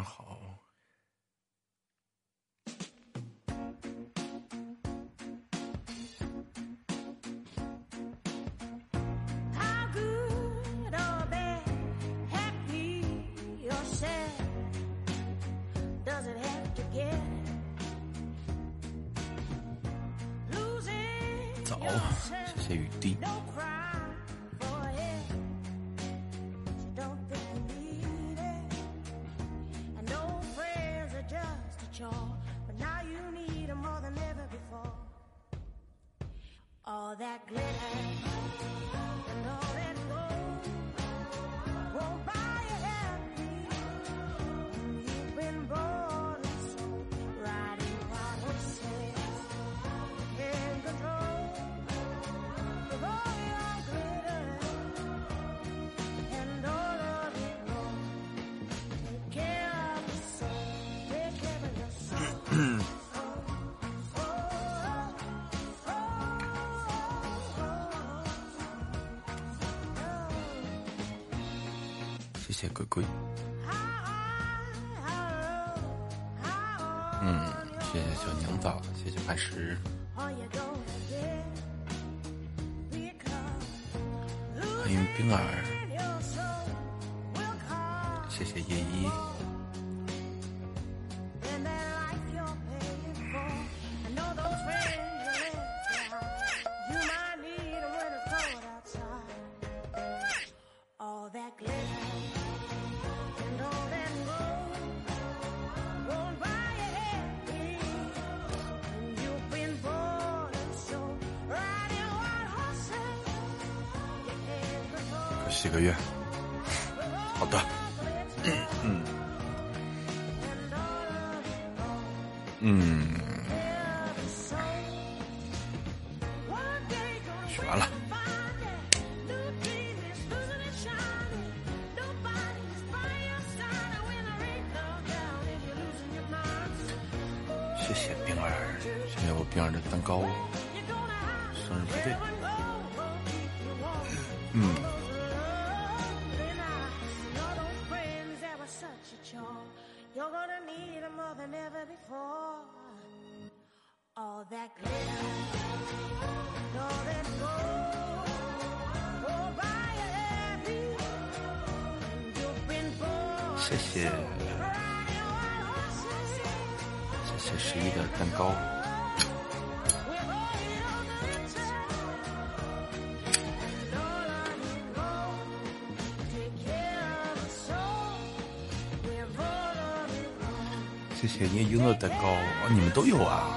上好。早，谢谢雨滴。儿，谢谢叶一。几个月。给您一个乐蛋糕啊你们都有啊。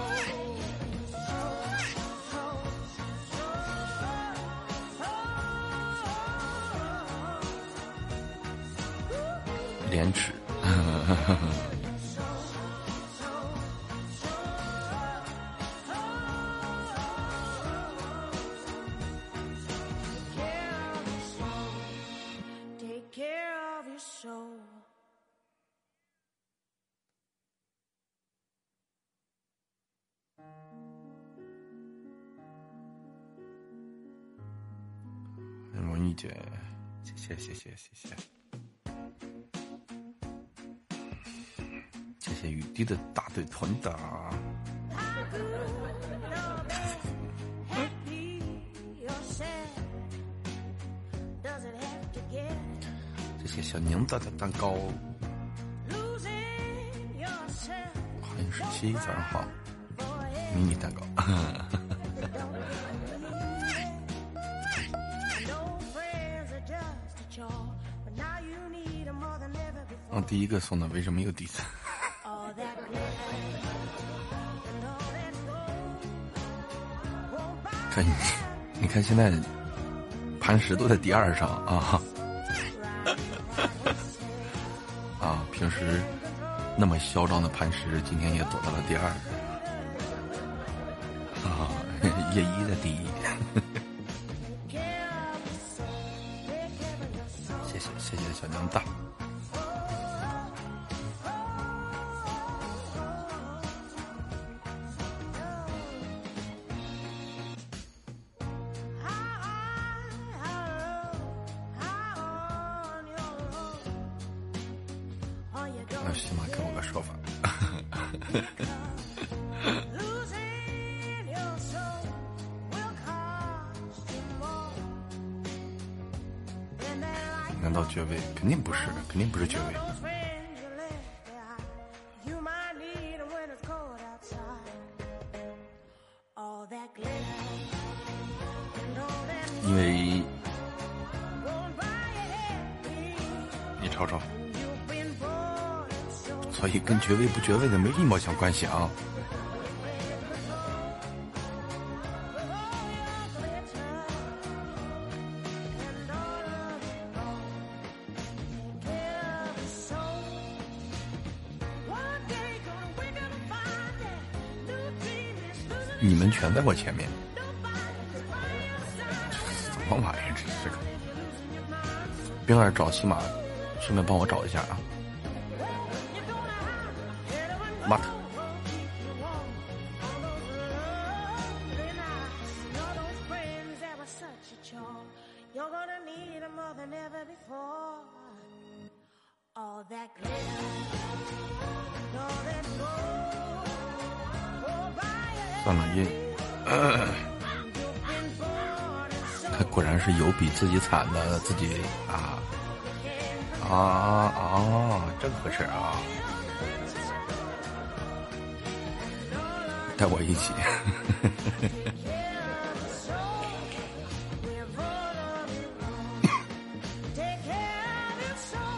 谢谢谢谢谢谢，雨滴的大队团打，谢谢小宁子的蛋糕，欢迎十七，早上好，迷你蛋糕。第一个送的为什么有第三？看，你看现在磐石都在第二上啊！啊，平时那么嚣张的磐石，今天也躲到了第二。啊，叶一在第一。爵位不爵位的没一毛钱关系啊。你们全在我前面，什么玩意儿？这是个冰儿找西马，顺便帮我找一下啊。自己惨的，自己啊啊啊，这么回事啊？带我一起。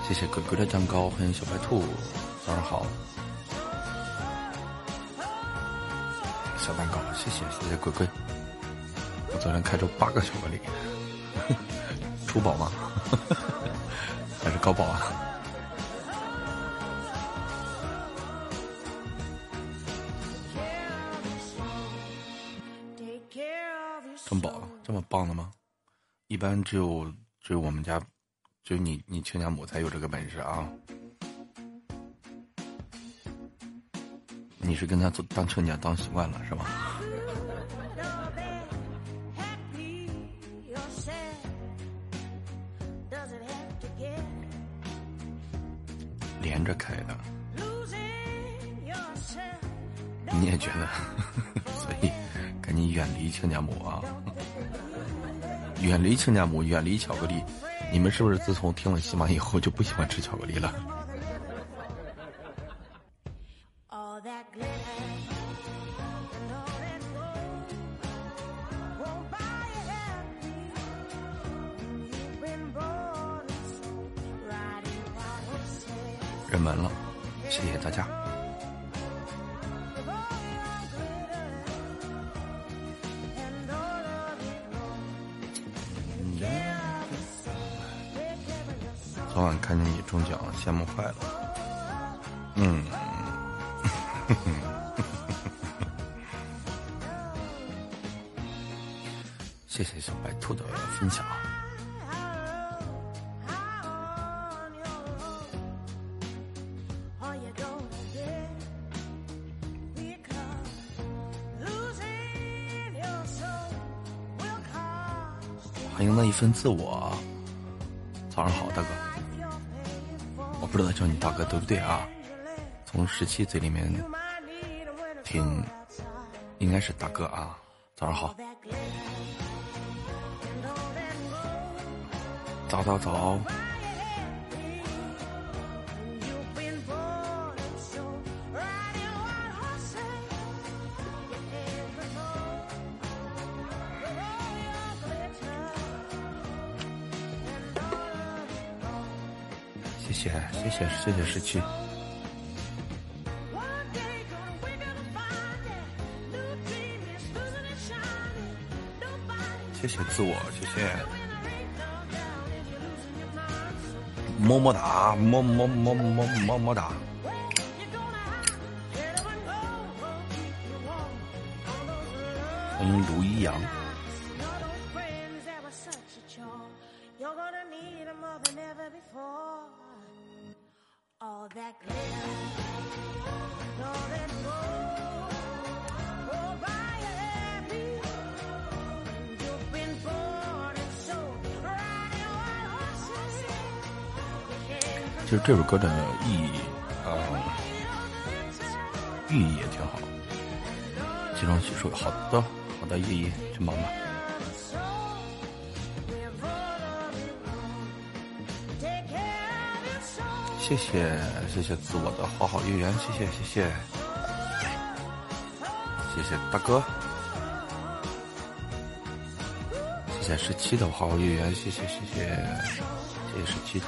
谢谢鬼鬼的蛋糕，欢迎小白兔，早上好。小蛋糕，谢谢谢谢鬼鬼。我昨天开出八个巧克力，初宝吗？还是高宝啊？这么宝，这么棒的吗？一般只有只有我们家，只有你你亲家母才有这个本事啊！你是跟他做当亲家当习惯了是吧？连着开的，你也觉得？所以赶紧远离亲家母啊！远离亲家母，远离巧克力。你们是不是自从听了喜马以后就不喜欢吃巧克力了？那一份自我。早上好，大哥。我不知道叫你大哥对不对啊？从十七嘴里面听，应该是大哥啊。早上好。早早早。谢谢谢谢十七。谢谢自我，谢谢。么么哒，么么么么么么哒。欢迎卢一阳。这首歌的意义嗯，寓意也挺好。集中洗漱，好的，好的，意义去忙吧。谢谢，谢谢自我的好好月圆，谢谢，谢谢，谢谢大哥，谢谢十七的好好月圆，谢谢，谢谢，谢谢十七。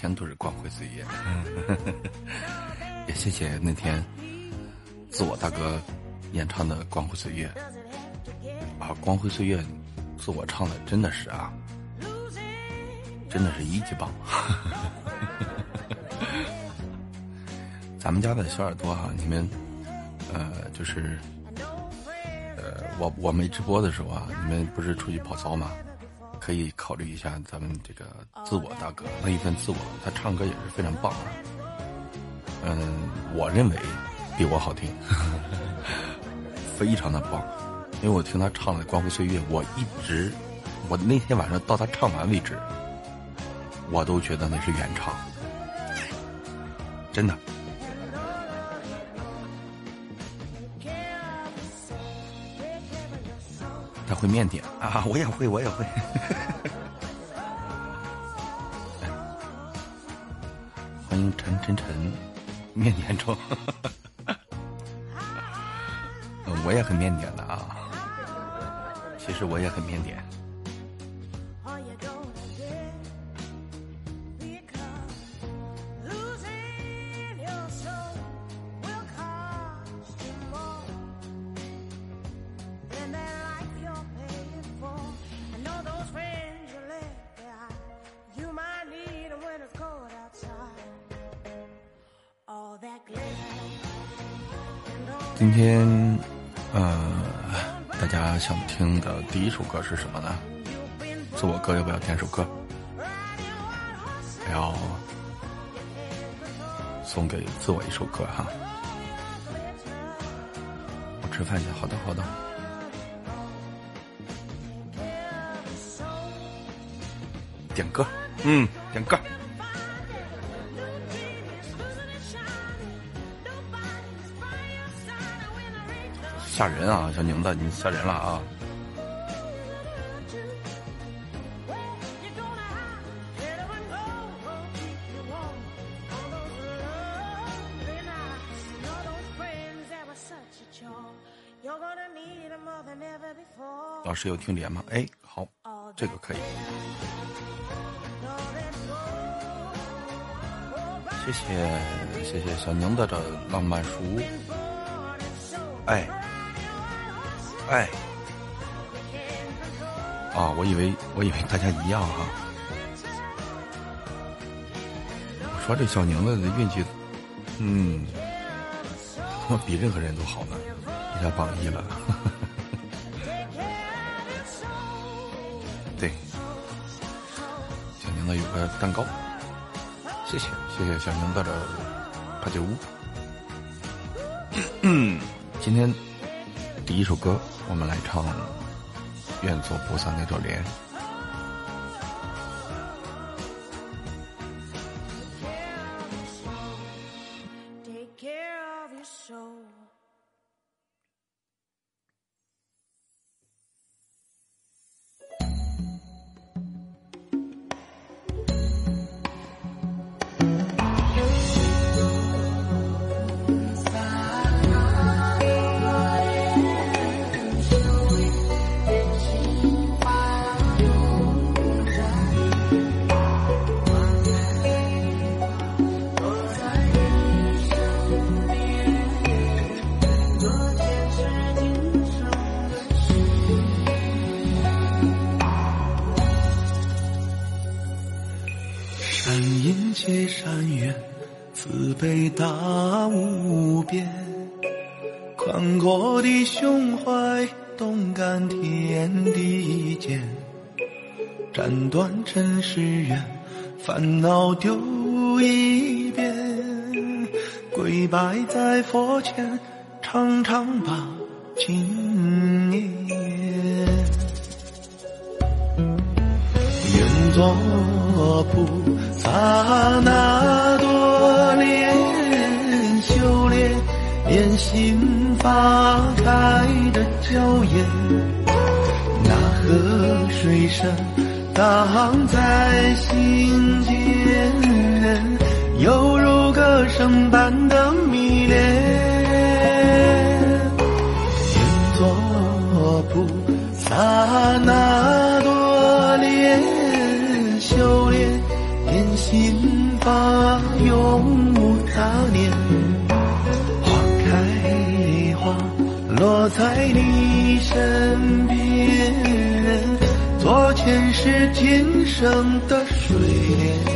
天都是光辉岁月，也谢谢那天自我大哥演唱的《光辉岁月》啊，《光辉岁月》自我唱的真的是啊，真的是一级棒。咱们家的小耳朵哈，你们呃，就是呃，我我没直播的时候啊，你们不是出去跑操吗？可以考虑一下咱们这个自我大哥那一份自我，他唱歌也是非常棒啊。嗯，我认为比我好听，非常的棒。因为我听他唱的《光辉岁月》，我一直，我那天晚上到他唱完为止，我都觉得那是原唱，真的。会面点啊，我也会，我也会。欢迎陈晨晨，面点中。我也很面点的啊，其实我也很面点。听的第一首歌是什么呢？自我歌要不要点首歌？要送给自我一首歌哈。我吃饭去，好的好的。点歌，嗯，点歌。吓人啊，小宁子，你吓人了啊！师有听连吗？哎，好，这个可以。谢谢谢谢小宁子的浪漫书，哎。哎，啊，我以为我以为大家一样哈。我说这小宁子的运气，嗯，我 比任何人都好呢，一下榜一了。子有个蛋糕，谢谢谢谢小明带的八九五。嗯，今天第一首歌。我们来唱《愿做菩萨那朵莲》。善缘慈悲大无边宽阔的胸怀动感天地间斩断尘世缘烦恼丢一边跪拜在佛前常常把经念愿做菩萨那多莲，修炼莲心花开的娇艳。那河水声荡在心间，犹如歌声般的迷恋。愿做菩萨那朵把，永无杂念。花开花落在你身边。做前世今生的水莲。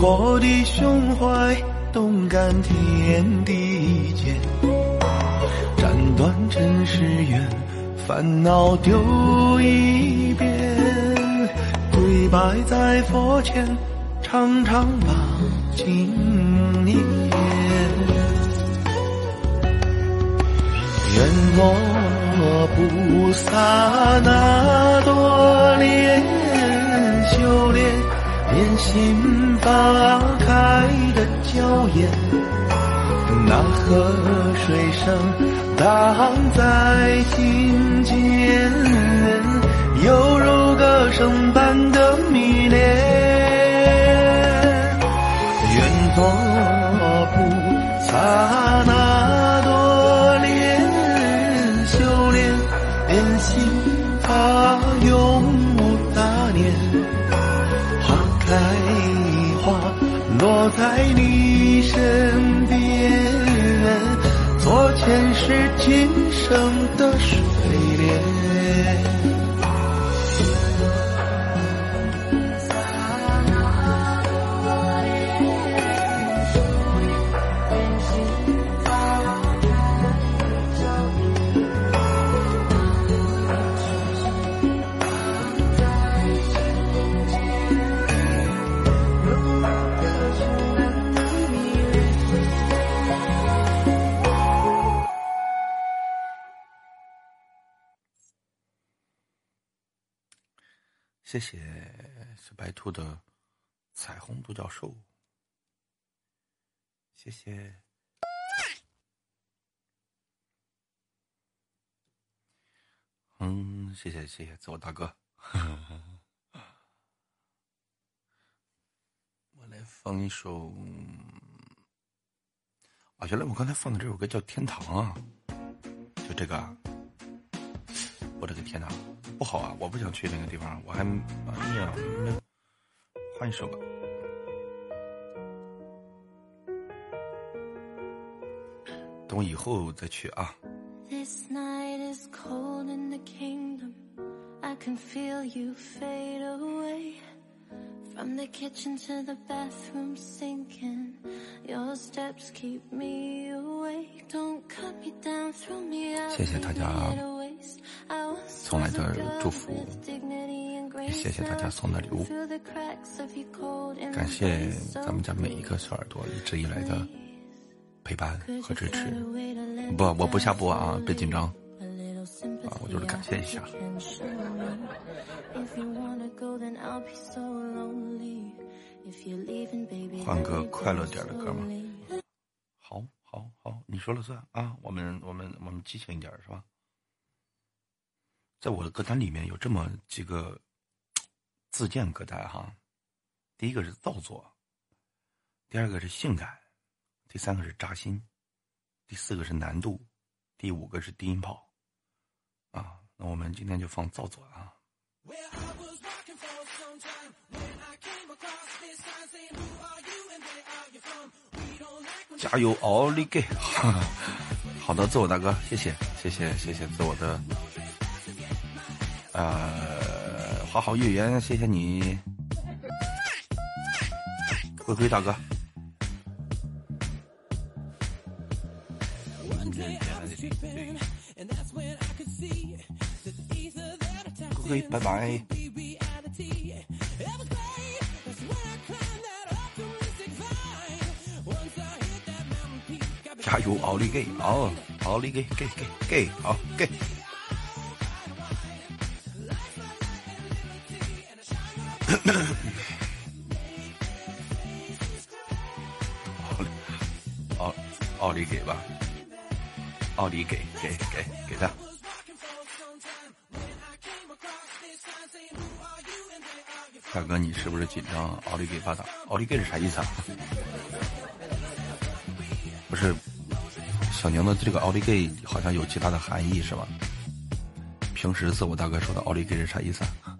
我的胸怀，动感天地间。斩断尘世缘，烦恼丢一边。跪拜在佛前，常常把经念。愿我菩萨那多莲，修炼莲心花开的娇艳，那河水声荡在心间，犹如歌声般的迷恋。愿做菩萨那在你身边，做前世今生的水莲。谢谢小白兔的彩虹独角兽，谢谢，嗯，谢谢谢谢自我大哥，我来放一首，啊，原来我刚才放的这首歌叫《天堂》啊，就这个，我的个天哪！不好啊！我不想去那个地方，我还哎呀，换一首吧。等我以后再去啊。谢谢大家。送来的祝福，也谢谢大家送的礼物，感谢咱们家每一个小耳朵一直以来的陪伴和支持。不，我不下播啊，别紧张啊，我就是感谢一下。换个快乐点的歌吗？好，好，好，你说了算啊！我们，我们，我们激情一点是吧？在我的歌单里面有这么几个自荐歌单哈，第一个是造作，第二个是性感，第三个是扎心，第四个是难度，第五个是低音炮，啊，那我们今天就放造作啊。加油，奥利给！好的，自我大哥，谢谢，谢谢，谢谢自我的。呃，花好月圆，谢谢你，灰灰大哥。灰灰，拜拜。加油，奥利给！哦，奥利给，给给给，好给。奥奥利给吧，奥利给给给给他。大哥，你是不是紧张？奥利给发达，奥利给是啥意思啊？不是。小宁的这个奥利给好像有其他的含义是吧？平时自我大哥说的奥利给是啥意思啊？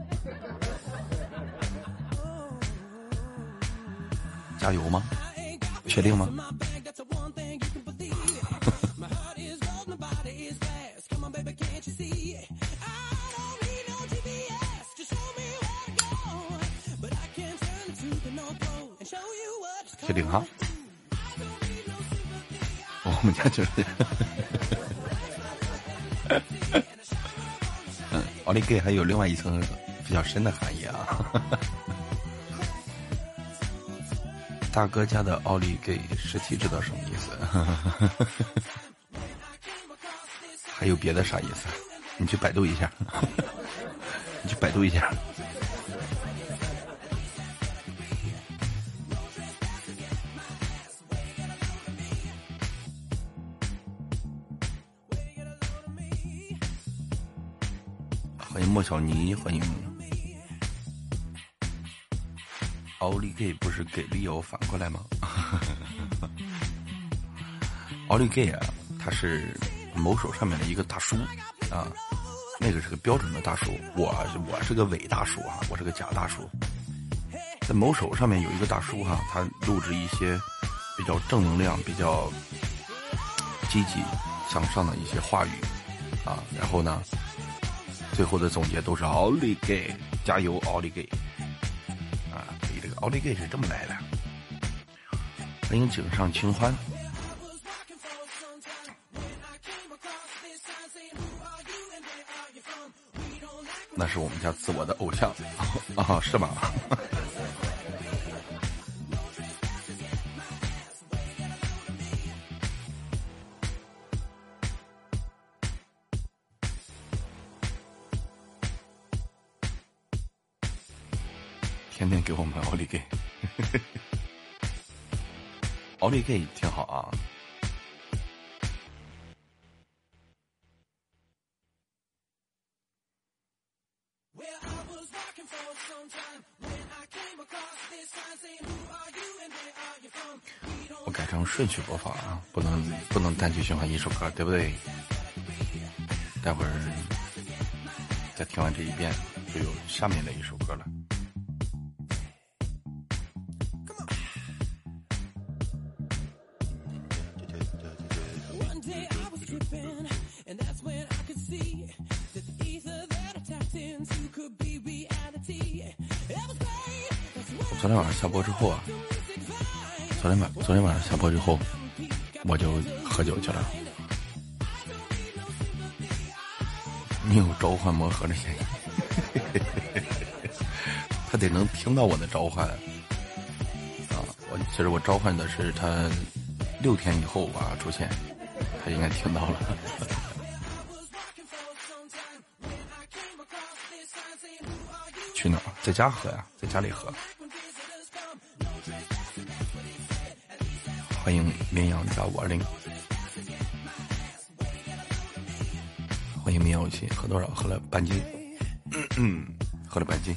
加油吗？确定吗？确定哈？我们家就是，嗯，奥利给还有另外一层比较深的含义啊。大哥家的奥利给实体知道什么意思？还有别的啥意思？你去百度一下，你去百度一下。欢迎莫小妮，欢迎。奥利给不是给理由反过来吗？奥利给啊，他是某手上面的一个大叔啊，那个是个标准的大叔。我我是个伪大叔啊，我是个假大叔。在某手上面有一个大叔哈，他录制一些比较正能量、比较积极向上的一些话语啊，然后呢。最后的总结都是奥利给，加油，奥利给！啊，所以这个奥利给是这么来的。欢迎井上清欢，那是我们家自我的偶像啊，是吗？天天给我们奥利给，奥利给挺好啊。顺序播放啊，不能不能单曲循环一首歌，对不对？待会儿再听完这一遍，就有下面的一首歌了。昨天晚上下播之后啊，昨天晚昨天晚上下播之后，我就喝酒去了。你有召唤魔盒的嫌疑，他得能听到我的召唤啊！我其实我召唤的是他六天以后吧出现，他应该听到了。去哪儿？在家喝呀，在家里喝。欢迎绵羊加五二零，欢迎绵羊七，喝多少？喝了半斤嗯，喝了半斤。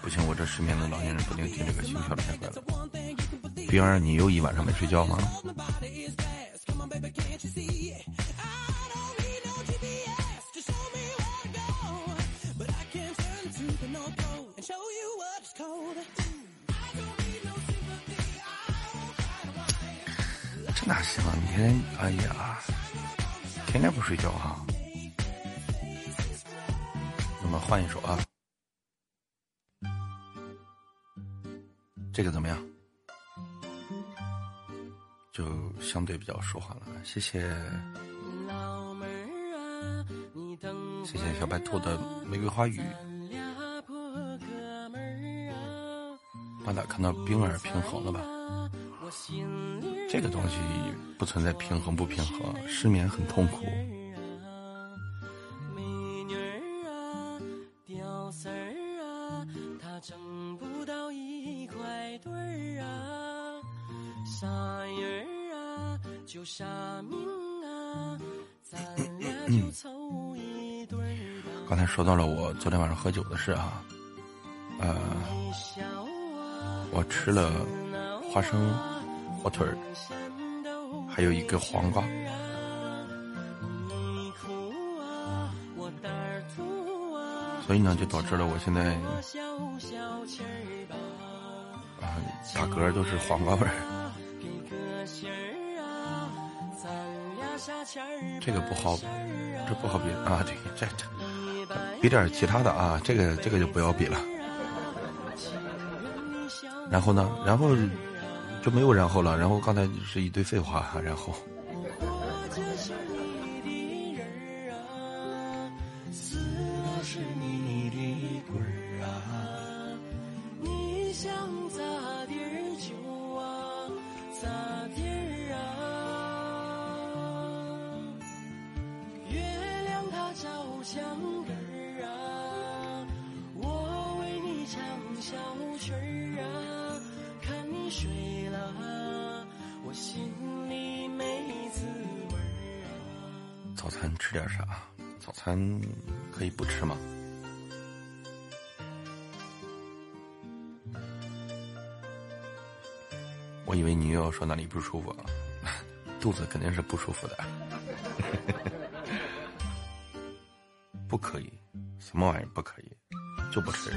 不行，我这失眠的老年人不定听这个心跳的太快了。冰儿，你又一晚上没睡觉吗？哎呀，天天不睡觉哈。我们换一首啊，这个怎么样？就相对比较舒缓了。谢谢，谢谢小白兔的玫瑰花语。把俩看到冰儿平衡了吧？这个东西不存在平衡不平衡，失眠很痛苦。刚才说到了我昨天晚上喝酒的事啊，呃，我吃了花生火腿儿，还有一个黄瓜，所以呢，就导致了我现在啊打嗝都是黄瓜味儿。这个不好，这不好比啊！对，这这比点其他的啊，这个这个就不要比了。然后呢，然后就没有然后了。然后刚才是一堆废话，然后。不舒服？肚子肯定是不舒服的，不可以，什么玩意儿不可以？就不吃。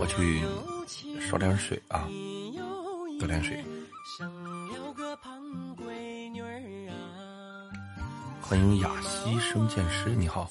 我去烧点水啊，喝点水。欢迎雅西生见师，你好。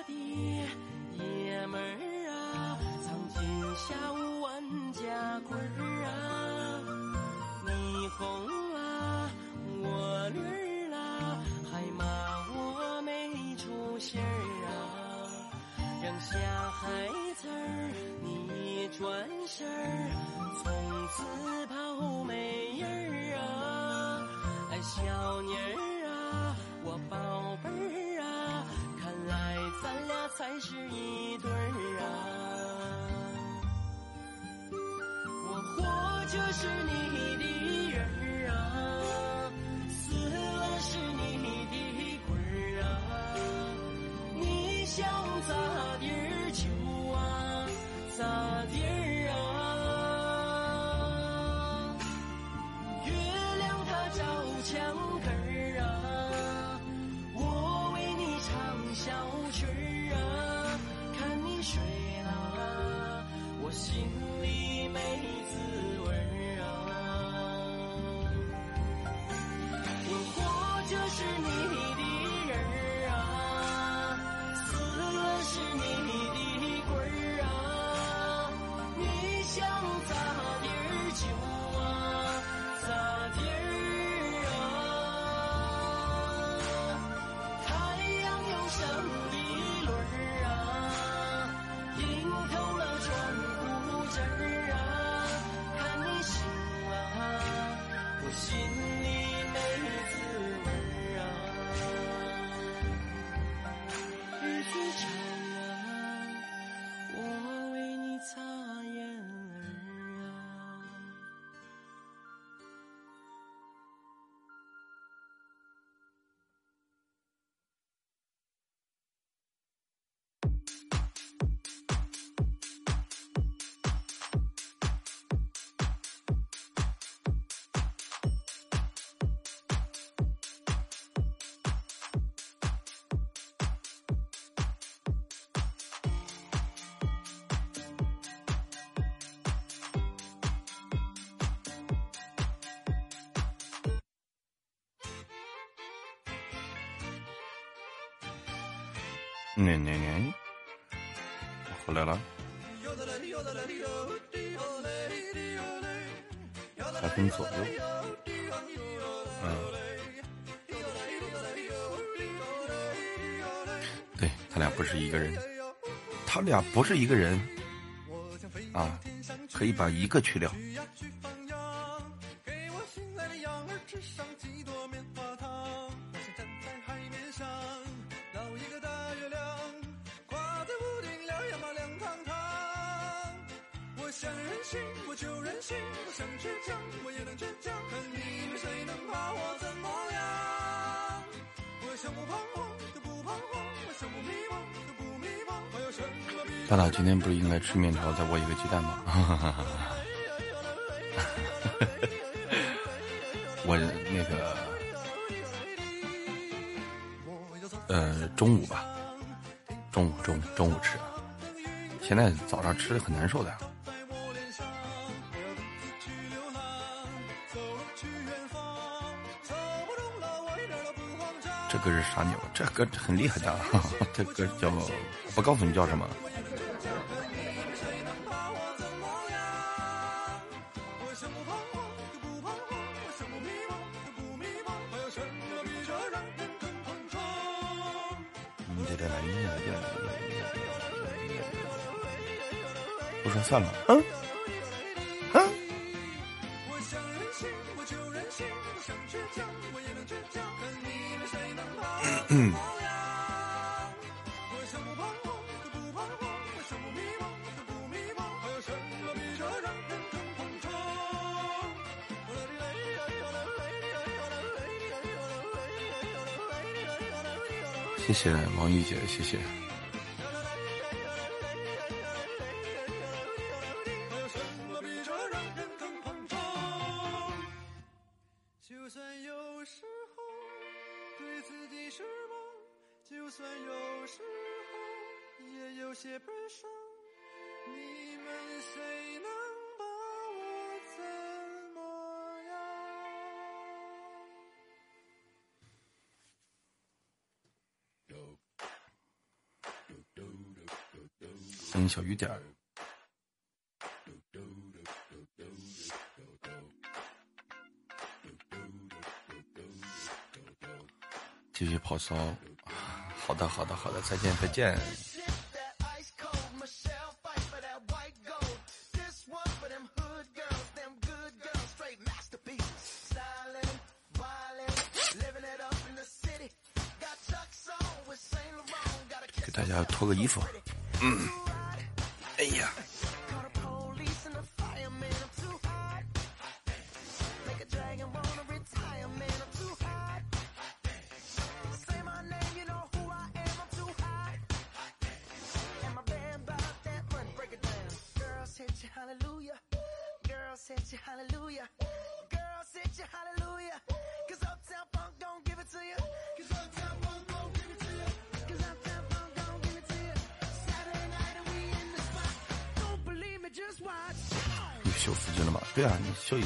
是你那那那，回来了。还分左右。嗯，对他俩不是一个人，他俩不是一个人。啊，可以把一个去掉。天不是应该吃面条再窝一个鸡蛋吗？我那个，呃，中午吧，中午中午中午吃，现在早上吃的很难受的。这歌是啥牛？这歌很厉害的，这歌叫……不告诉你叫什么。算了，嗯，嗯。嗯。谢谢王玉姐，谢谢。小雨点儿，继续跑骚。好的，好的，好的，再见，再见。给大家脱个衣服。嗯。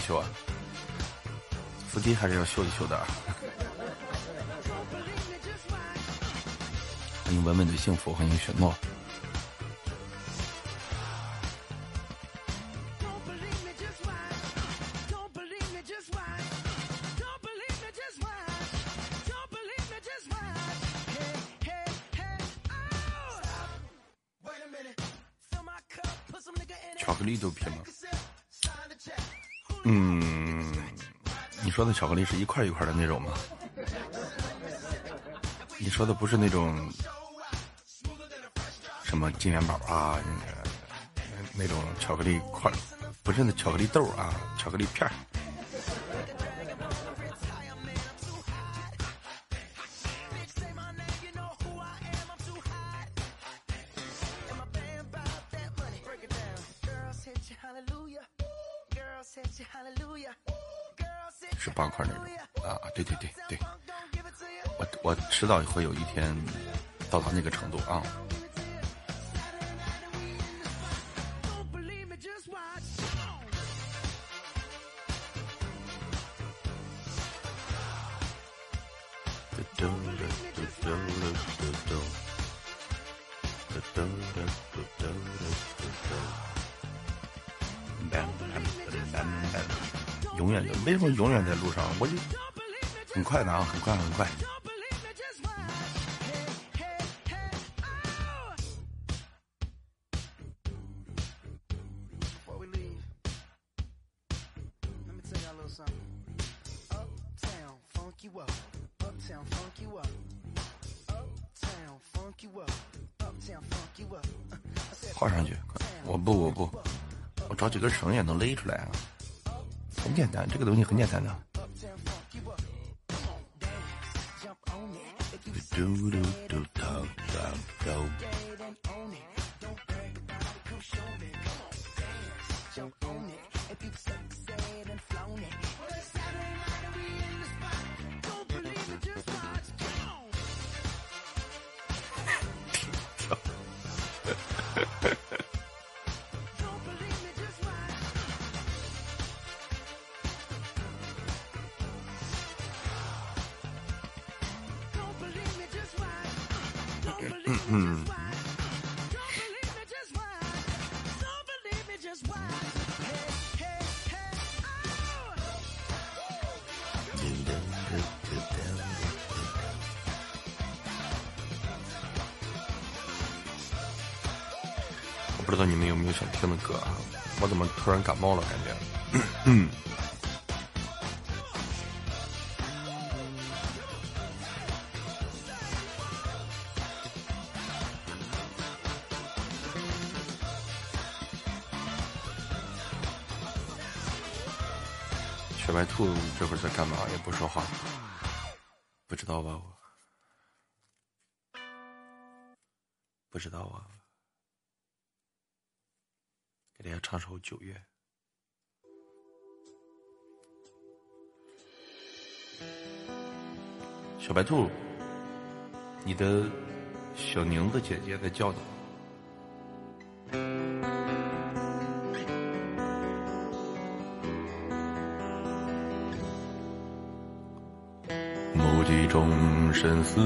秀啊，腹肌还是要秀一秀的。欢迎稳稳的幸福，欢迎雪诺。巧克力是一块一块的那种吗？你说的不是那种什么金元宝啊，那个那种巧克力块，不是那巧克力豆啊，巧克力片儿。迟早会有一天到达那个程度啊！永远的，为什么永远在路上？我就很快的啊，很快很快。根绳也能勒出来啊，很简单，这个东西很简单的。不知道你们有没有想听的歌啊？我怎么突然感冒了感觉？嗯小白兔这会儿在干嘛？也不说话不知道吧？我不知道啊。给大家唱首《九月》。小白兔，你的小宁子姐姐在叫你。目击众生死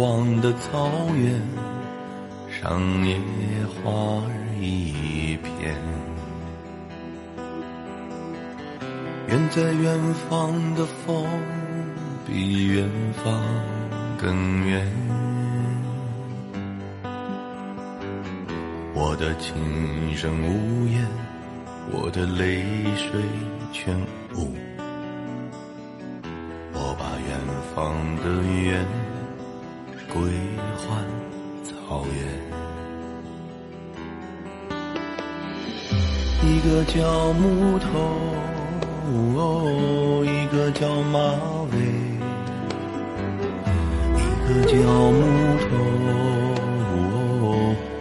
亡的草原，上野花。一片，远在远方的风，比远方更远。我的琴声无言，我的泪水全无。我把远方的远归还草原。个叫木头，一个叫马尾，一个叫木头，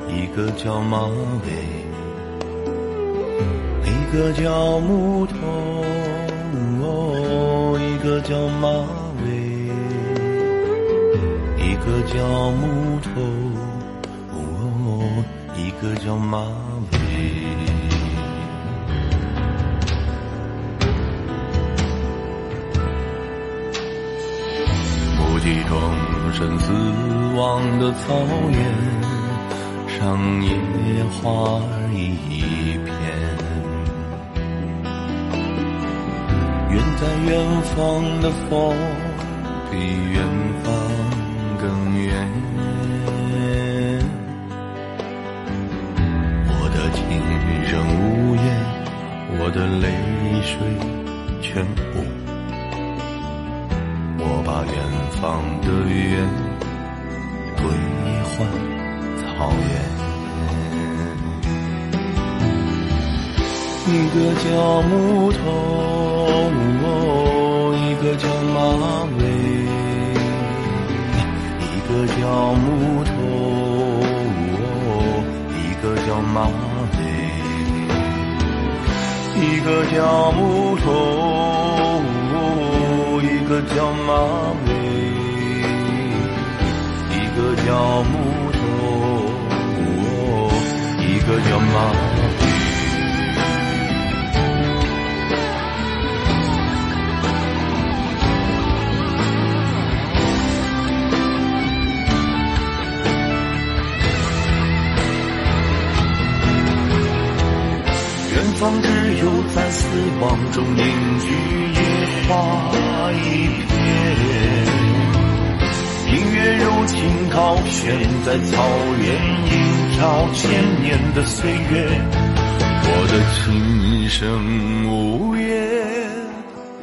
一个叫马尾，一个叫木头，一个叫马尾，一个叫木头，一个叫马尾。一众生死亡的草原上，野花一片。远在远方的风，比远方更远。我的琴声无言，我的泪水全远方的远归还草原。一个叫木头，一个叫马尾，一个叫木头，一个叫马尾，一个叫木头。一个叫马尾，小木头，哦、一个叫马蹄。远方只有在死亡中凝聚野花一片。明月柔情高悬在草原，映照千年的岁月。我的琴声呜咽，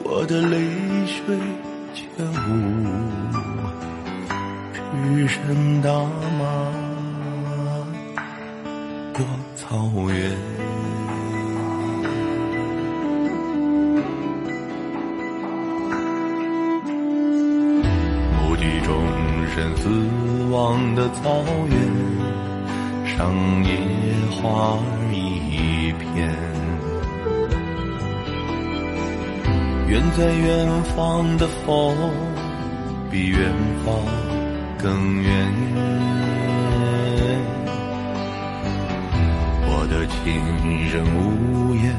我的泪水全无。只剩大原上，野花一片。远在远方的风，比远方更远。我的情人无言，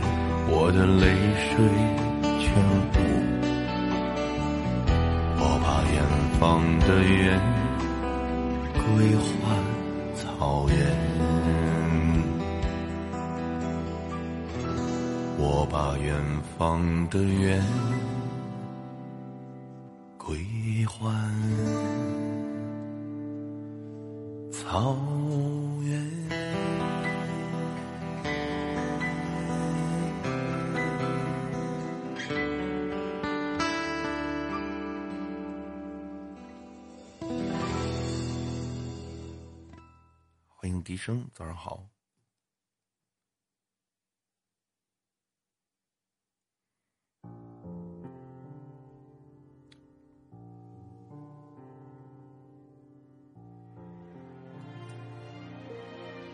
我的泪水全无。我把远方的远归还草原，我把远方的远归还草医生，早上好。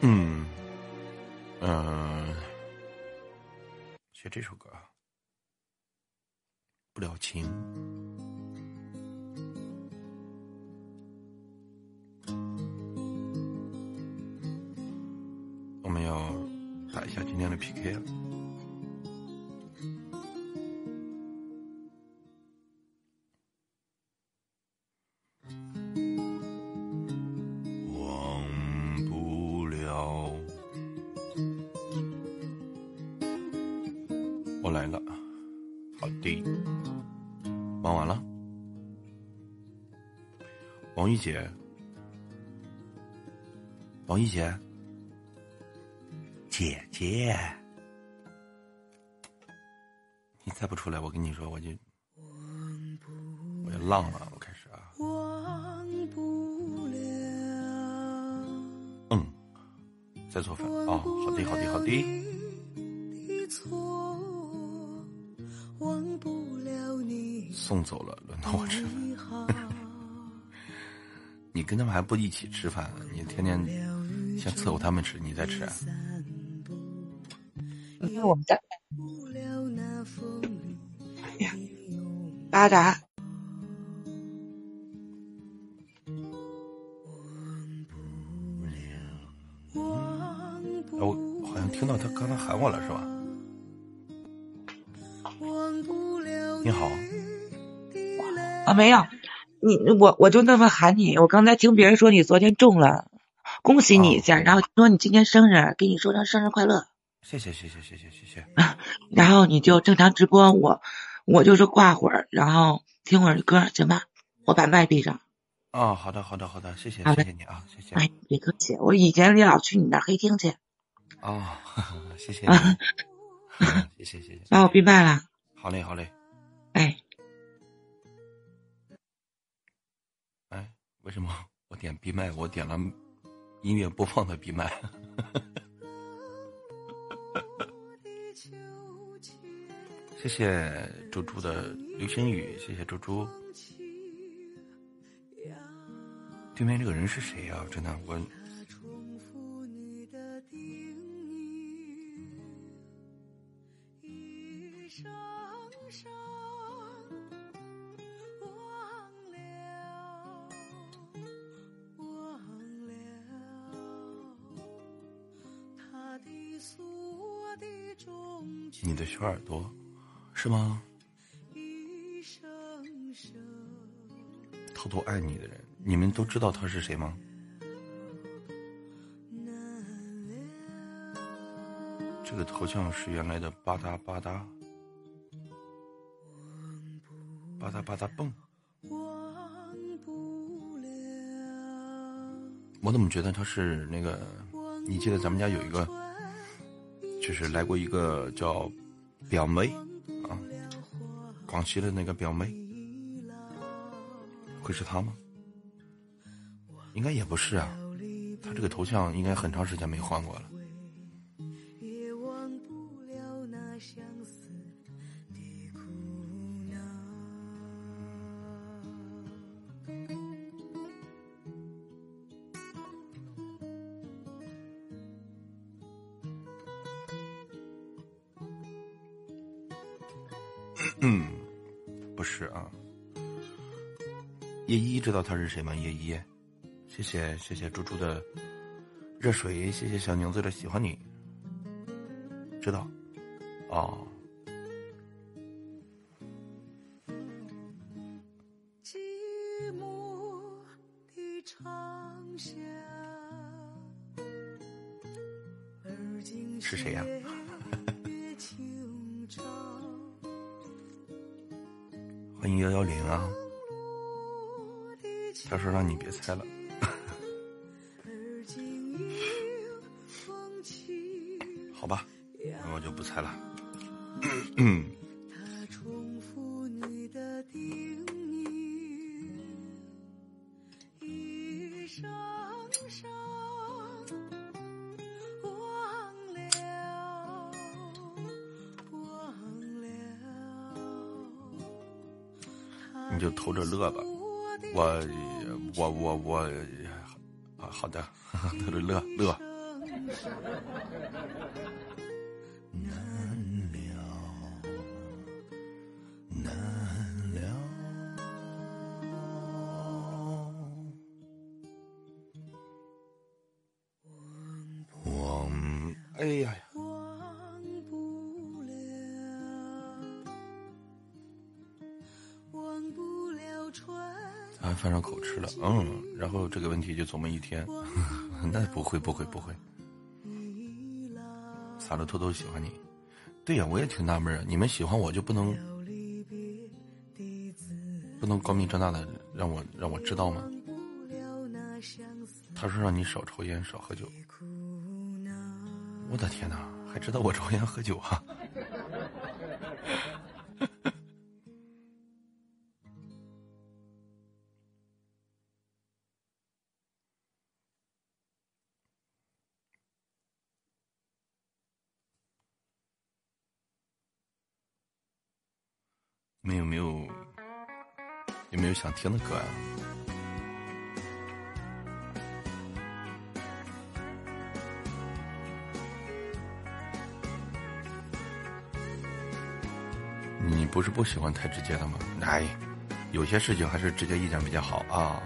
嗯，嗯，学这首歌啊，不了情。姐，王一姐。姐姐，你再不出来，我跟你说，我就我就浪了，跟他们还不一起吃饭？你天天先伺候他们吃，你再吃。因为我们在，哎呀，巴达，我好像听到他刚才喊我了，是吧？你好，啊，没有，你我我就那么喊你，我刚才听别人说你昨天中了，恭喜你一下，然后说你今天生日，给你说声生日快乐。谢谢谢谢谢谢谢谢。然后你就正常直播，我我就是挂会儿，然后听会儿歌，行吧？我把麦闭上。哦，好的好的好的，谢谢谢谢你啊，谢谢。哎，别客气，我以前也老去你那黑厅去。哦，谢谢。谢谢谢谢。那我闭麦了。好嘞好嘞。为什么我点闭麦？我点了音乐播放的闭麦。谢谢猪猪的流星雨，谢谢猪猪。对面这个人是谁呀？真的，我。小耳朵。是吗？偷偷爱你的人，你们都知道他是谁吗？这个头像是原来的吧嗒吧嗒，吧嗒吧嗒蹦。我怎么觉得他是那个？你记得咱们家有一个，就是来过一个叫表妹啊，广西的那个表妹，会是他吗？应该也不是啊，他这个头像应该很长时间没换过了。他是谁吗？叶一，谢谢谢谢猪猪的热水，谢谢小宁子的喜欢你，知道，哦。饭上口吃了，嗯，然后这个问题就琢磨一天，那不会不会不会，撒了偷偷喜欢你，对呀，我也挺纳闷啊，你们喜欢我就不能不能光明正大的让我让我知道吗？他说让你少抽烟少喝酒，我的天哪，还知道我抽烟喝酒啊？听的歌呀？你不是不喜欢太直接的吗？哎，有些事情还是直接一点比较好啊。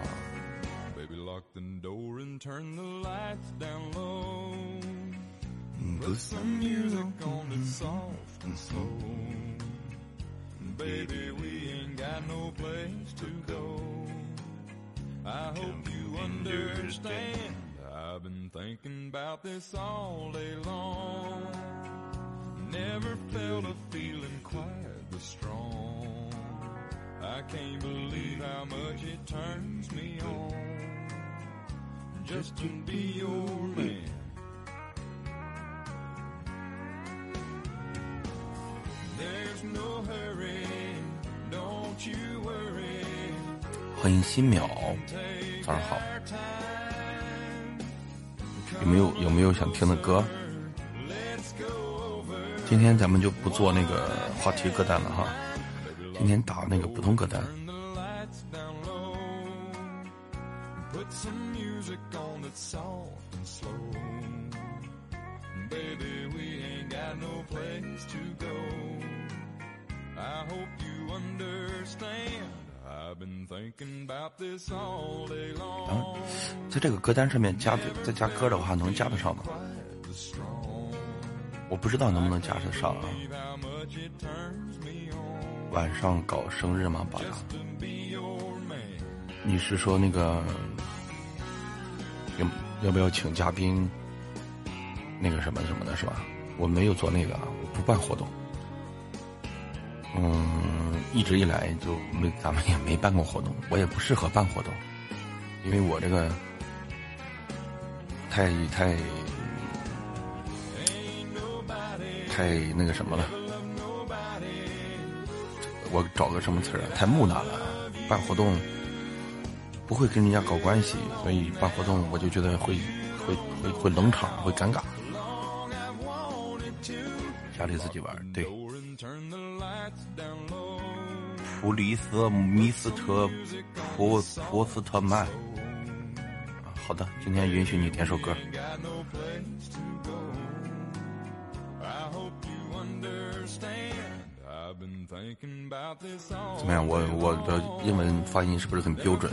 话题歌单了哈，今天打那个普通歌单。啊，在这个歌单上面加再加歌的话，能加得上吗？我不知道能不能加得上啊。晚上搞生日吗？宝子？你是说那个要要不要请嘉宾？那个什么什么的是吧？我没有做那个，我不办活动。嗯，一直以来就没，咱们也没办过活动，我也不适合办活动，因为我这个太太太那个什么了。我找个什么词儿？太木讷了，办活动不会跟人家搞关系，所以办活动我就觉得会会会会冷场，会尴尬。家里自己玩，对。普利斯米斯特普普斯特曼，好的，今天允许你点首歌。怎么样？我我的英文发音是不是很标准？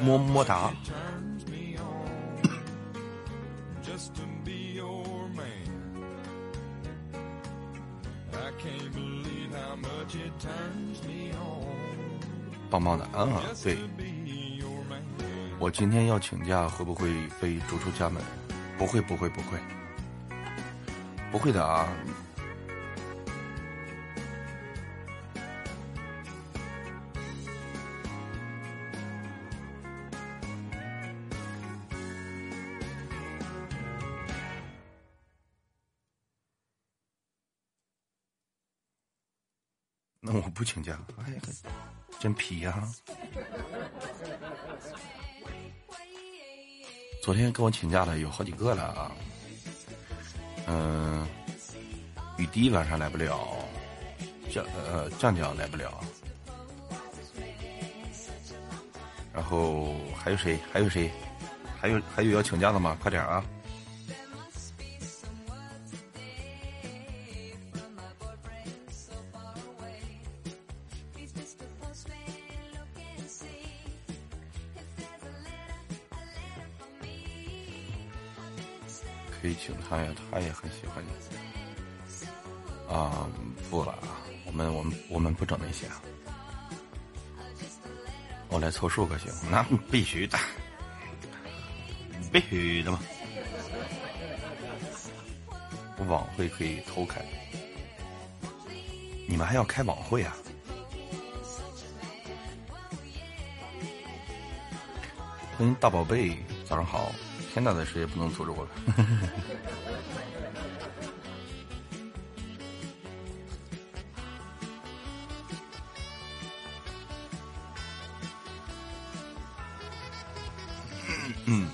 么么哒。棒棒的啊！对，我今天要请假，会不会被逐出家门？不会，不会，不会，不会的啊！那我不请假，哎呀，真皮呀！昨天跟我请假的有好几个了啊，嗯，雨滴晚上来不了，酱呃酱酱来不了，然后还有谁？还有谁？还有还有要请假的吗？快点啊！他呀，他也很喜欢你。啊，不了啊，我们我们我们不整那些。我来凑数可行？那必须的，必须的嘛。我晚会可以偷开，你们还要开晚会啊？欢迎大宝贝，早上好。天大的事也不能阻止我了。嗯。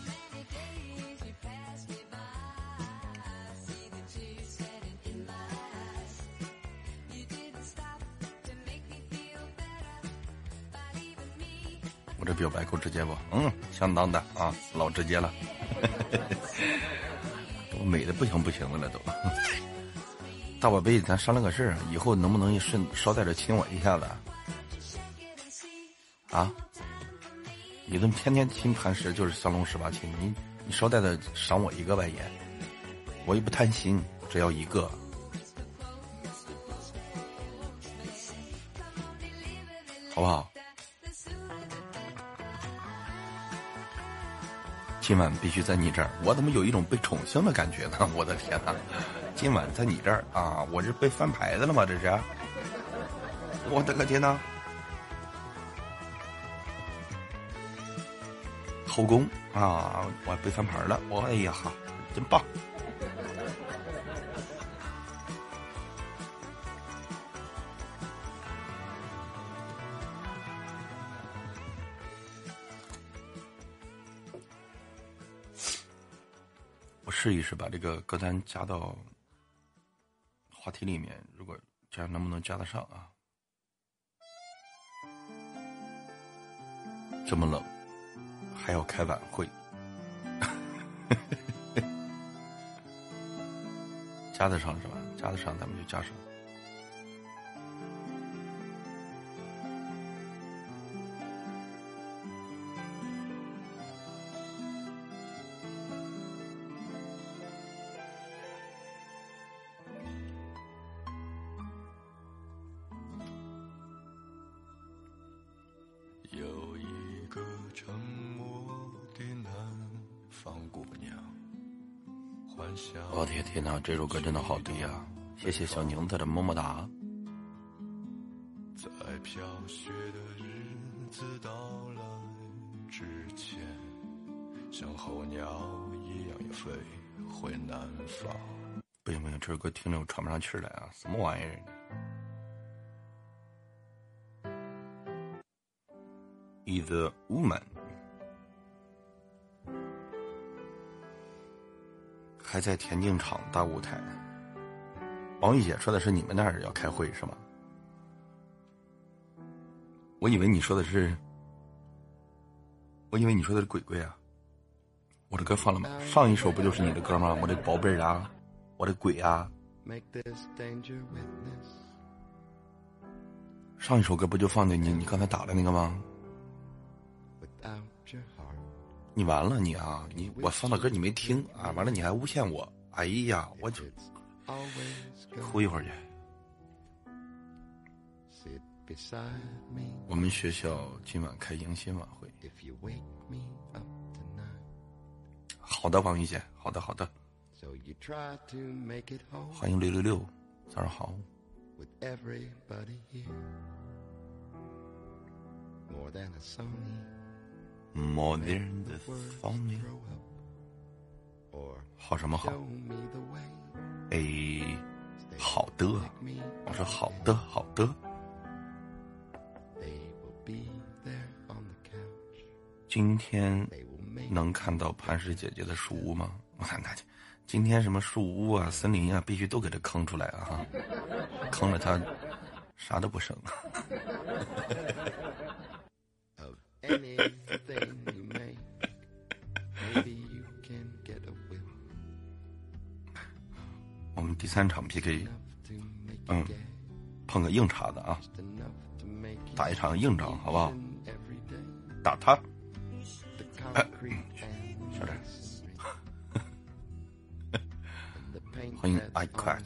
我这表白够直接不？嗯，相当的啊，老直接了。我 美的不行不行的了都，大宝贝，咱商量个事儿，以后能不能顺捎带着亲我一下子？啊？你都天天亲磐石就是降龙十八亲，你你捎带着赏我一个呗也，我也不贪心，只要一个，今晚必须在你这儿，我怎么有一种被宠幸的感觉呢？我的天哪！今晚在你这儿啊，我这被翻牌子了吗？这是，我的个天哪！后宫啊，我被翻牌了，我哎呀哈，真棒！把这个歌单加到话题里面，如果这样能不能加得上啊？这么冷，还要开晚会，加得上是吧？加得上咱们就加上。这首歌真的好听呀！谢谢小宁子的么么哒。在飘雪的日子到来之前，像候鸟一样飞回南方。不行不行，这首歌听着我喘不上气来啊！什么玩意儿？is a woman，还在田径场大舞台。王玉姐说的是你们那儿要开会是吗？我以为你说的是，我以为你说的是鬼鬼啊。我的歌放了吗？上一首不就是你的歌吗？我的宝贝儿啊，我的鬼啊。上一首歌不就放的你你刚才打的那个吗？你完了你啊！你我放的歌你没听啊！完了你还诬陷我！哎呀，我就哭一会儿去。我们学校今晚开迎新晚会。好的，王玉姐，好的好的。欢迎六六六，早上好。More More than the funny，好什么好？哎，好的，我说好的好的。今天能看到磐石姐姐的树屋吗？我看那今天什么树屋啊、森林啊，必须都给他坑出来啊！哈，坑了他啥都不剩。我们第三场 PK，嗯，碰个硬茬子啊，打一场硬仗，好不好？打他，小点，欢迎爱快。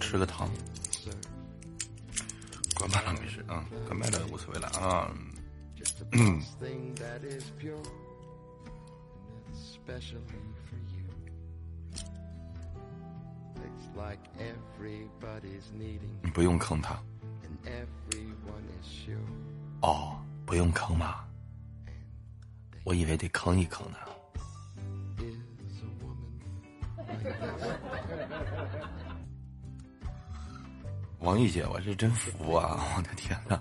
吃个糖，关麦了没事啊，关麦了无所谓了啊。嗯。你不用坑他。哦，不用坑吗？我以为得坑一坑呢。王玉姐，我是真服啊！我的天哪！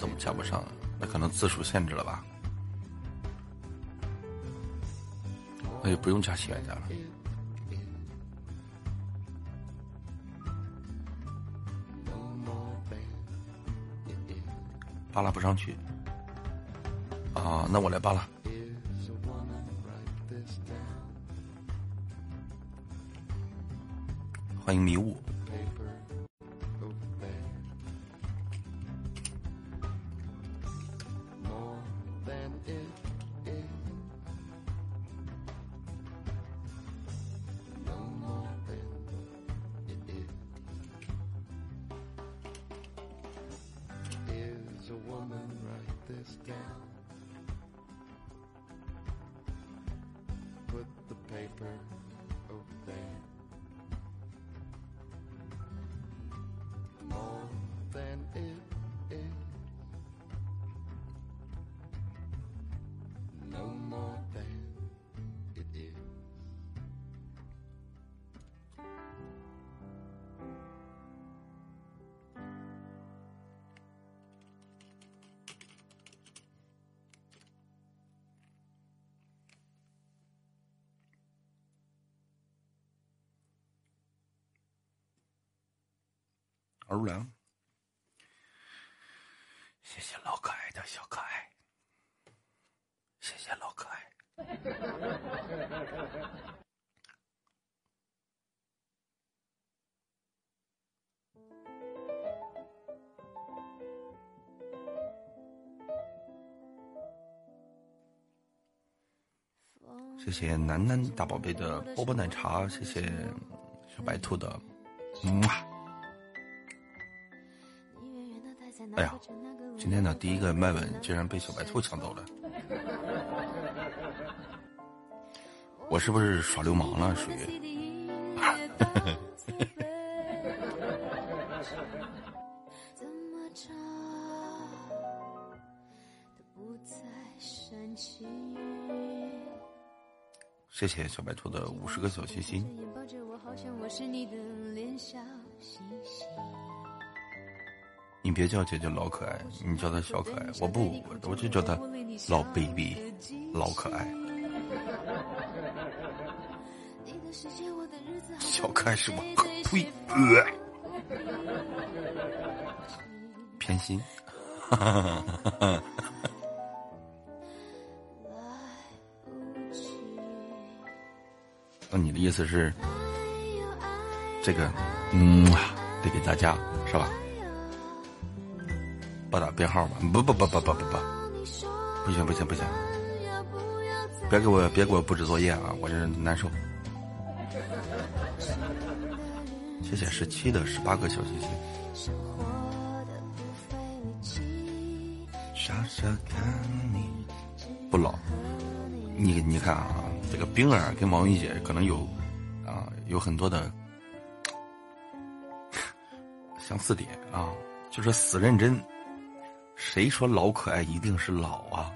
怎么加不上？那可能字数限制了吧？那就不用加信用单了。扒拉不上去啊！那我来扒拉。欢迎迷雾。谢谢楠楠大宝贝的波波奶茶，谢谢小白兔的，嗯。哎呀，今天呢第一个麦吻竟然被小白兔抢走了，我是不是耍流氓了？属于。谢谢小白兔的五十个小心心。你别叫姐姐老可爱，你叫她小可爱。我不，我就叫她老 baby，老可爱。小可爱是我，呸！偏心。那你的意思是，这个，嗯，得给大家是吧？拨打编号吧，不不不不不不不，不行不行不行，别给我别给我布置作业啊，我这难受。谢谢十七的十八个小心心。不老，你你看啊。这个冰儿跟王玉姐可能有，啊，有很多的 相似点啊，就是死认真。谁说老可爱一定是老啊？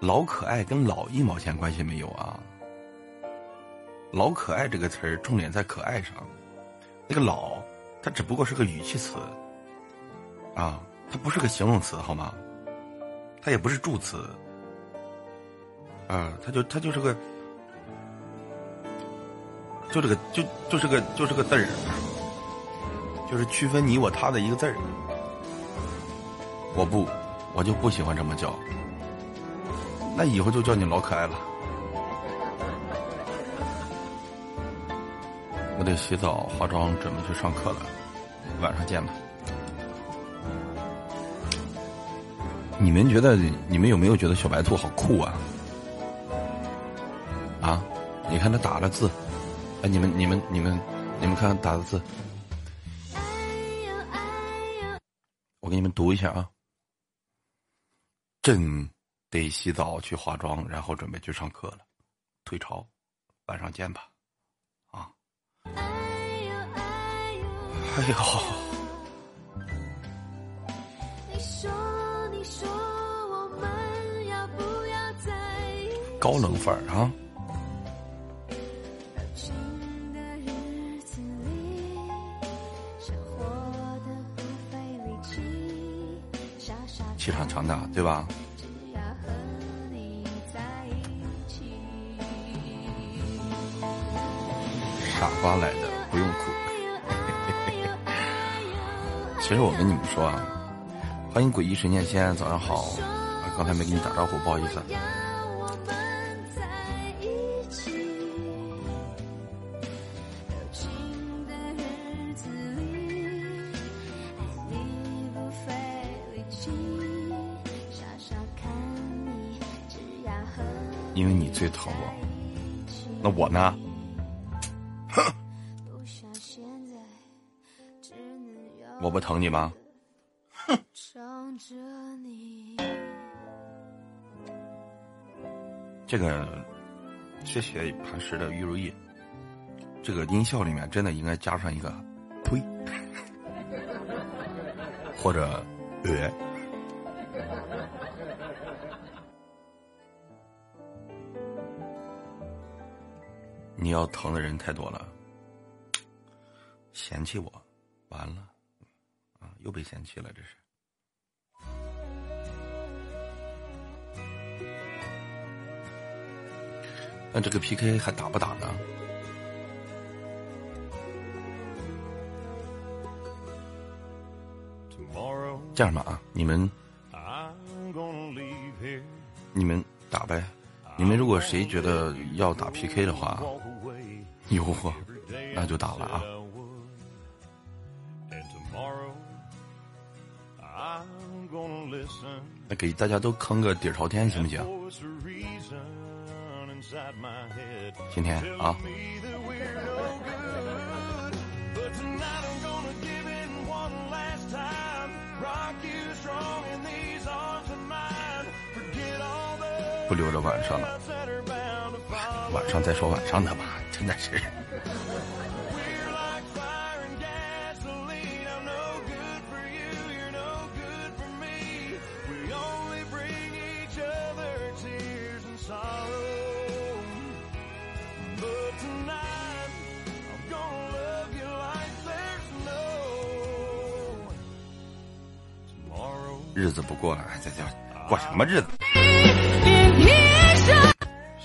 老可爱跟老一毛钱关系没有啊？老可爱这个词儿重点在可爱上，那个老，它只不过是个语气词，啊，它不是个形容词好吗？它也不是助词。啊，他就他就是个，就这个就就是个就是个字儿，就是区分你我他的一个字儿。我不，我就不喜欢这么叫。那以后就叫你老可爱了。我得洗澡化妆，准备去上课了，晚上见吧。你们觉得你们有没有觉得小白兔好酷啊？你看他打了字，哎，你们、你们、你们、你们看打的字，我给你们读一下啊。朕得洗澡去化妆，然后准备去上课了，退潮，晚上见吧，啊。哎呦，高冷范儿啊。气场强大，对吧？傻瓜来的，不用哭。其实我跟你们说啊，欢迎诡异神剑仙，早上好。刚才没给你打招呼，不好意思。疼我，那我呢？哼，我不疼你吗？哼，这个谢谢磐石的玉如意，这个音效里面真的应该加上一个“呸”或者“呃”。你要疼的人太多了，嫌弃我，完了，啊，又被嫌弃了，这是。那这个 PK 还打不打呢？这样吧啊，你们你们打呗。你们如果谁觉得要打 PK 的话，哟呵，那就打了啊。那给大家都坑个底朝天行不行？今天啊。不留着晚上了，晚上再说晚上的吧，真的是。日子不过了，这叫过什么日子？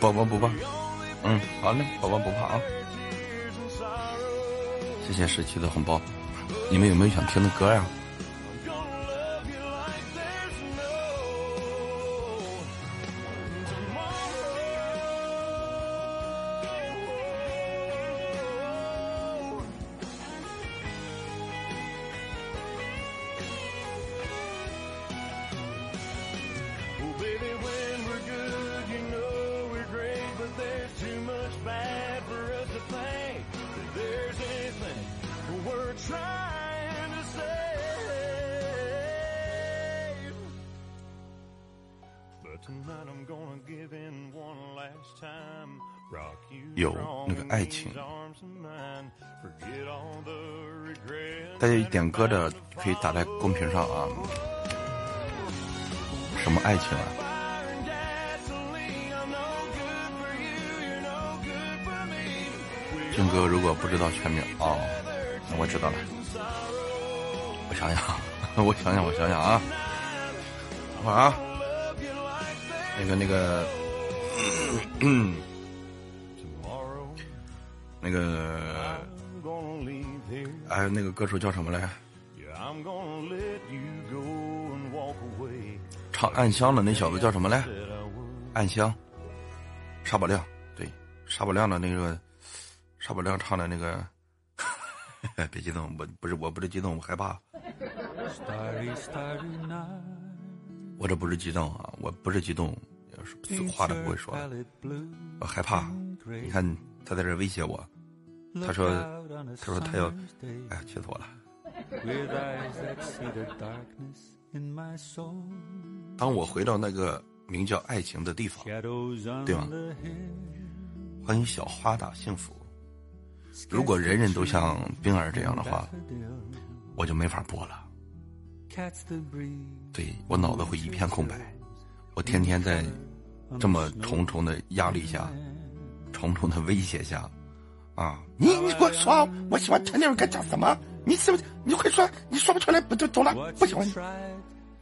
宝宝不怕，嗯，好嘞，宝宝不怕啊。谢谢十七的红包，你们有没有想听的歌呀？有啊。什么爱情啊？军哥如果不知道全名哦，那我知道了。我想想，我想想，我想想啊，等会儿啊。那个那个，那个，哎，那个歌手叫什么来着？唱《暗香》的那小子叫什么来？暗香，沙宝亮，对，沙宝亮的那个，沙宝亮唱的那个，别激动，我不是我不是激动，我害怕。我这不是激动啊，我不是激动，话都不会说，我害怕。你看他在这威胁我，他说，他说他要，哎，气死我了。当我回到那个名叫爱情的地方，对吗？欢迎小花打幸福。如果人人都像冰儿这样的话，我就没法播了。对我脑子会一片空白，我天天在这么重重的压力下、重重的威胁下，啊！你你给我说，我喜欢陈定该讲什么？你是不是你快说？你说不出来不就走了？不喜欢你。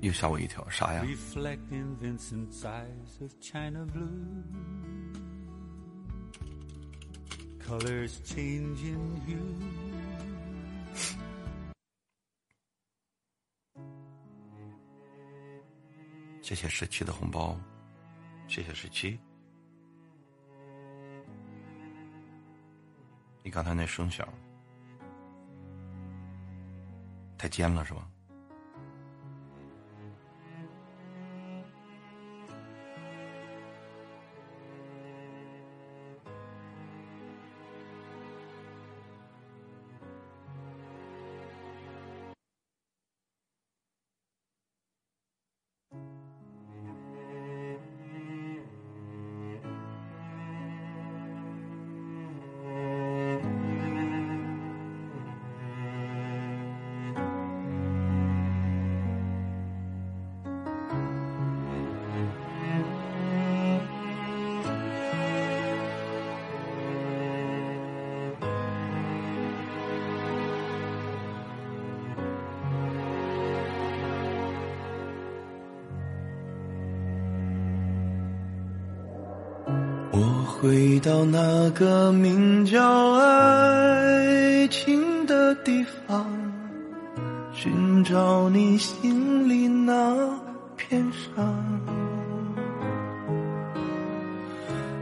又吓我一跳，啥呀？谢谢十七的红包，谢谢十七。你刚才那声响。太尖了，是吧？回到那个名叫爱情的地方，寻找你心里那片伤。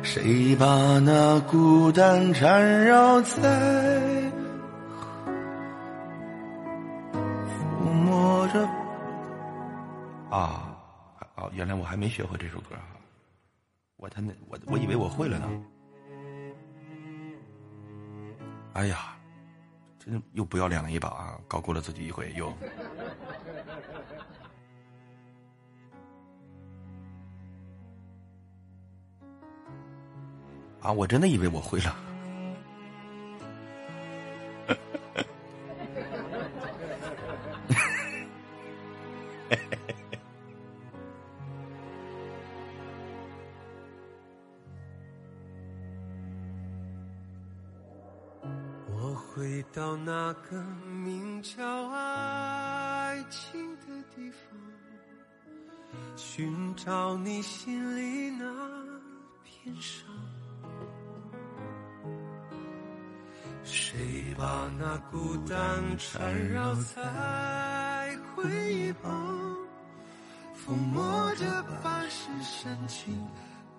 谁把那孤单缠绕在抚摸着？啊啊！原来我还没学会这首歌啊。我他那我我以为我会了呢，哎呀，真的又不要脸了一把啊！高估了自己一回又，啊！我真的以为我会了。缠绕在回忆旁，抚摸着半是深情，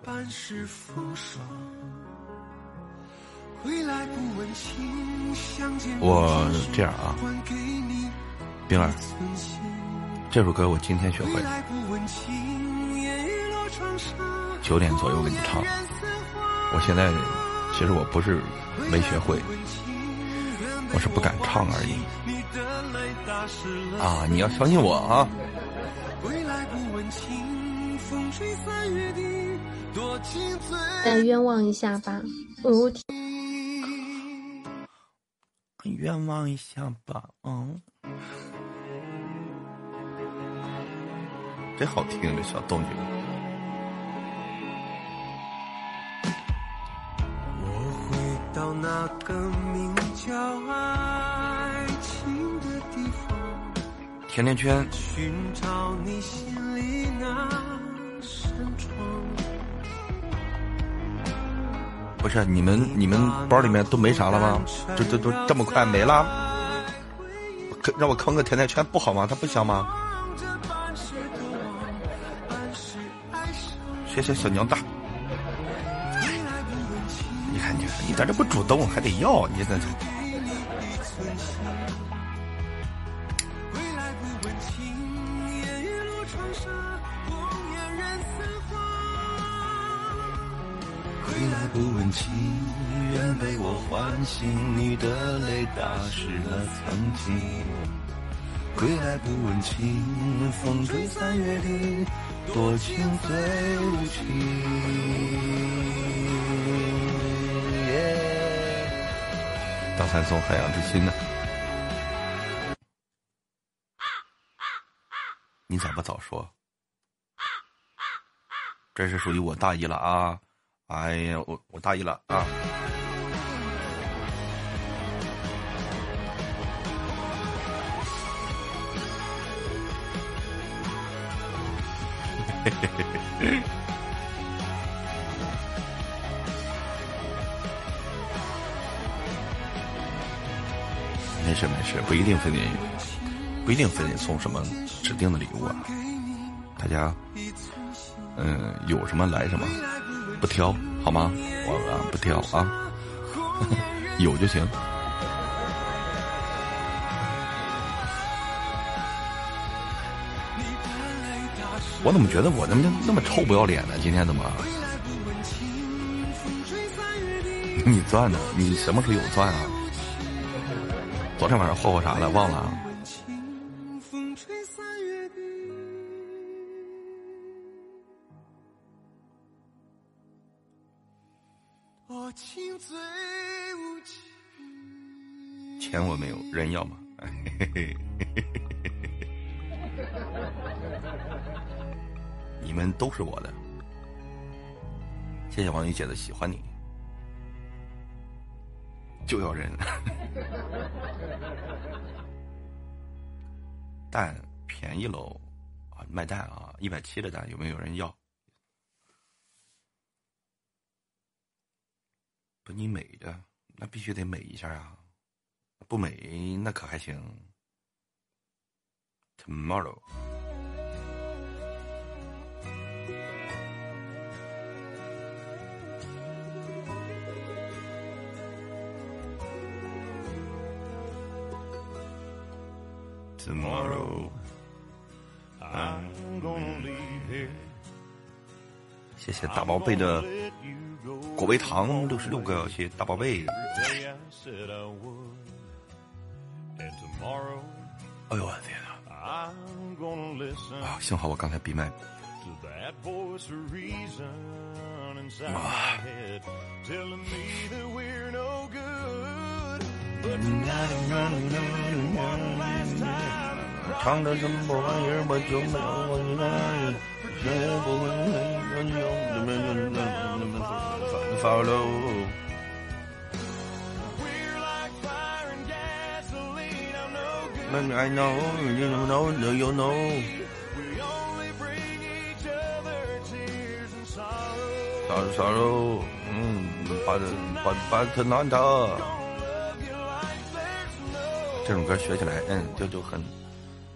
半是风霜。我这样啊，冰儿，这首歌我今天学会了，九点左右给你唱。我现在其实我不是没学会，我是不敢唱而已。啊，你要相信我啊！再冤枉一下吧，我。愿望一下吧，嗯，真好听这小动静。那个名叫爱情的地方，甜甜圈。寻找你心里那扇窗。不是你们，你们包里面都没啥了吗？这这都这么快没了？让我坑个甜甜圈不好吗？它不香吗？谢谢小娘大。看，你看，你在这不主动，还得要你这。不问情愿被我唤醒，你的泪打湿了曾经。归来不问情，风吹三月里，多情最无情。大三送海洋之心呢？你咋不早说？这是属于我大意了啊！哎呀，我我大意了啊！嘿嘿嘿没事没事，不一定非得不一定非得送什么指定的礼物啊。大家，嗯，有什么来什么，不挑好吗？我啊不挑啊，有就行。我怎么觉得我那么那么臭不要脸呢？今天怎么？你钻呢？你什么时候有钻啊？昨天晚上霍霍啥了？忘了。钱我没有，人要吗？你们都是我的，谢谢王宇姐的喜欢你，就要人。蛋便宜喽，啊，卖蛋啊，一百七的蛋有没有人要？不，你美的那必须得美一下啊，不美那可还行。Tomorrow。Tomorrow, I'm gonna leave here. 谢谢大宝贝的果味糖六十六个，谢谢大宝贝。哎呦我的天呐！啊，幸好我刚才闭麦。啊。唱的什么玩意儿？我就没有你爱，绝不会让你永远那么 follow。I know you know you know。sorrow sorrow，嗯，把把把它拿它。这种歌学起来，嗯，就就很，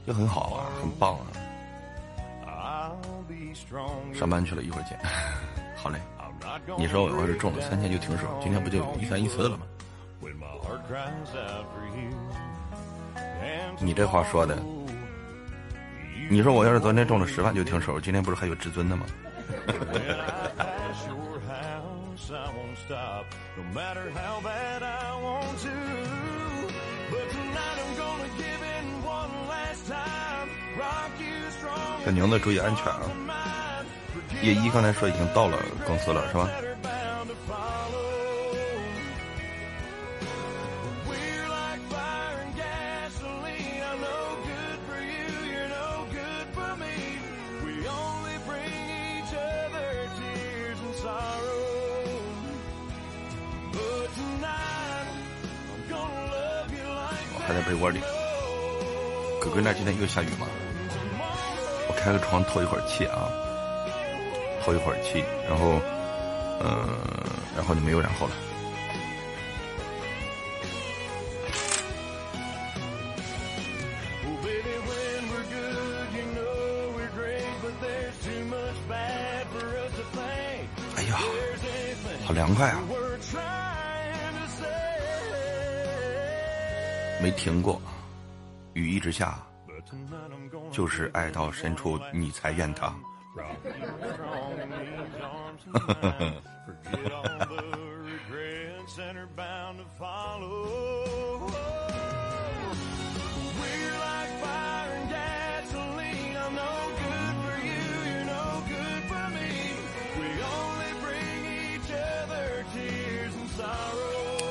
就很好啊，很棒啊！上班去了，一会儿见。好嘞，你说我要是中了三千就停手，今天不就一三一四了吗？你这话说的，你说我要是昨天中了十万就停手，今天不是还有至尊的吗？小宁子，注意安全啊！叶一刚才说已经到了公司了，是吧？我还在被窝里。哥哥那今天又下雨吗？我开个窗透一会儿气啊，透一会儿气，然后，嗯，然后就没有然后了。哎呀，好凉快啊！没停过，雨一直下。就是爱到深处你才怨他。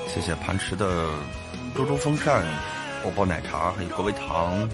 谢谢盘池的猪猪风扇、波波奶茶还有各位糖。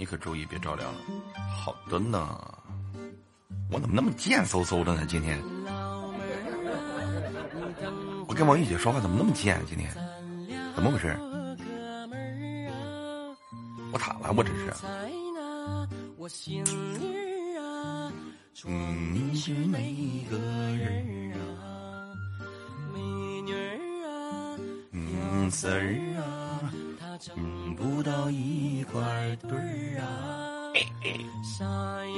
你可注意别着凉了。好的呢。我怎么那么贱嗖嗖的呢？今天我跟王玉姐说话怎么那么贱？今天怎么回事？我咋了？我这是。嗯，是每个人啊，美女啊，嗯丝儿啊，嗯不到一块堆儿啊，啥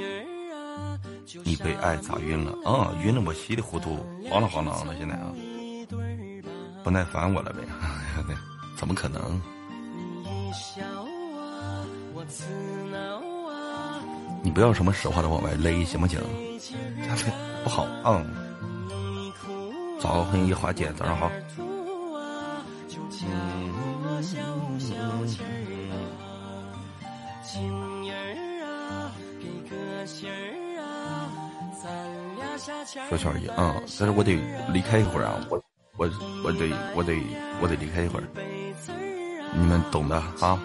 人啊？你被爱砸晕了啊？晕的我稀里糊涂，晃了晃啷的，现在啊，不耐烦我了呗？怎么可能？你不要什么实话都往外勒，行不行？不好啊！早欢迎花姐，早上好。说圈儿啊，青儿啊咱俩啥前儿小小姨啊，但是我得离开一会儿啊，我我我得我得我得离开一会儿，你们懂的啊。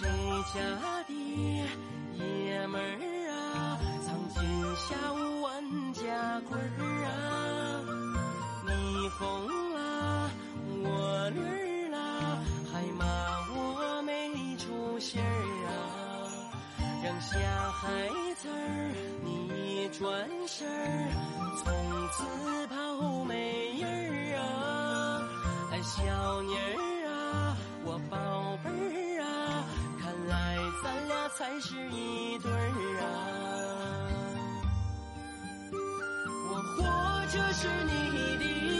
谁家的爷们儿啊？藏金下无万家闺儿啊？你疯了，我绿了，还骂我没出息儿啊？让下孩子儿你转身儿，从此。是你的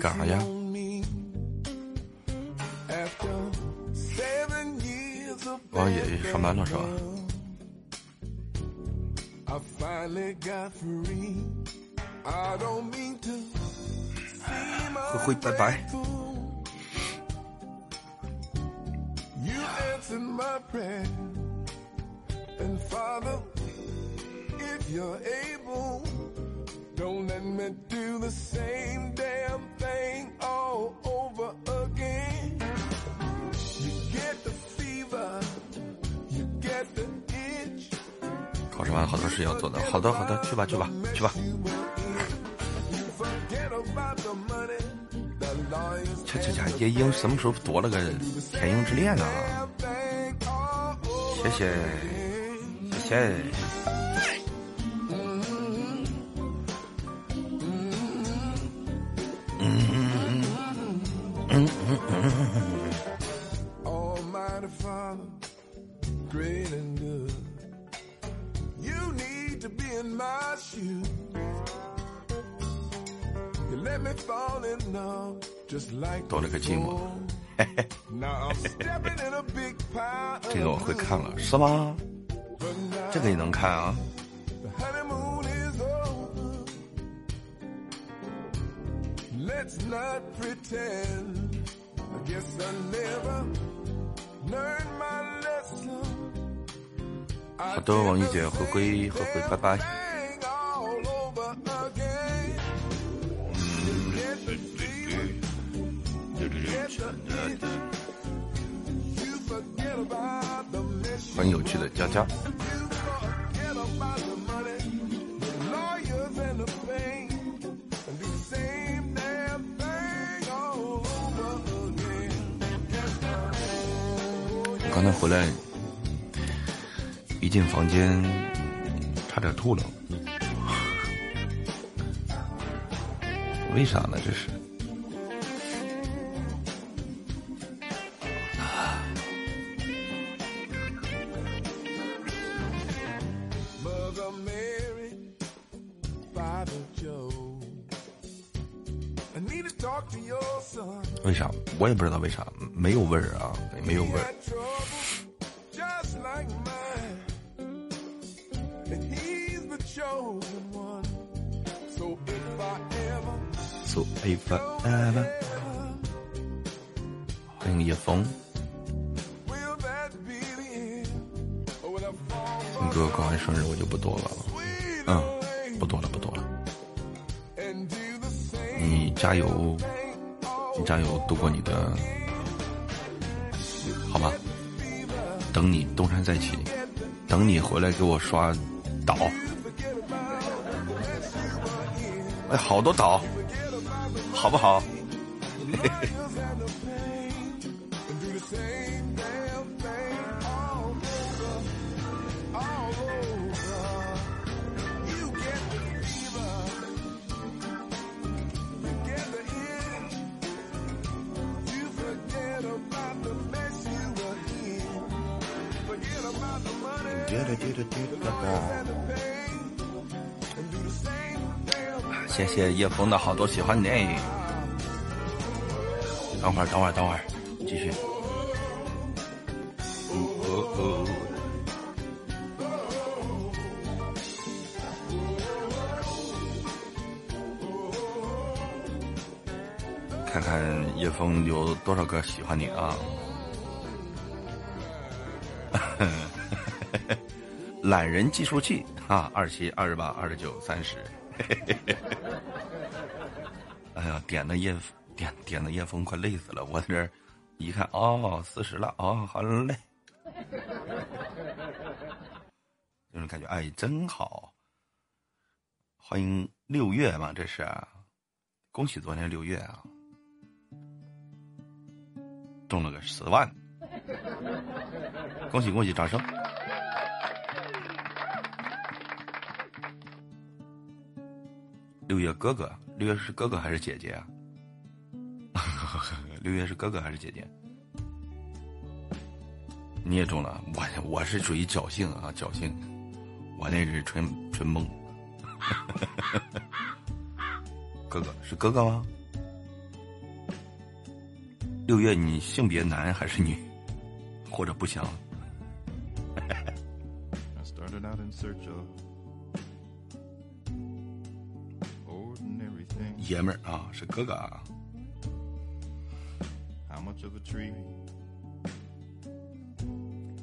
干啥呀？王野也上班了是吧？灰灰，拜拜。You're able, don't let me do the same damn thing all over again. You get the fever, you get the itch. 考试完好多事要做的，好的好的，去吧去吧去吧。You forget about the money, the lawyers 这这家夜莺什么时候夺了个天鹰之恋呢、啊谢谢谢谢。多了个寂寞，这个我会看了是吗？这个也能看啊。Let's not pretend. I guess I never learned my lesson. 好的，王玉姐，回归，回归，拜拜。欢迎有趣的佳佳。刚才回来一进房间差点吐了。为啥呢？这是。为啥？我也不知道为啥没有味儿啊没有味儿。Live forever。欢迎叶枫，哥过完生日我就不多了，嗯，不多了，不多了。你加油，你加油度过你的，好吗？等你东山再起，等你回来给我刷岛。哎，好多岛。好不好？嘿 嘿谢谢叶枫的好多喜欢你。等会儿，等会儿，等会儿，继续。看看叶枫有多少个喜欢你啊！懒人计数器啊，二七、二十八、二十九、三十。哎呀，点的叶点点的叶枫快累死了，我在这儿一看，哦，四十了，哦，好嘞，这 种感觉，哎，真好。欢迎六月嘛，这是，恭喜昨天六月啊，中了个十万，恭喜恭喜，掌声！六月哥哥，六月是哥哥还是姐姐啊？六月是哥哥还是姐姐？你也中了，我我是属于侥幸啊，侥幸，我那是纯纯蒙。哥哥是哥哥吗？六月，你性别男还是女？或者不详？爷们儿啊，是哥哥啊。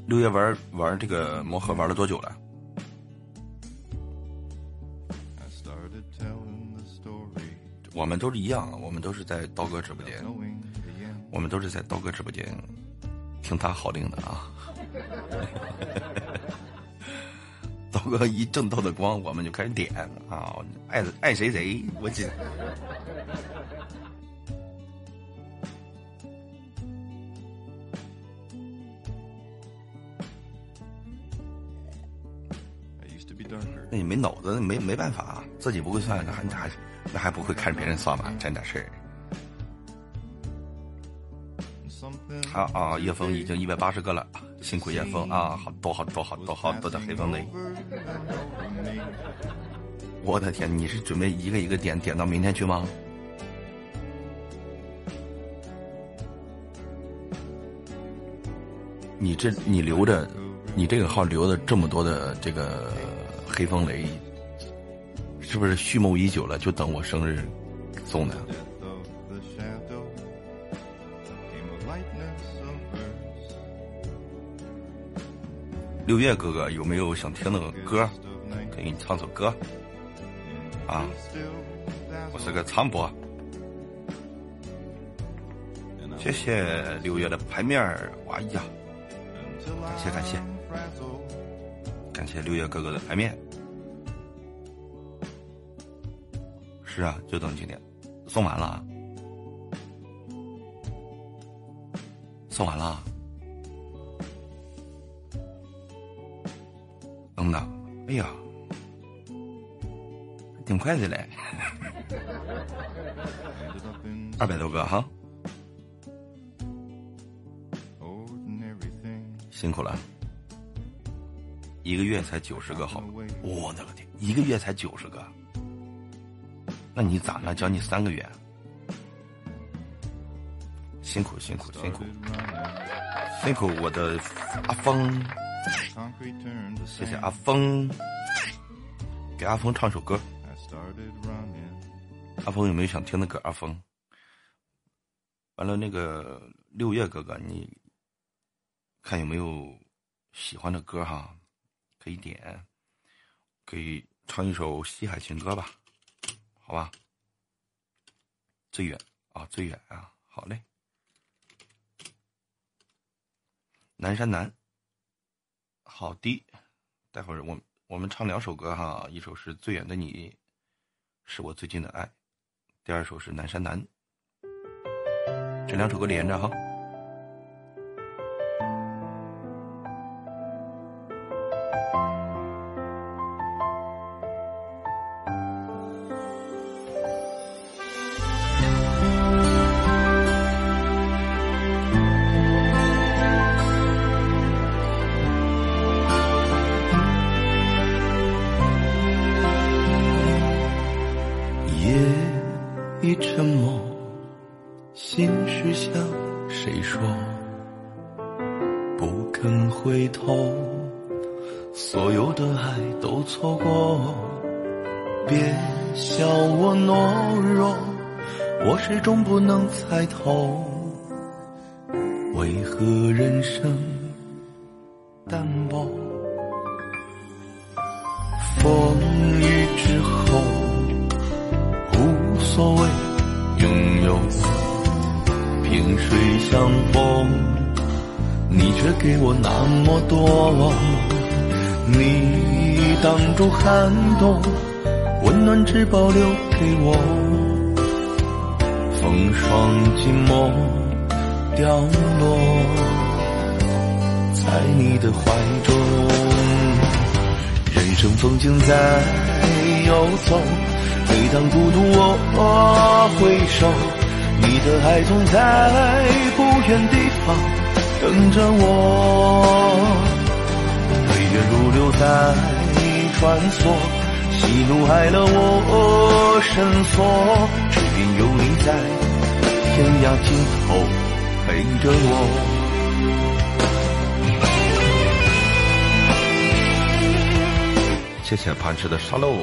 六爷玩玩这个魔盒玩了多久了我们都是一样，我们都是在刀哥直播间.我们都是在刀哥直播间听他号令的啊。刀哥一正道的光，我们就开始点啊，爱爱谁谁，我紧。I used to be darker. 那你没脑子，没没办法，自己不会算，那还那还那还不会看别人算吗？真的是。好啊，叶峰已经一百八十个了，辛苦叶枫啊，好多好多好多好多的黑风雷。我的天，你是准备一个一个点点到明天去吗？你这你留着，你这个号留的这么多的这个黑风雷，是不是蓄谋已久了？就等我生日送的？六月哥哥有没有想听的歌？可以给你唱首歌。啊，我是个唱播。谢谢六月的牌面儿，哎呀，感谢感谢，感谢六月哥哥的牌面。是啊，就等今天，送完了，送完了啊。嗯呐，哎呀，挺快的嘞，二百多个哈，辛苦了，一个月才九十个好，我的个天，一个月才九十个，那你咋了？教你三个月，辛苦辛苦辛苦，辛苦我的阿峰。谢谢阿峰，给阿峰唱首歌。阿峰有没有想听的歌？阿峰，完了那个六月哥哥，你看有没有喜欢的歌哈？可以点，可以唱一首西海情歌吧，好吧？最远啊，最远啊，好嘞。南山南。好的，待会儿我我们唱两首歌哈，一首是最远的你，是我最近的爱，第二首是南山南，这两首歌连着哈。感动，温暖只保留给我。风霜寂寞掉落在你的怀中，人生风景在游走，每当孤独我回首，你的爱总在不远地方等着我。岁月如流在穿梭，喜怒哀乐我深锁，只因有你在。天涯尽头陪着我，谢谢盘吃的沙漏。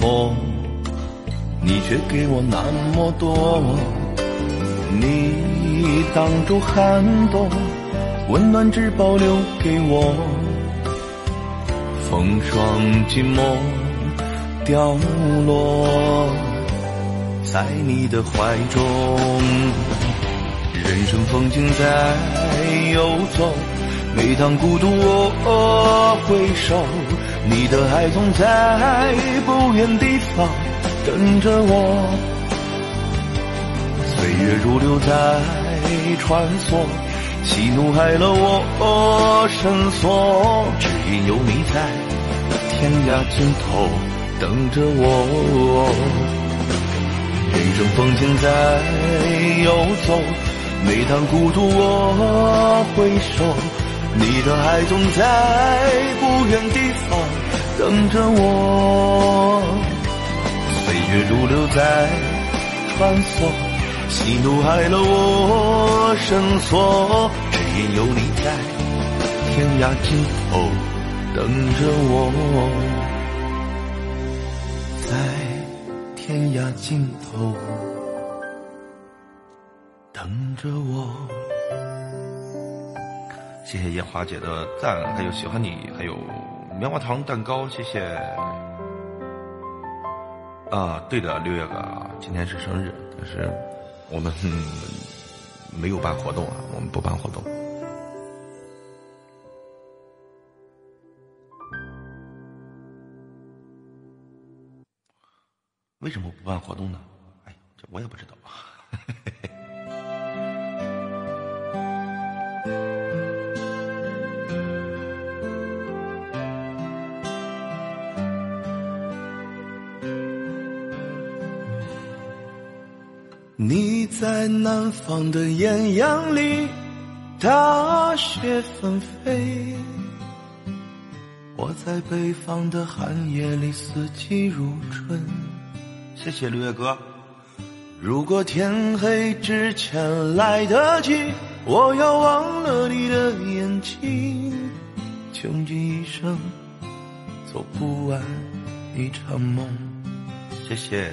风，你却给我那么多。你挡住寒冬，温暖只保留给我。风霜寂寞掉落在你的怀中。人生风景在游走，每当孤独我回首，你的爱总在不远地方等着我。岁月如流在穿梭，喜怒哀乐我深锁，只因有你在天涯尽头等着我。人生风景在游走。每当孤独我回首，你的爱总在不远地方等着我。岁月如流在穿梭，喜怒哀乐我深锁，只因有你在天涯尽头等着我，在天涯尽头等着我。谢谢烟花姐的赞，还有喜欢你，还有棉花糖蛋糕，谢谢。啊，对的，六月哥，今天是生日，但是我们、没有办活动啊，我们不办活动。为什么不办活动呢？哎，这我也不知道。你在南方的艳阳里，大雪纷飞；我在北方的寒夜里，四季如春。谢谢六月哥。如果天黑之前来得及，我要忘了你的眼睛，穷尽一生做不完一场梦。谢谢。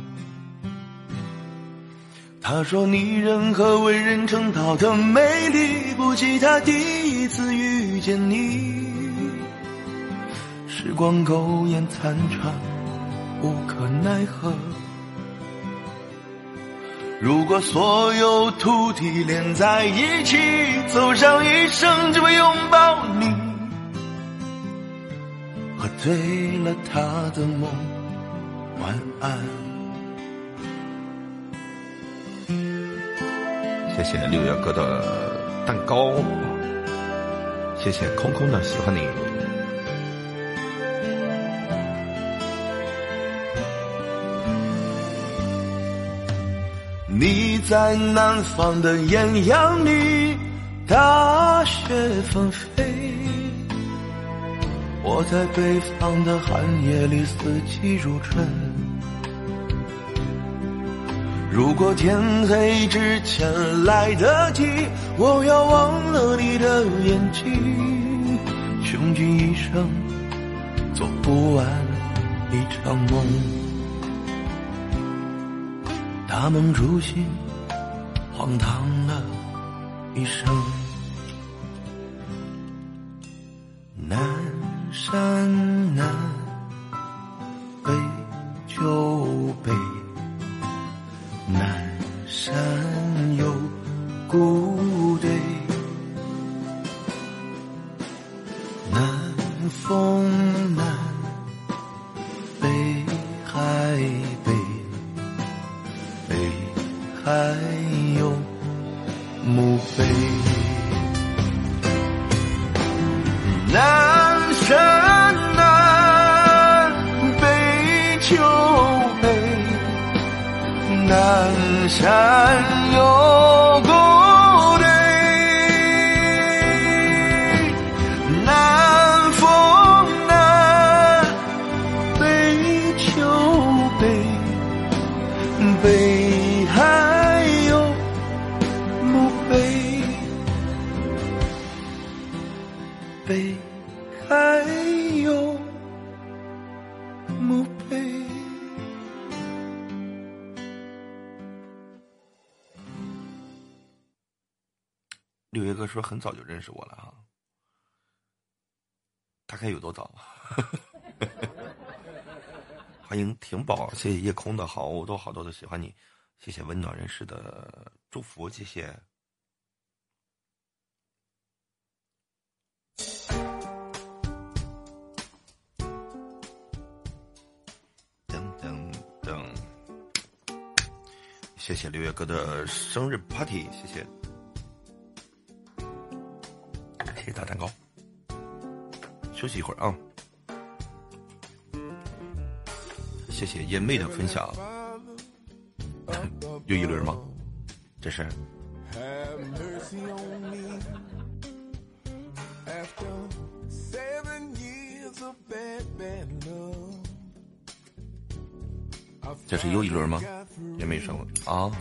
他说：“你任何为人称道的美丽，不及他第一次遇见你。时光苟延残喘，无可奈何。如果所有土地连在一起，走上一生只为拥抱你，喝醉了他的梦，晚安。”谢谢六月哥的蛋糕，谢谢空空的喜欢你。你在南方的艳阳里，大雪纷飞；我在北方的寒夜里，四季如春。如果天黑之前来得及，我要忘了你的眼睛，穷尽一生做不完一场梦。大梦初醒，荒唐了一生。南山是我了哈，大概有多早？欢迎婷宝，谢谢夜空的好多好多的喜欢你，谢谢温暖人士的祝福，谢谢。等等等，谢谢六月哥的生日 party，谢谢。可以打蛋糕。休息一会儿啊，谢谢燕妹的分享，又一轮吗？这是。这是又一轮吗？也没什么啊。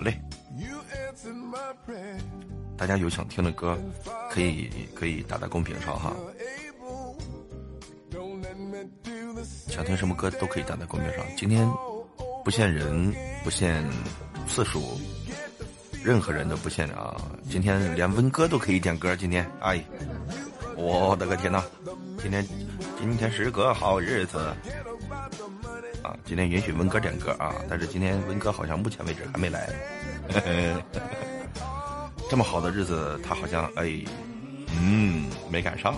好嘞。大家有想听的歌，可以可以打在公屏上哈。想听什么歌都可以打在公屏上。今天不限人，不限次数，任何人都不限啊。今天连温哥都可以点歌。今天，哎，我的个天呐！今天今天是个好日子啊！今天允许文哥点歌啊，但是今天文哥好像目前为止还没来。这么好的日子，他好像哎，嗯，没赶上。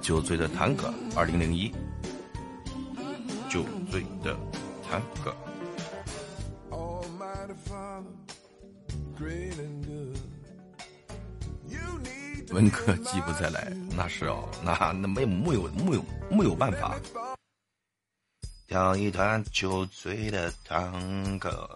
酒醉的探戈，二零零一。酒醉的探戈，文哥既不再来，那是哦，那那没没有木有木有办法。跳一段酒醉的探戈。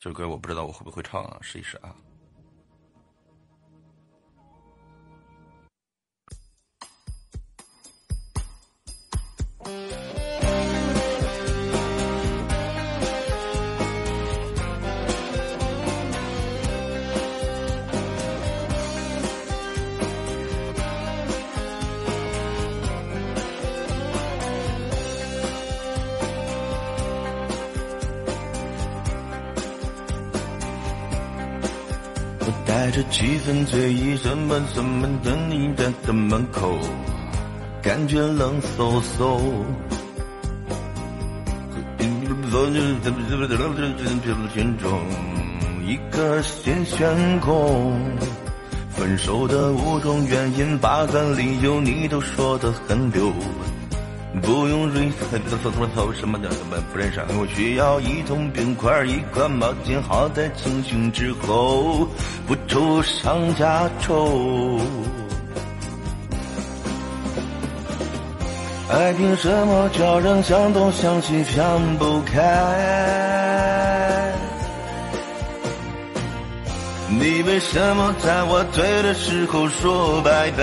这首歌我不知道我会不会唱啊，试一试啊。带着几分醉意，怎么怎么等你的的门口，感觉冷飕飕。心中一个新悬空，分手的五种原因，八个理由你都说的很溜。不用瑞头什么的，怎么不认识？我需要一桶冰块，一块毛巾，好在清醒之后不愁上加愁。爱凭什么叫人想东想西想不开？你为什么在我醉的时候说拜拜？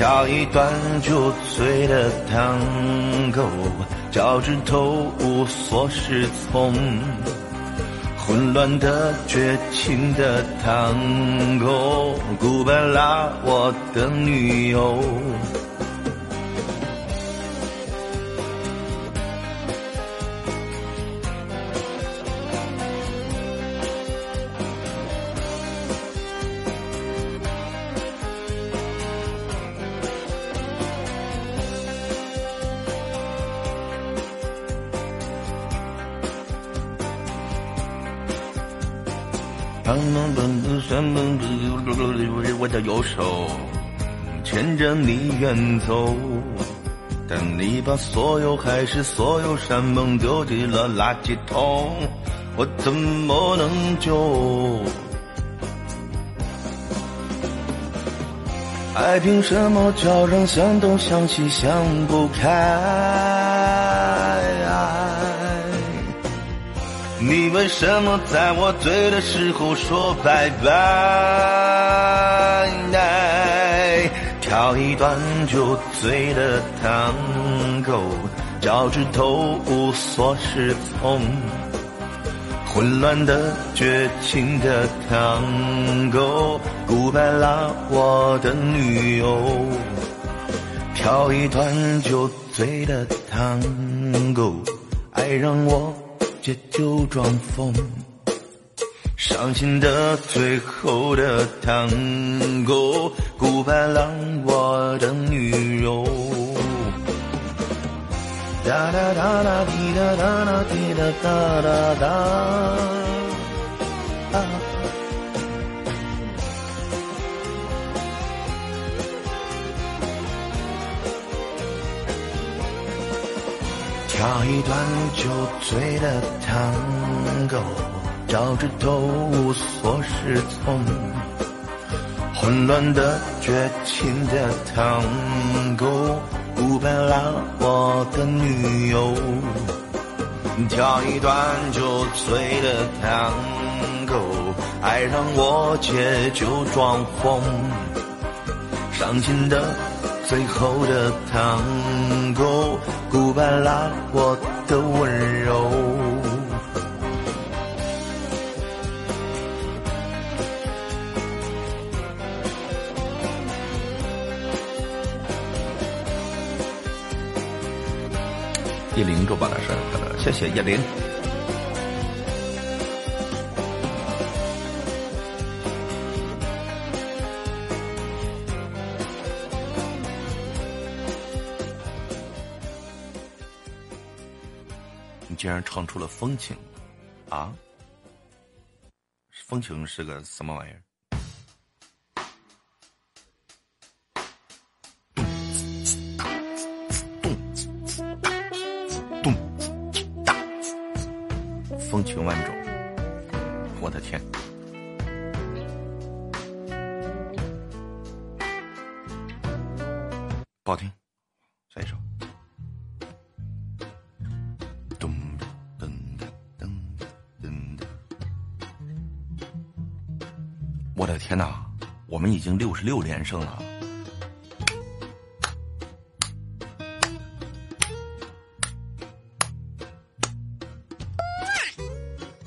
跳一段酒醉的探戈，脚趾头无所适从，混乱的绝情的探戈，Goodbye，我的女友。远走，但你把所有海誓、所有山盟丢进了垃圾桶，我怎么能救？爱凭什么叫人想东想西想不开？你为什么在我醉的时候说拜拜？跳一段酒醉的探戈，脚趾头无所适从，混乱的绝情的探戈，Goodbye 啦，我的女友。跳一段酒醉的探戈，爱让我借酒装疯，伤心的最后的探戈，Goodbye 啦，我的女友。哒哒哒哒滴哒哒哒滴哒哒哒哒。啊跳一段酒醉的探戈，脚趾头无所适从，混乱的绝情的探戈，古巴拉我的女友，跳一段酒醉的探戈，爱让我借酒装疯。伤心的最后的糖果，古巴拉我的温柔。叶玲祝爸爸生日快乐，谢谢叶玲。你竟然唱出了风情啊！风情是个什么玩意儿？六连胜了。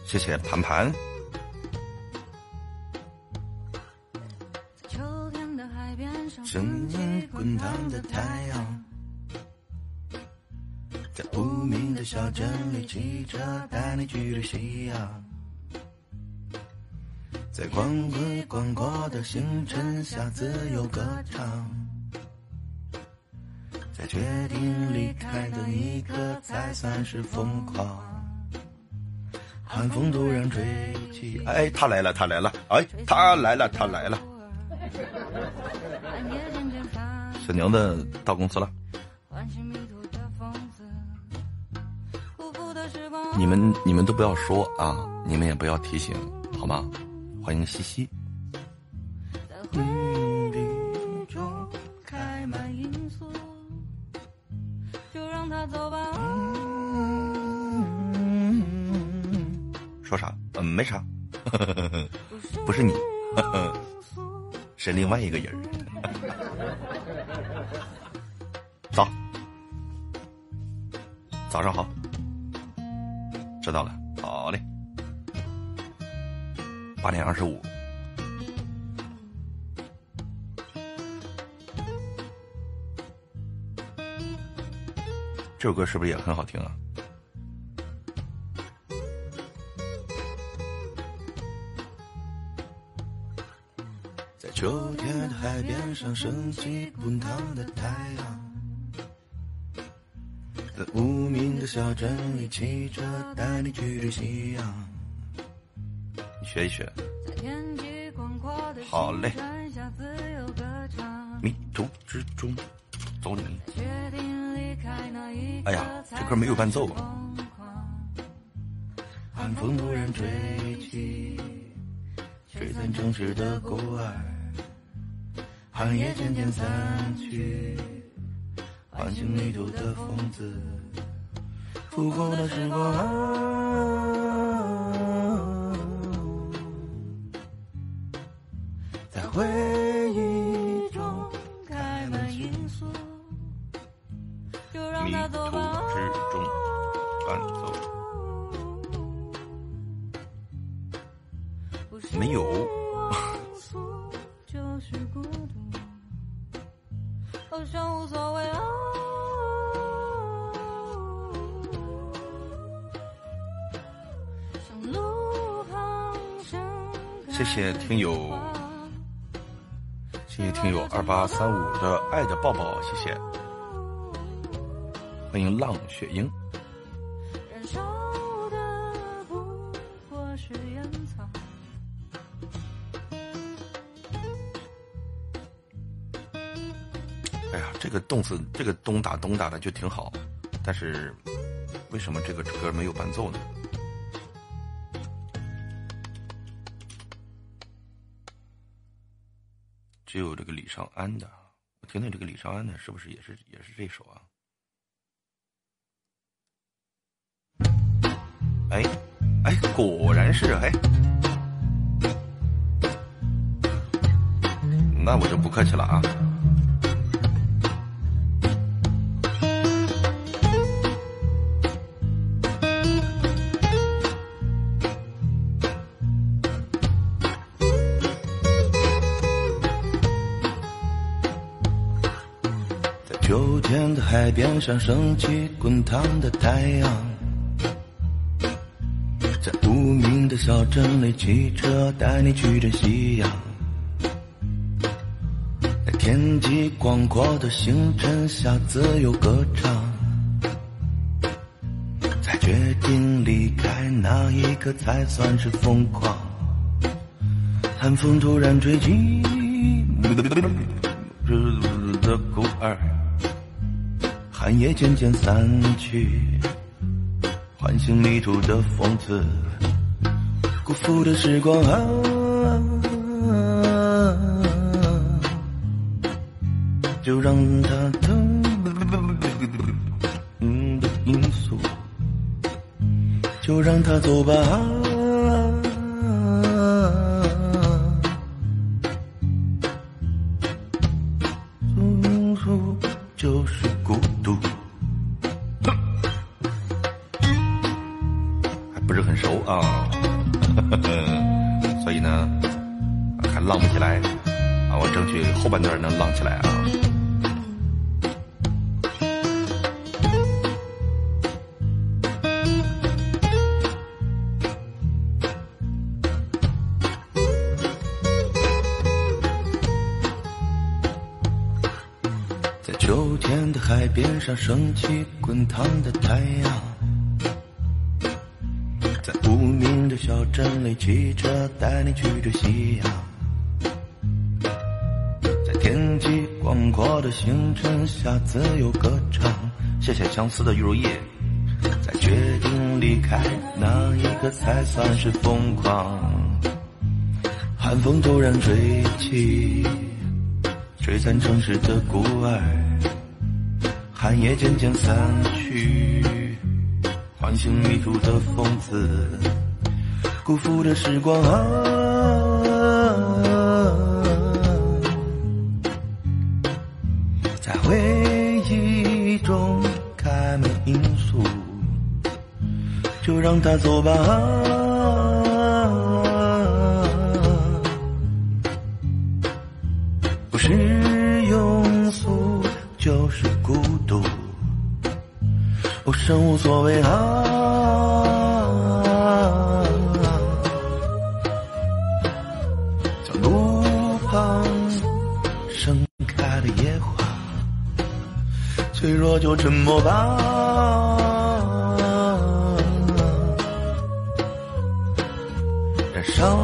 谢谢盘盘。星辰下自由歌唱，在决定离开的一刻才算是疯狂。寒风突然吹起，哎，他来了，他来了，哎，他来了，他来了。小娘子到公司了，你们你们都不要说啊，你们也不要提醒，好吗？欢迎西西。中开满罂粟，就让它走吧。说啥？嗯，没啥，不是你，是另外一个人。早，早上好，知道了，好嘞。八点二十五，这首歌是不是也很好听啊？在秋天的海边上升起滚烫的太阳，在无名的小镇里骑车带你去追夕阳。你学一学。在天际广阔的好嘞星辰下自由歌唱。迷途之中，走你。哎呀这歌没有伴奏啊寒风突然吹起，吹散城市的孤儿，寒夜渐渐散去，唤醒迷途的疯子，复古的时光啊，在回忆迷途。之中，伴奏没有。谢谢听友谢谢听友二八三五的爱的抱抱，谢谢。欢迎浪雪鹰。哎呀，这个动词，这个咚打咚打的就挺好，但是为什么这个歌没有伴奏呢？只有这个李尚安的，我听听这个李尚安的，是不是也是也是这首啊？哎哎，果然是哎，那我就不客气了啊。在秋天的海边上升起滚烫的太阳，在小镇里，骑车带你去追夕阳。在天际广阔的星辰下自由歌唱，在决定离开那一刻才算是疯狂。寒风突然吹起，日的孤儿，寒夜渐渐散去，唤醒迷途的疯子，辜负的时光啊，就让它等嗯的因素，就让它走吧。升起滚烫的太阳，在无名的小镇里，汽车带你去追夕阳，在天际广阔的星辰下自由歌唱。谢谢相思的玉如意，在决定离开那一刻才算是疯狂。寒风突然吹起，吹散城市的孤儿，寒夜渐渐散去，唤醒迷途的疯子，辜负的时光啊，在回忆中开满罂粟。就让它走吧。啊生无所谓啊。像路旁盛开的野花，脆弱就沉默吧。燃烧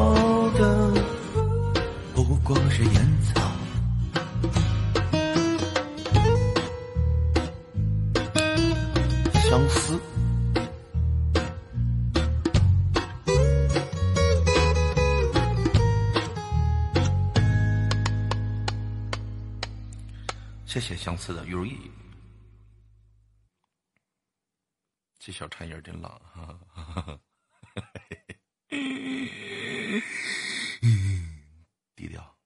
谢相思的玉如意。这小颤音真浪哈。低调，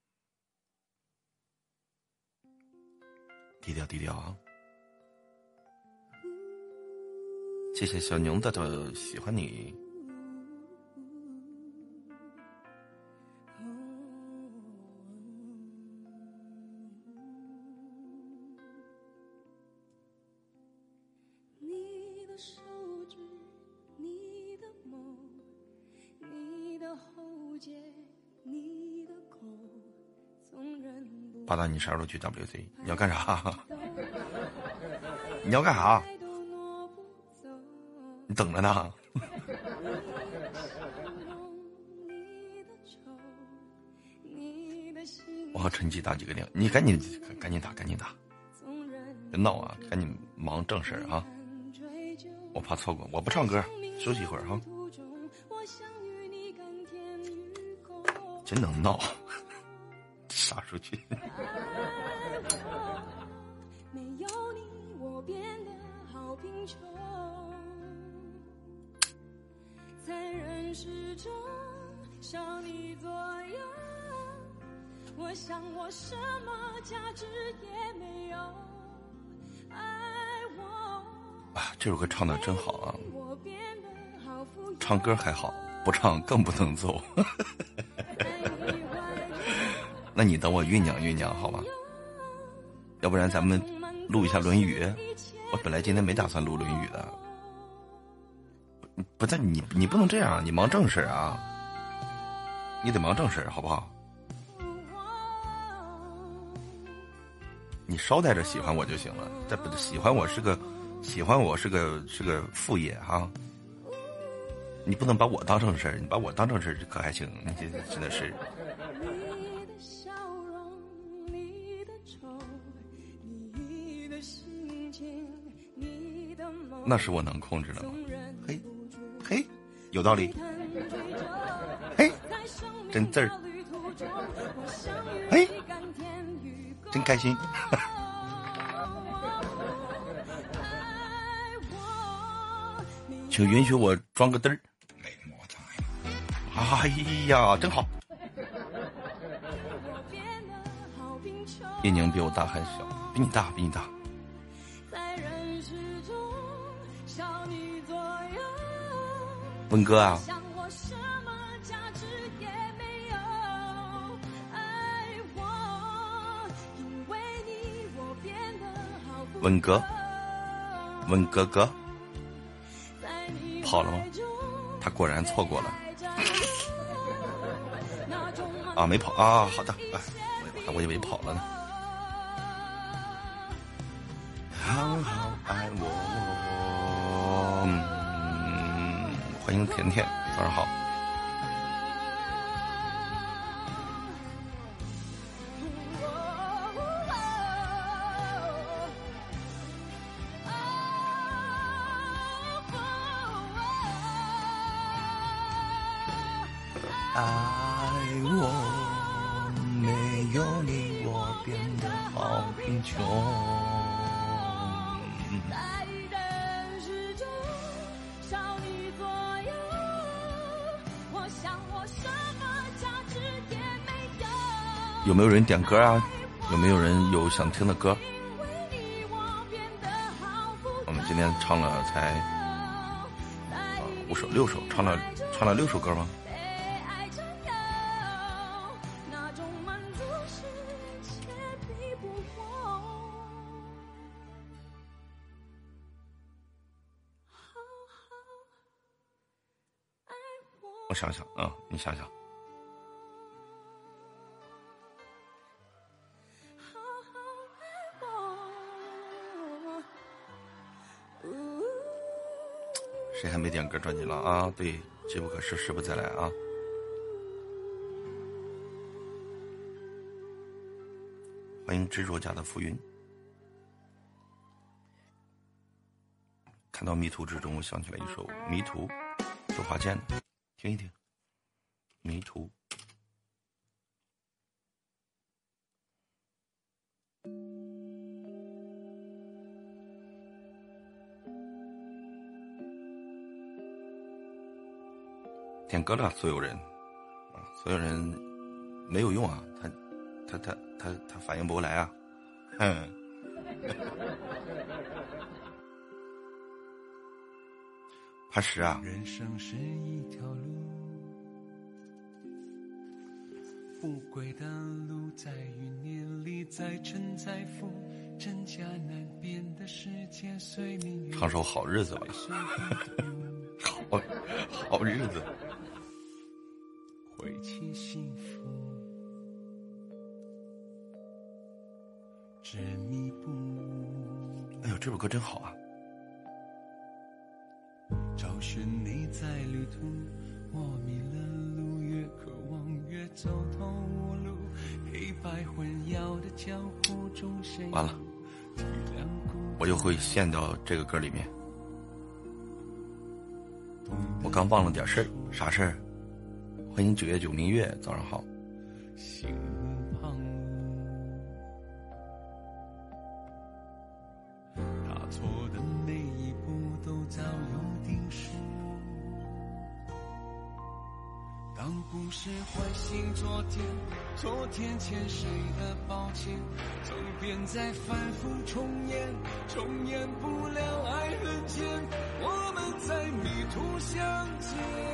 低调，低调啊！谢谢小牛的的喜欢。你忍不八大，你啥时候去 WC？你要干啥？你要干啥？你等着呢。我和陈记打几个电话，你赶紧赶紧打，赶紧打，别闹啊！赶紧忙正事儿啊！我怕错过，我不唱歌，休息一会儿哈。真能闹，撒出去。没有你，我变得好贫穷。在人世中少你左右，我想我什么价值也没有。爱我，啊，这首歌唱的真好啊！唱歌还好，不唱更不能走。那你等我酝酿酝酿好吧？要不然咱们录一下《论语》。我本来今天没打算录《论语》的。不不但你你不能这样，你忙正事儿啊！你得忙正事儿，好不好？你捎带着喜欢我就行了，这不喜欢我是个喜欢我是个是个副业哈。你不能把我当正事儿，你把我当正事儿可还行？你这真的是。那是我能控制的吗？嘿，嘿，有道理。嘿，真字儿。嘿，真开心。请允许我装个嘚儿。哎呀，真好。叶宁比我大还小？比你大，比你大。文哥啊。文哥，文哥哥跑了吗他果然错过了 啊，没跑啊。好的，哎，我我以为跑了呢。甜甜，早上好。有。没有人点歌啊？有没有人有想听的歌？我们今天唱了才啊五首六首，唱了唱了六首歌吗？我想想啊、你想想，谁还没点歌专辑了啊？对，机不可失，失不再来啊！欢迎执着家的浮云。看到迷途之中，我想起了一首《迷途》，周华健的，听一听。迷途。点歌了，所有人，啊，所有人没有用啊，他，他他他他反应不过来啊，哼。怕石啊，人生是一条路，不归的路在于念里，在沉在浮，真假难辨的世界随你。唱首好日子吧，好好日子。会起幸福，执迷不悟。哎呦，这首歌真好啊！旅途，我迷了路，越渴望越走投无路，黑白混淆的江湖中，谁完了，我又会陷到这个歌里面。我刚忘了点事儿，啥事儿？欢迎九月九明月，早上好。心旁，踏错的每一步都早有定数。当故事唤醒昨天，昨天欠谁的抱歉，走遍再反复重演，重演不了爱恨间，我们在迷途相见。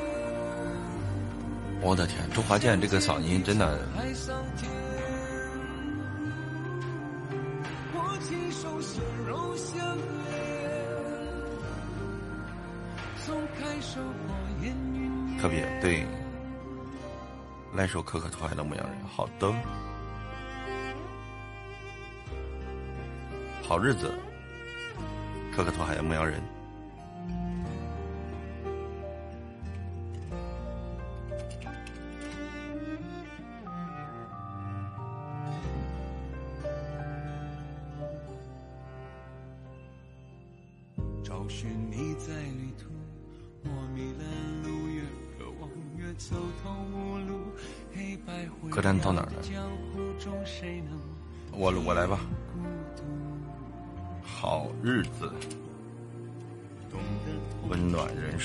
我的天，周华健这个嗓音真的，特别对。来首可可托海的牧羊人，好的。好日子，可可托海的牧羊人。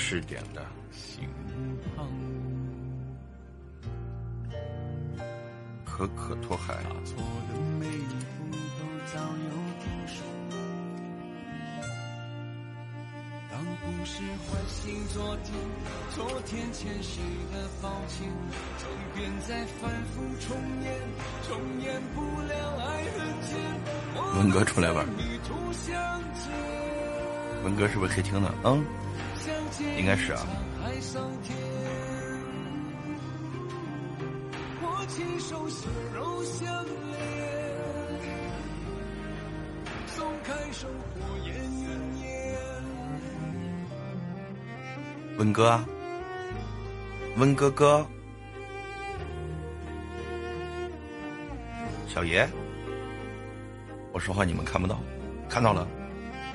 暖人士点的。心旁，可可托海，踏错的每一步都早有定数。当故事唤醒昨天，昨天前世的抱歉，走遍再反复重演，重演不了爱恨间。文哥出来玩，文哥是不是黑听的？嗯，应该是啊。文哥温，哥哥，小爷，我说话你们看不到，看到了，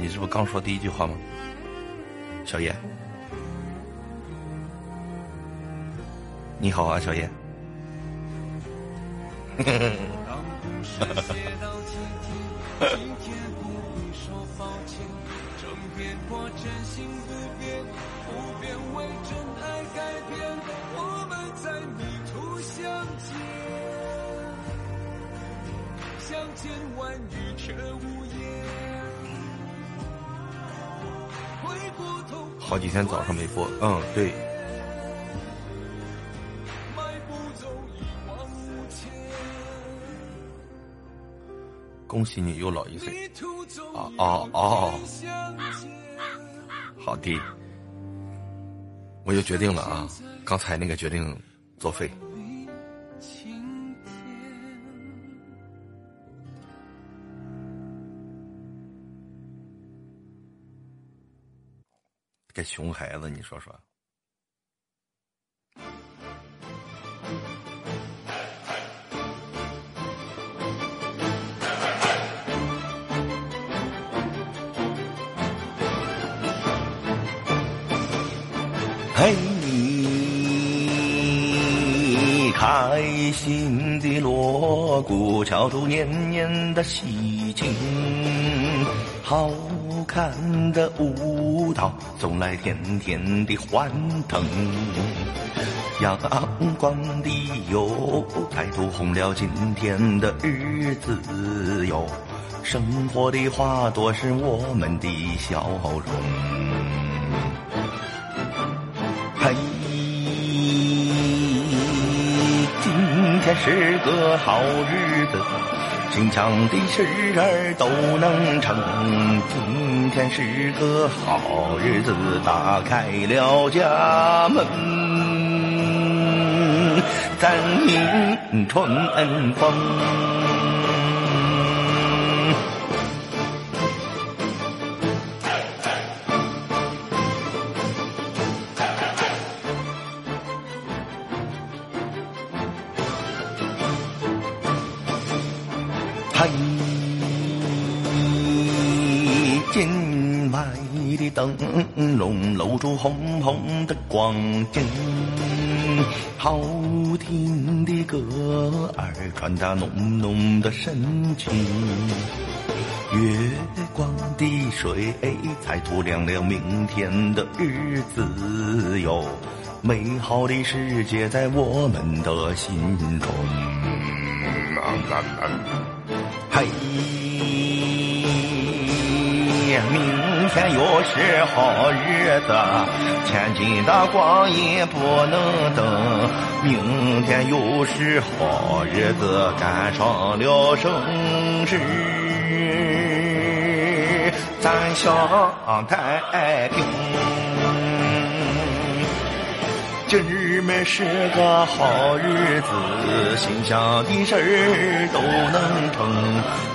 你这不刚说第一句话吗？小叶，你好啊，小爷。当故事写到今天，今天不必说抱歉，争辩过真心不变，不变为真爱改变，我们在迷途相见，相见万语却无言。好几天早上没播，嗯，对，恭喜你又老一岁，迷途走，哦哦。好的，我就决定了啊，刚才那个决定作废。这熊孩子，你说说。嘿，开心的锣鼓敲出年年的喜庆，好看的舞蹈送来甜甜的欢腾。阳光的油彩涂红了今天的日子哟，生活的花朵是我们的笑容。嘿，今天是个好日子，心强的事儿都能成。今天是个好日子，打开了家门，咱迎春风。笼露出红红的光景，好听的歌儿传达浓浓的深情。月光的水彩涂亮了明天的日子哟，美好的世界在我们的心中。嘿，明天又是好日子，千金的光阴不能等。明天又是好日子，赶上了生日。咱享太平。今日儿是个好日子，心想的事儿都能成。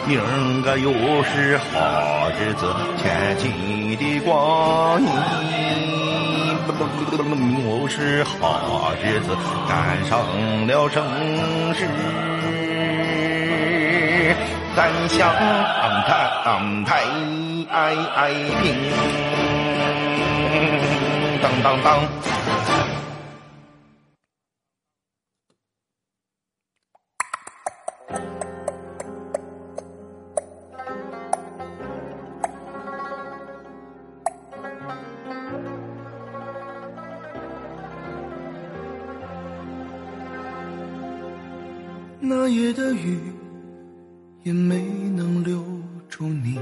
明儿个又是好日子，千金的光阴。又是好日子，赶上了生日。咱享太平，当当当。那夜的雨也没能留住你，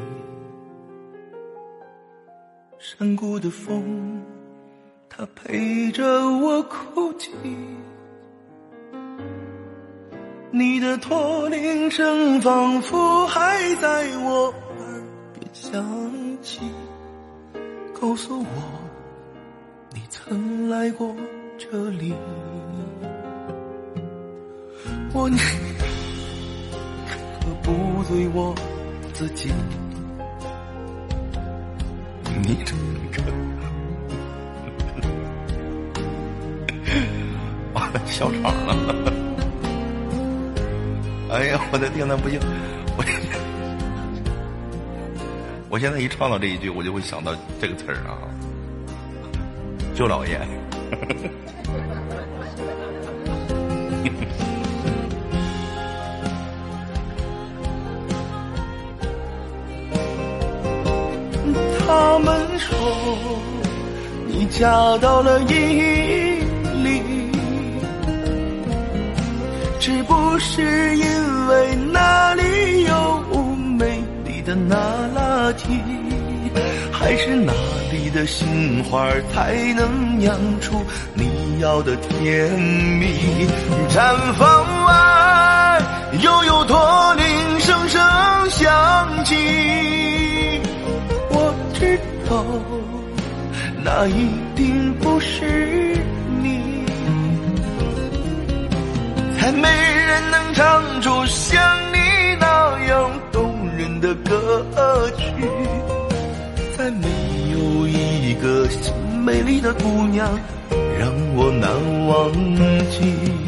山谷的风，它陪着我哭泣。你的驼铃声仿佛还在我耳边响起，告诉我你曾来过这里。我你可不醉我自己，你这个，完了笑场了。哎呀，我的天呐，不行！我我现在一唱到这一句，我就会想到这个词儿啊，舅老爷。他们说你嫁到了伊犁，是不是因为那里有美丽的那拉提？还是那里的杏花才能酿出你要的甜蜜？毡房外又有驼铃声声响起。那一定不是你，才没人能唱出像你那样动人的歌曲，再没有一个美丽的姑娘让我难忘记。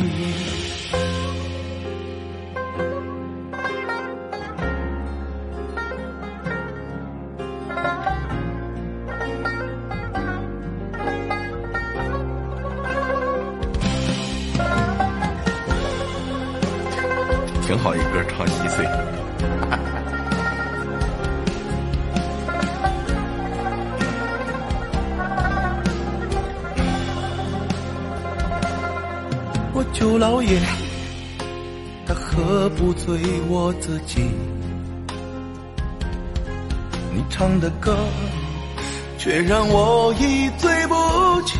对我自己。你唱的歌，却让我一醉不起。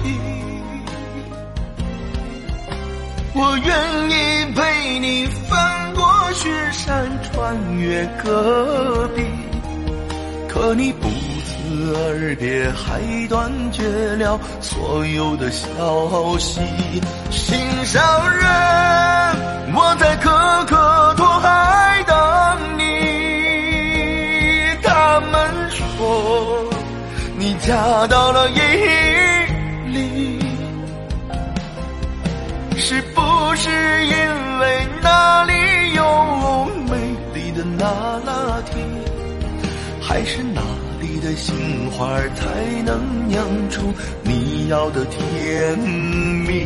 我愿意陪你翻过雪山，穿越戈壁，可你不辞而别，还断绝了所有的消息。心上人，我在可可托海等你。他们说你嫁到了伊犁。是不是因为那里有美丽的那拉提，还是哪里的杏花才能酿出你要的甜蜜？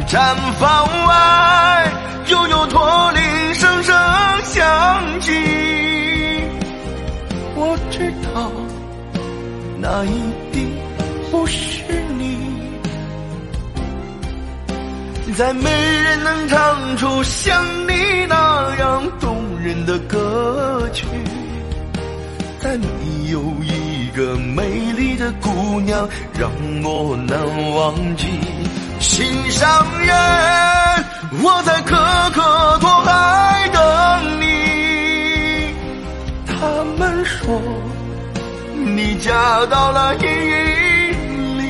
毡房外，悠悠驼铃声声响起。我知道，那一定不是你。再没人能唱出像你那样动人的歌曲，再没有一个美丽的姑娘让我难忘记。心上人，我在可可托海等你。他们说你嫁到了伊犁，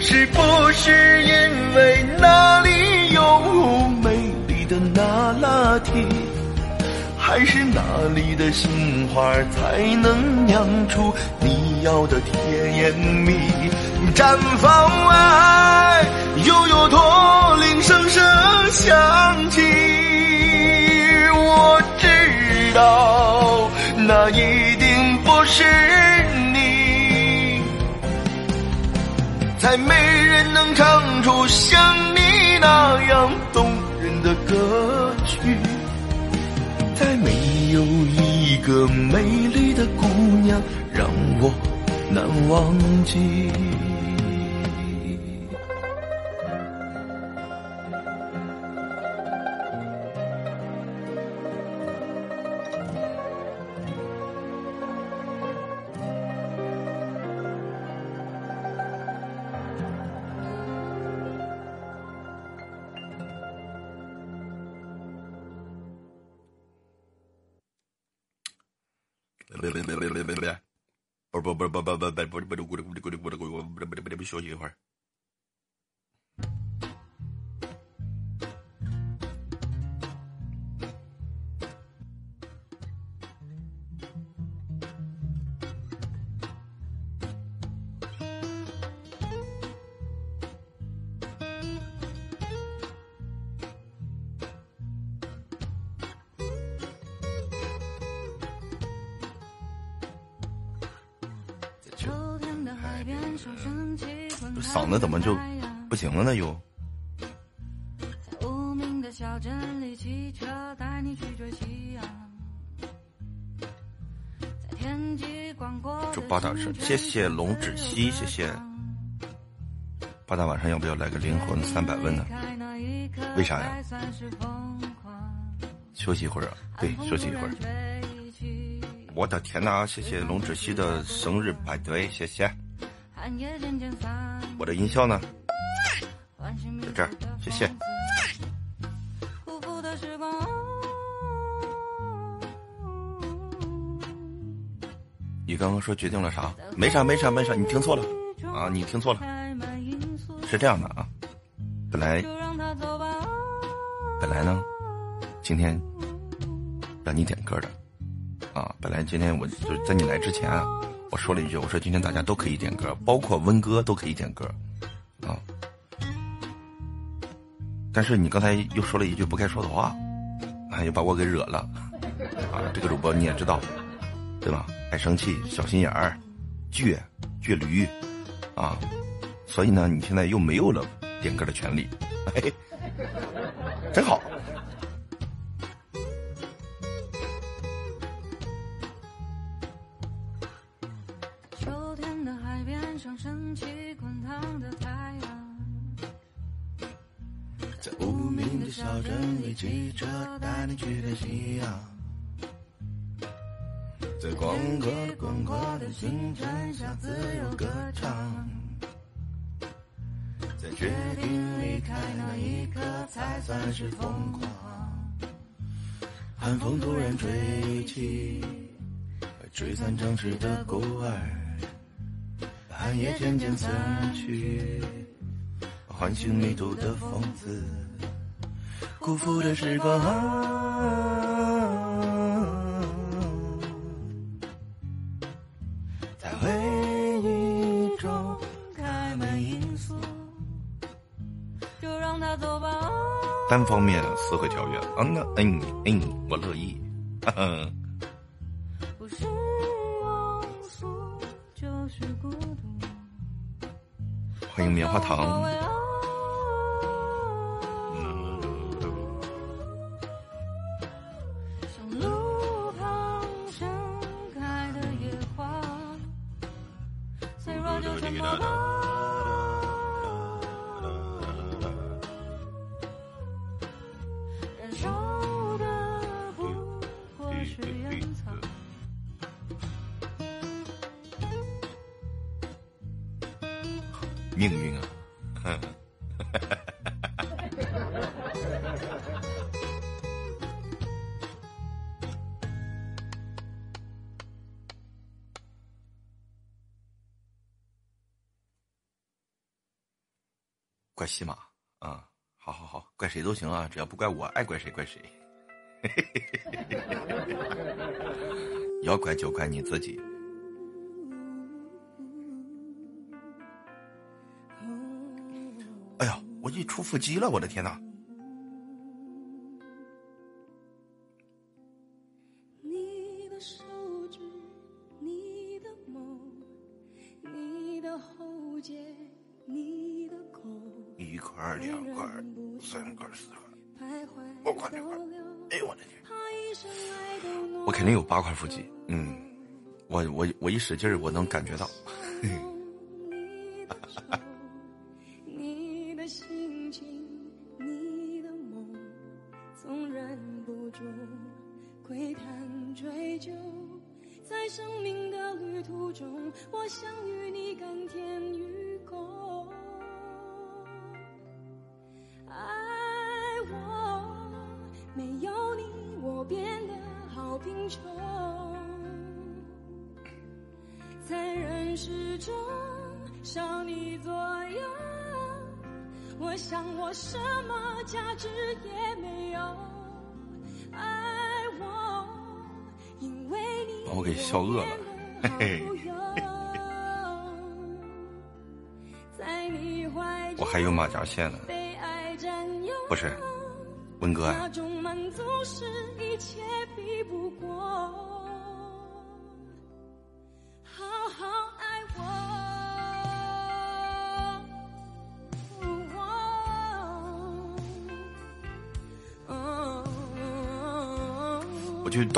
是不是因为那里有美丽的那拉提？还是那里的杏花才能酿出你要的甜蜜？毡房外，悠悠驼铃声声响起。我知道，那一定不是你。再没人能唱出像你那样动人的歌曲。再没有一个美丽的姑娘让我难忘记。不不不不不不不不不不不不不不不不休息一会儿。嗓子怎么就不行了呢？又在无名的小镇里，汽车带你去追夕阳。在天际广阔祝八大是谢谢龙芷溪，谢谢八大晚上要不要来个灵魂三百问呢？为啥呀？休息一会儿啊，对，休息一会儿。我的天呐！谢谢龙芷溪的生日派对，谢谢。我的音效呢？在这儿，谢谢。你刚刚说决定了啥？没啥，没啥，没啥，你听错了啊！你听错了，是这样的啊。本来。本来呢，今天让你点歌的啊。本来今天我就在你来之前啊，我说了一句，我说今天大家都可以点歌，包括温哥都可以点歌啊。但是你刚才又说了一句不该说的话，啊，又把我给惹了啊。这个主播你也知道，对吧？爱生气，小心眼儿，倔倔驴啊。所以呢，你现在又没有了点歌的权利，嘿，真好。汽车带你去看夕阳。在广阔广阔的星辰下自由歌唱，在决定离开那一刻才算是疯狂。寒风突然吹起，吹散城市的孤儿，寒夜渐渐散去，唤醒迷途的疯子，辜负的时光、啊。在回忆中开门，就让他走吧。单方面撕毁条约，嗯那嗯嗯，我乐意。不是庸俗，就是孤独。欢迎棉花糖。命运啊。哈哈哈哈哈哈哈怪西马啊好好好怪谁都行啊只要不怪我爱怪谁怪谁。要怪就怪你自己。一出腹肌了我的天呐一块两块三块四块五块六块哎呦我的天。我肯定有八块腹肌嗯。我我我一使劲儿我能感觉到。嘿嘿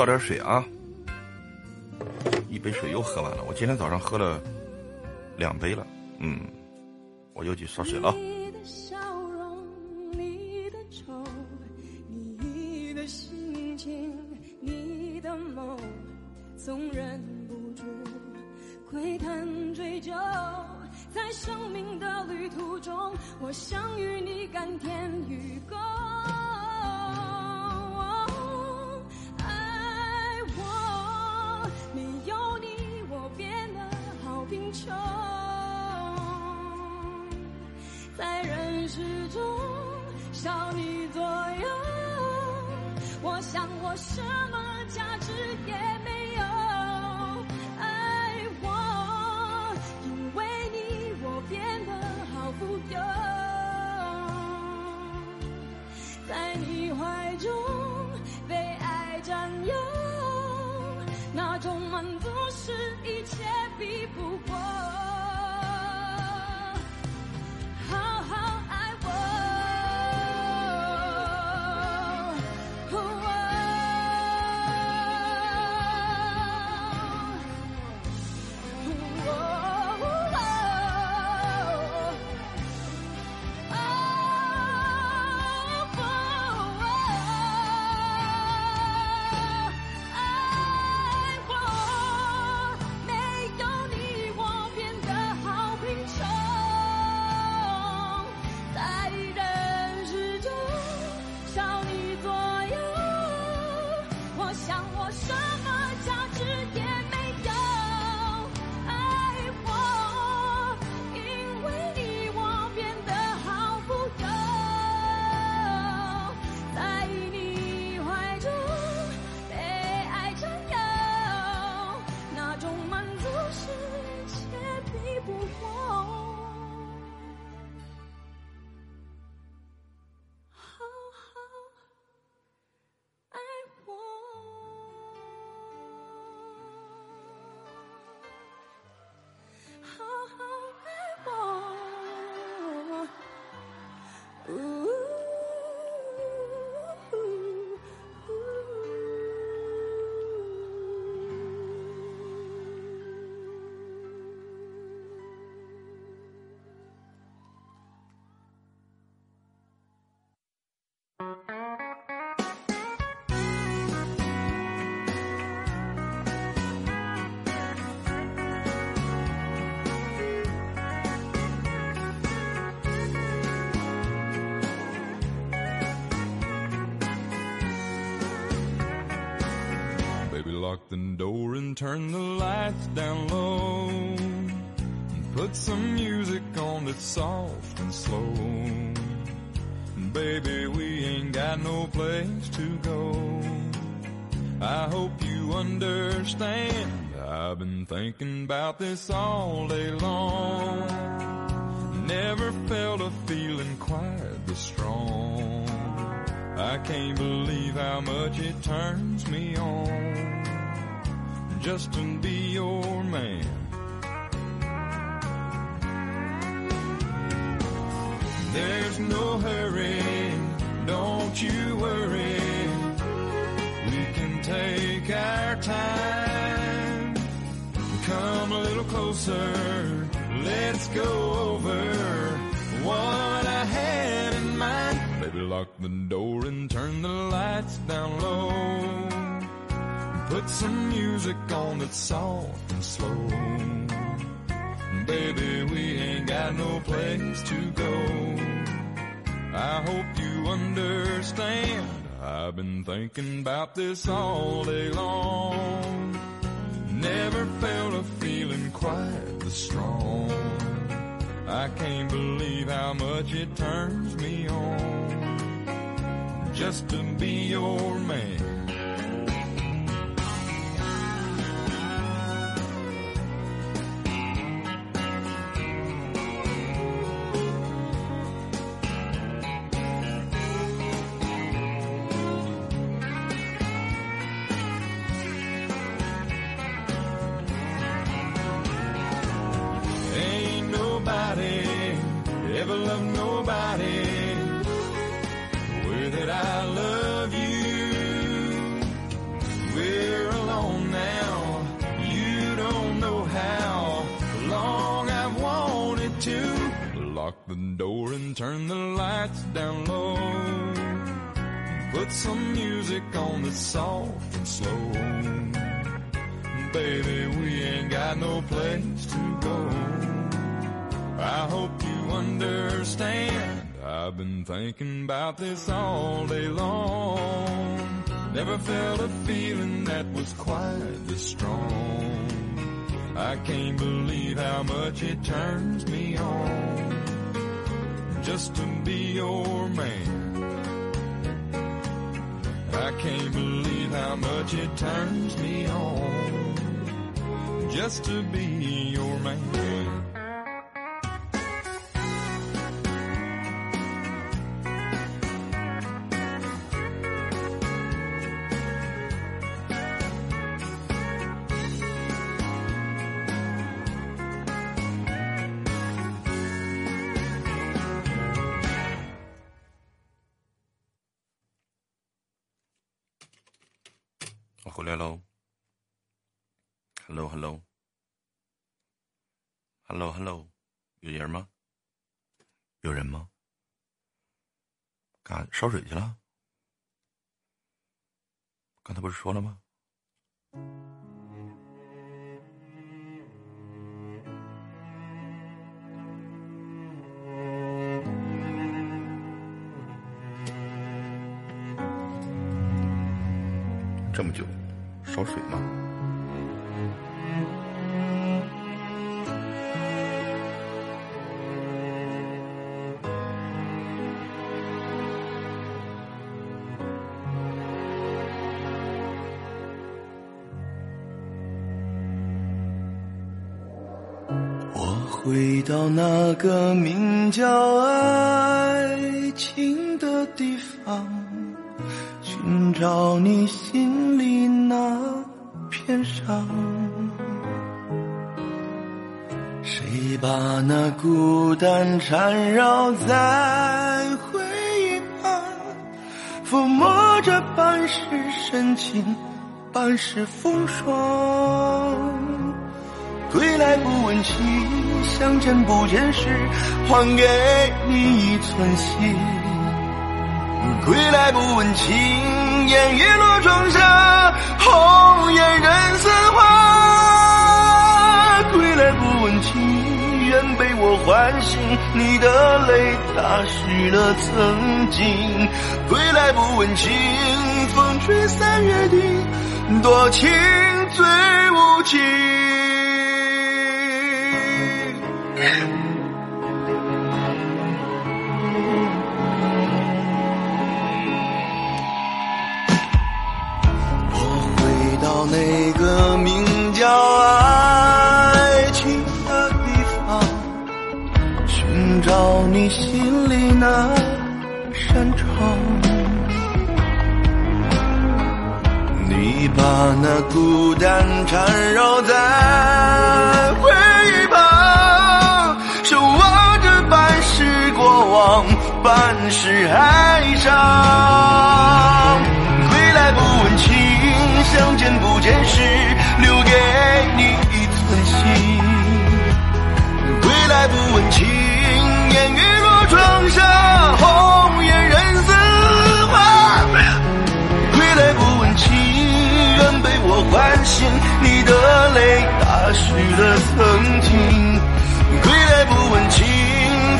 喝点水啊。一杯水又喝完了我今天早上喝了两杯了嗯我又去烧水了。Baby, we ain't got no place to go. I hope you understand. I've been thinking about this all day long. Never felt a feeling that was quite this strong. I can't believe how much it turns me on just to be your man. I can't believe how much it turns me on just to be your man. 烧水去了？刚才不是说了吗？这么久，烧水吗？到那个名叫爱情的地方，寻找你心里那片伤。谁把那孤单缠绕在回忆旁，抚摸着半世深情，半世风霜。归来不问情，相见不见时，还给你一寸心。归来不问情，烟雨落窗下，红颜人似花。归来不问情，愿被我唤醒，你的泪打湿了曾经。归来不问情，风吹散约定，多情最无情。我回到那个名叫爱情的地方，寻找你心里那扇窗。你把那孤单缠绕在半世哀伤。归来不问情，相见不见时，留给你一寸心。归来不问情，烟雨落窗纱，红颜人似花。归来不问情，愿被我唤醒你的泪，打湿了曾经。归来不问情，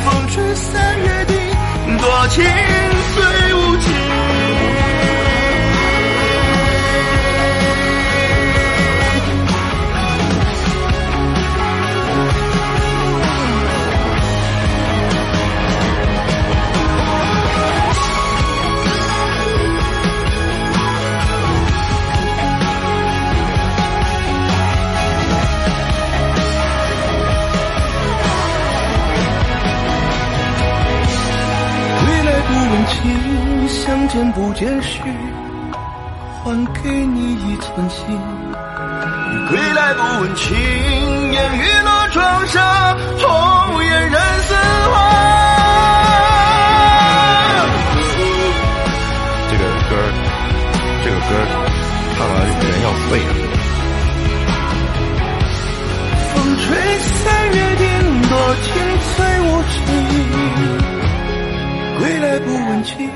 风吹散约定，多情最无情。相见不见时，还给你一寸心。归来不问情，烟雨落窗纱，红颜人似花。这个歌，这个歌儿唱完人要废了。风吹三月定，多情最无情。归来不问情，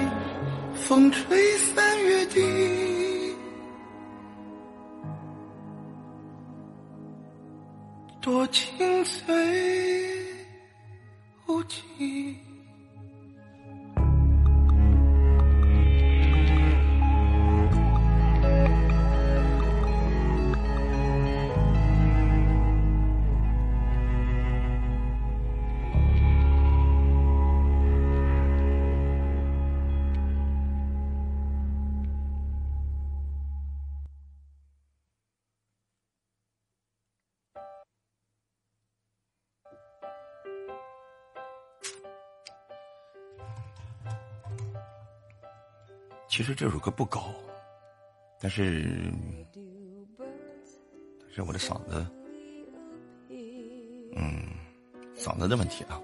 风吹三月底，多情最无情。其实这首歌不高，但是，但是我的嗓子，嗯，嗓子的问题啊。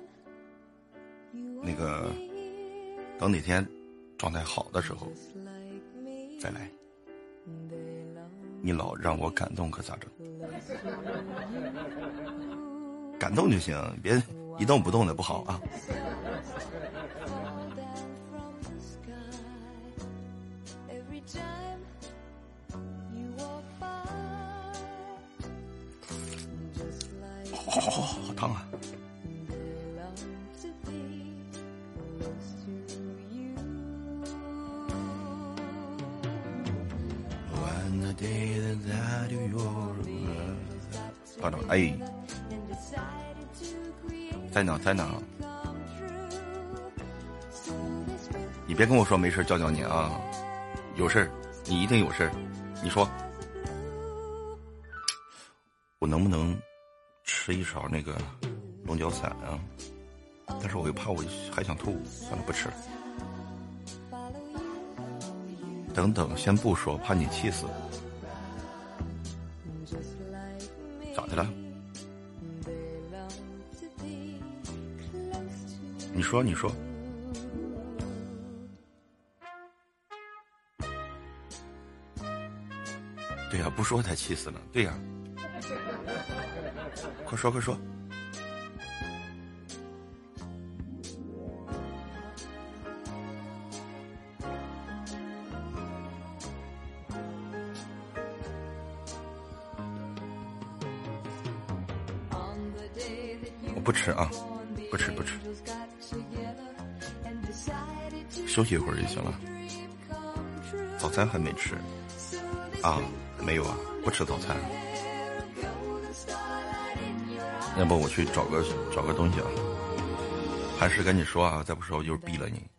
那个，等哪天状态好的时候再来。你老让我感动可咋整？感动就行，别一动不动的不好啊。好好好，烫啊。哎，在呢，在呢。你别跟我说没事，教教你啊，有事，你一定有事，你说。我能不能？吃一勺那个龙角散啊？但是我又怕我还想吐，算了不吃了。等等，先不说，怕你气死。咋的了？你说，你说。对呀、不说才气死呢。对呀、快说快说。我不吃啊不吃不吃。休息一会儿就行了。早餐还没吃。啊没有啊不吃早餐。要不我去找个找个东西啊。还是赶紧说啊再不说我就毙了你。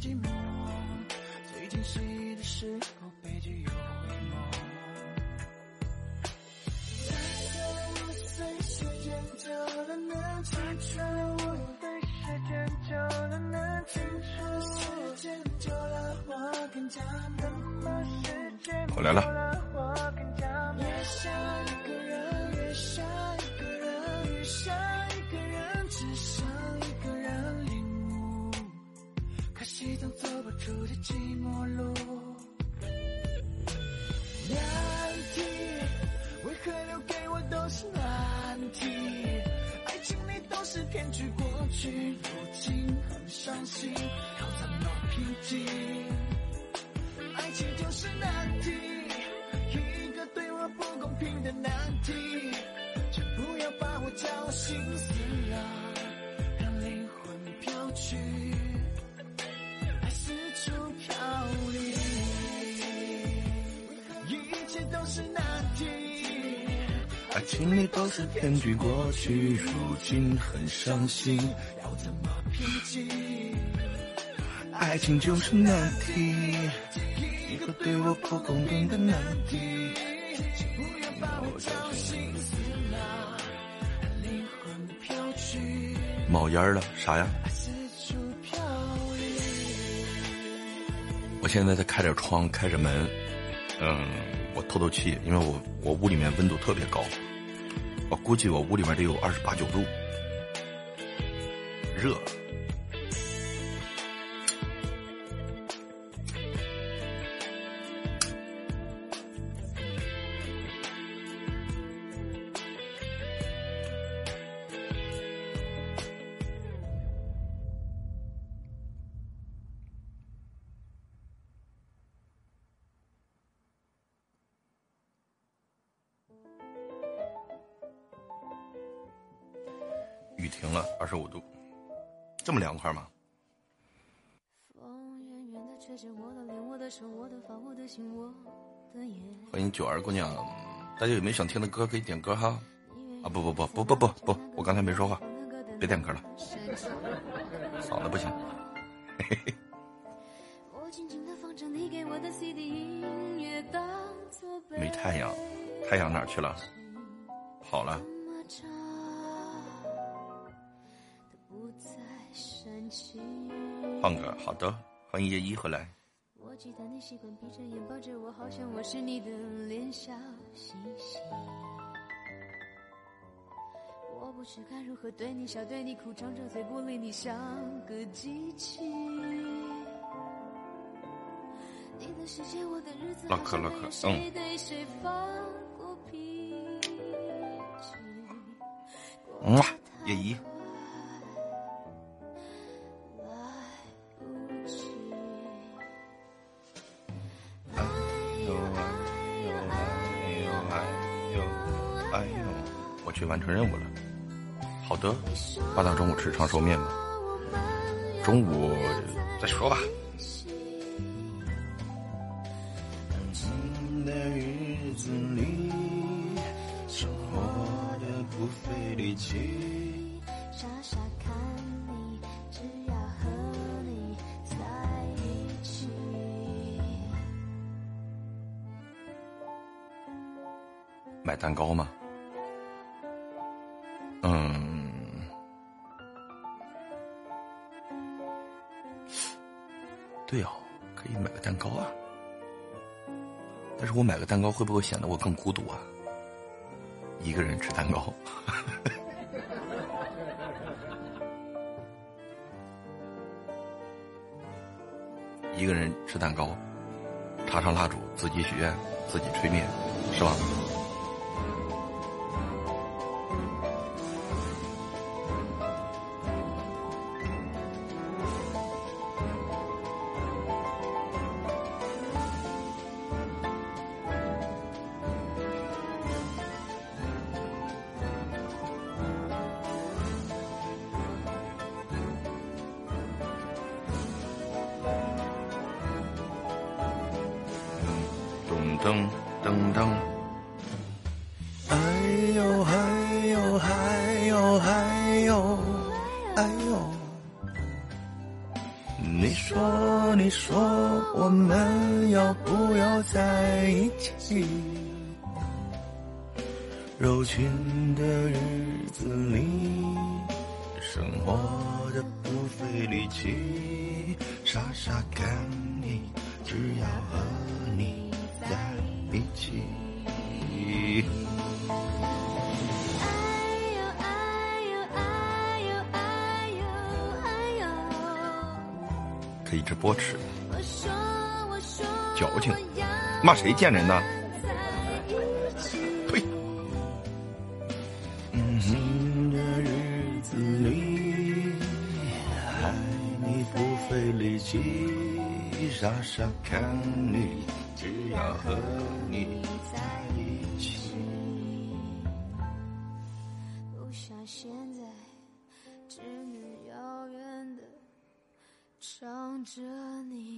寂寞。最惊喜的时候，背景有回眸。好，来了。去过去，如今很伤心，靠在那平静。爱情里都是骗局，过去如今很伤心，要怎么平静？爱情就是难题，一个对我不公平的难题。不要把我绞尽思脑，灵魂飘去冒烟了，啥呀？我现在在开着窗，开着门，嗯，我透透气，因为我我屋里面温度特别高，估计我屋里面得有二十八九度，热。欢迎九儿姑娘，大家有没有想听的歌可以点歌哈？啊不不不不不不不，我刚才没说话，别点歌了，嗓子不行。嘿嘿，没太阳，太阳哪去了？跑了。怎么唱都不再煽情。放歌，好的，欢迎叶一回来。我记得你习惯闭着眼抱着我，好像我是你的脸，笑嘻嘻。我不知该如何对你笑，对你哭，张着嘴不理你，像个机器。你的世界，我的日子，唠嗑唠嗑嗯谁对谁发过脾气？嗯哇，叶一，去完成任务了。好的，八大中午吃长寿面吧。中午再说吧。买蛋糕吗？我买个蛋糕会不会显得我更孤独啊？一个人吃蛋糕，一个人吃蛋糕，插上蜡烛，自己许愿，自己吹灭，是吧？骂谁贱人呢？在一起。呸！嗯哼的日子里，爱你不费力气，傻傻看你，只要和你在一起。不像现在，只能遥远的唱着你。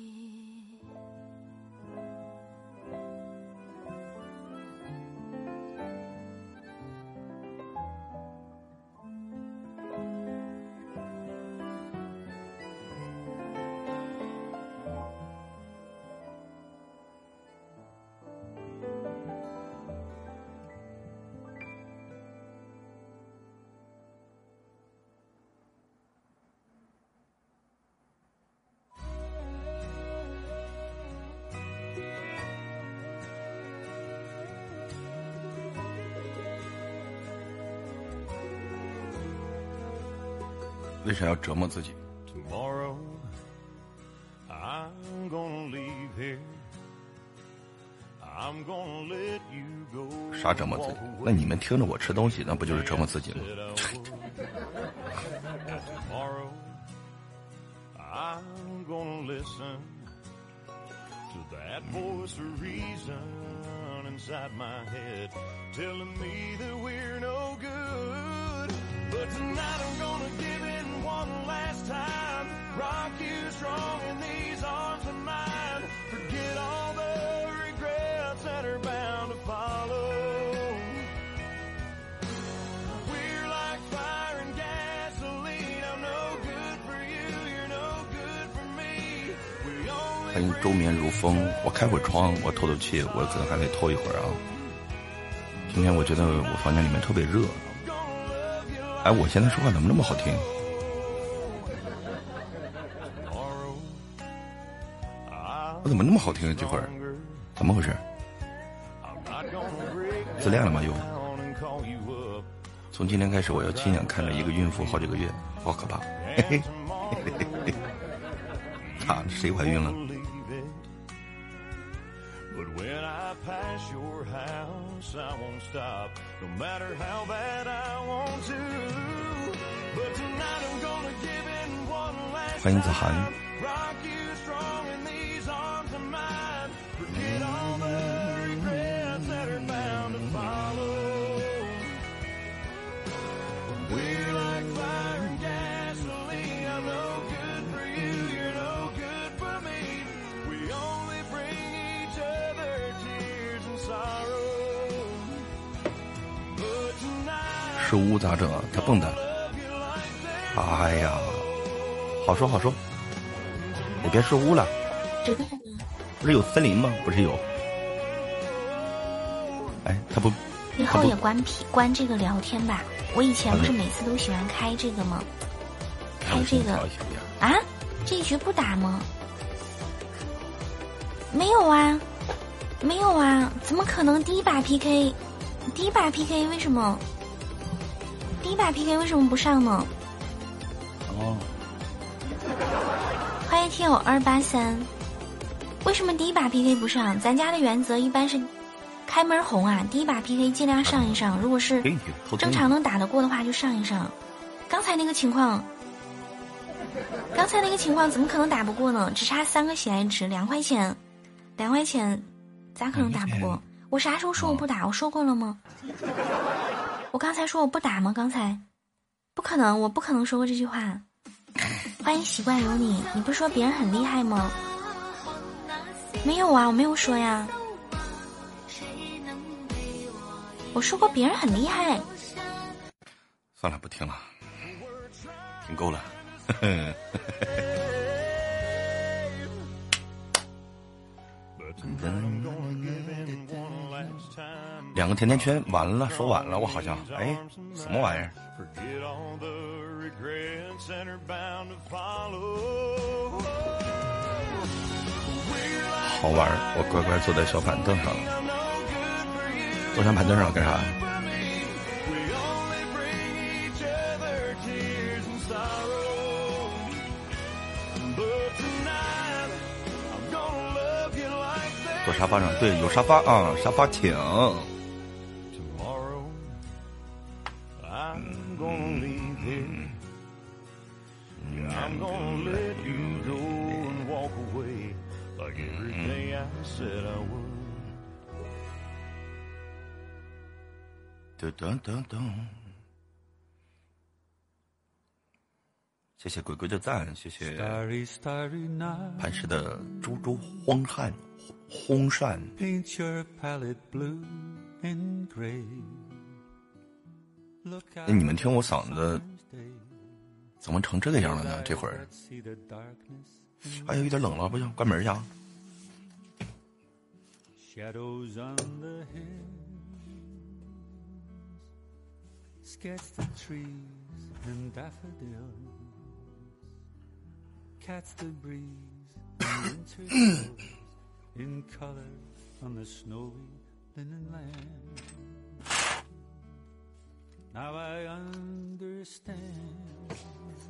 为啥要折磨自己。啥折磨自己？那你们听着我吃东西那不就是折磨自己吗？我开会窗，我透透气，我可能还得透一会儿啊。今天我觉得我房间里面特别热。哎，我现在说话怎么那么好听？我怎么那么好听啊？这会儿怎么回事？自恋了吗？又？从今天开始，我要亲眼看着一个孕妇好几个月，好可怕！嘿嘿嘿嘿嘿。啊，谁怀孕了？Matter how bad I want to. But tonight I'm gonna give in one last 欢迎子涵。咋整啊？他蹦跶。哎呀，好说好说，你别说屋了，这个不是有森林吗？不是有？哎，他不，以后也关屏关这个聊天吧。我以前不是每次都喜欢开这个吗？开这个啊？这一局不打吗？没有啊，没有啊，怎么可能第一把 PK？第一把 PK 为什么？第一把 PK 为什么不上呢？哦，欢迎听友二八三，为什么第一把 PK 不上？咱家的原则一般是开门红啊，第一把 PK 尽量上一上，如果是正常能打得过的话就上一上。刚才那个情况，刚才那个情况怎么可能打不过呢？只差三个喜爱值，两块钱，两块钱，咋可能打不过？我啥时候说我不打？我说过了吗？我刚才说我不打吗？刚才，不可能，我不可能说过这句话。欢迎习惯有你，你不是说别人很厉害吗？没有啊，我没有说呀。我说过别人很厉害。算了，不听了，听够了。两个甜甜圈完了，说晚了，我好像哎，什么玩意儿？好玩，我乖乖坐在小板凳上了。坐上板凳上干啥？坐沙发上，对，有沙发啊，沙发请。Gonna leave here. Yeah, I'm gonna let you go and walk away like every day I said I would. 谢谢鬼鬼的赞，谢谢.磐石的猪猪荒汉烘扇。哎，你们听我嗓子.怎么成这个样了呢？这会儿 the 哎呀，有点冷了，不行，关门去啊！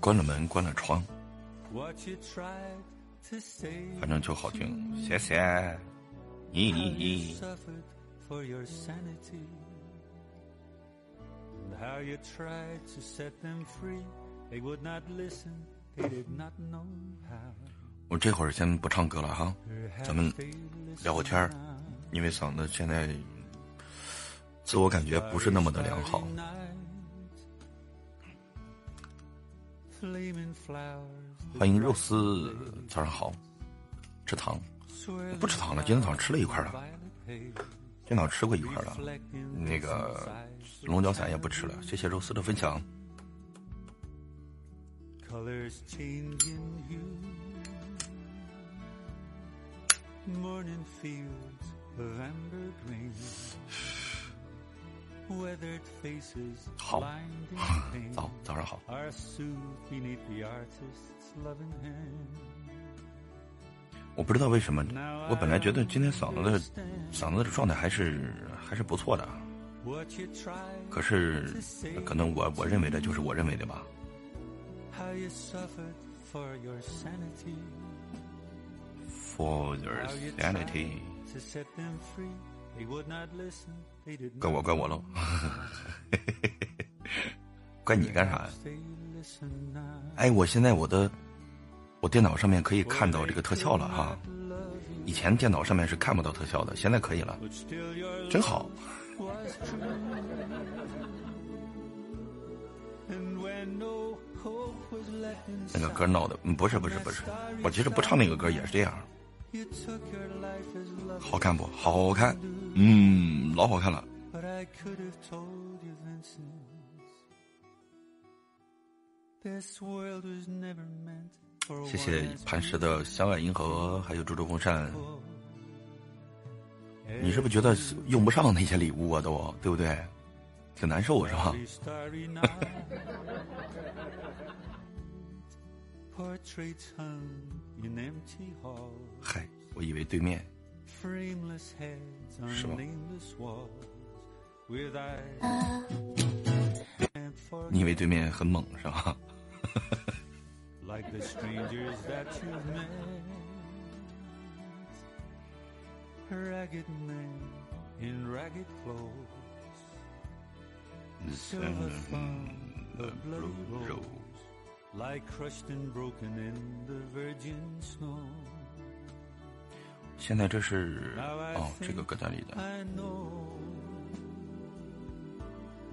关了门，关了窗，what you tried to say. 反正就好听。谢谢你。your sanity. How you tried to set them free. They would not listen, they did not know how. 我这会儿先不唱歌了哈，咱们聊会天儿，因为嗓子现在自我感觉不是那么的良好。欢迎肉丝，早上好，吃糖。不吃糖了，今天早上吃了一块了今天早上吃过一块了那个龙角散也不吃了，谢谢肉丝的分享。好早早上好.我不知道为什么，我本来觉得今天嗓子的嗓子的状态还是还是不错的可是可能我我认为的就是我认为的吧。for your sanity. 怪我怪我喽。怪你干啥呀？哎我现在我的我电脑上面可以看到这个特效了哈。以前电脑上面是看不到特效的现在可以了。真好。那个歌闹的不是不是不是。我其实不唱那个歌也是这样。好看不？好看，嗯，老好看了。谢谢磐石的《相爱银河》，还有猪猪风扇。你是不是觉得用不上那些礼物啊？都对不对？挺难受是吧？In 嗨，我以为对面 frameless heads on 是吗？nameless walls, with eyes and for 你以为对面很猛是吧？Lie crushed and broken in the virgin snow. 现在这是哦，这个歌单里的。I know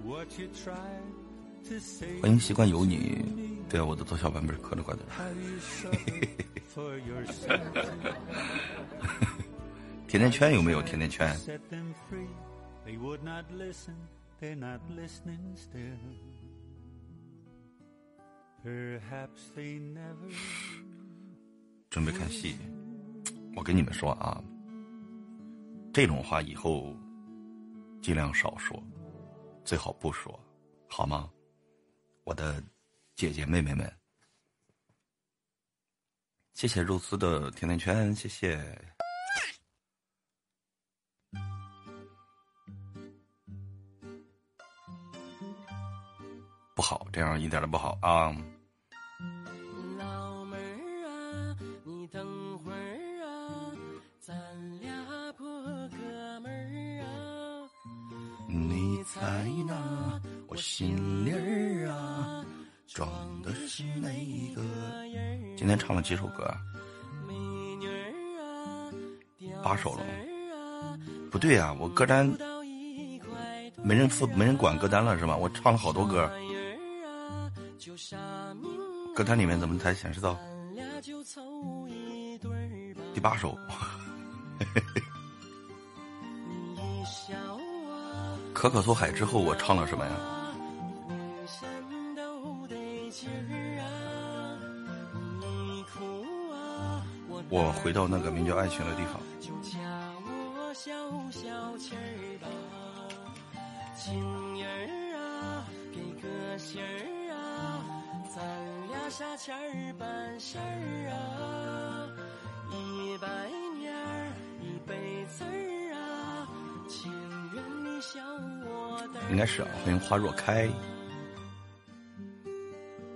what you say. 欢迎习惯有你，对啊，我的左小版本是磕了怪的。甜甜圈有没有甜甜圈？准备看戏。我跟你们说啊，这种话以后尽量少说，最好不说，好吗？我的姐姐妹妹们，谢谢肉丝的甜甜圈，谢谢。不好，这样一点都不好啊！老妹儿啊，你等会儿啊，咱俩破哥们儿啊，你猜那我心里儿啊，装的是哪个人？今天唱了几首歌啊？八首了。啊，不对呀、我歌单没人付没人管歌单了是吧？我唱了好多歌，歌单里面怎么才显示到。第八首？可可托海之后我唱了什么呀？我我回到那个名叫爱情的地方。就加我消消气儿啊，给个信儿下签儿办事儿啊，一百年儿一辈子儿啊，情愿你想我的。应该是啊，欢迎花若开。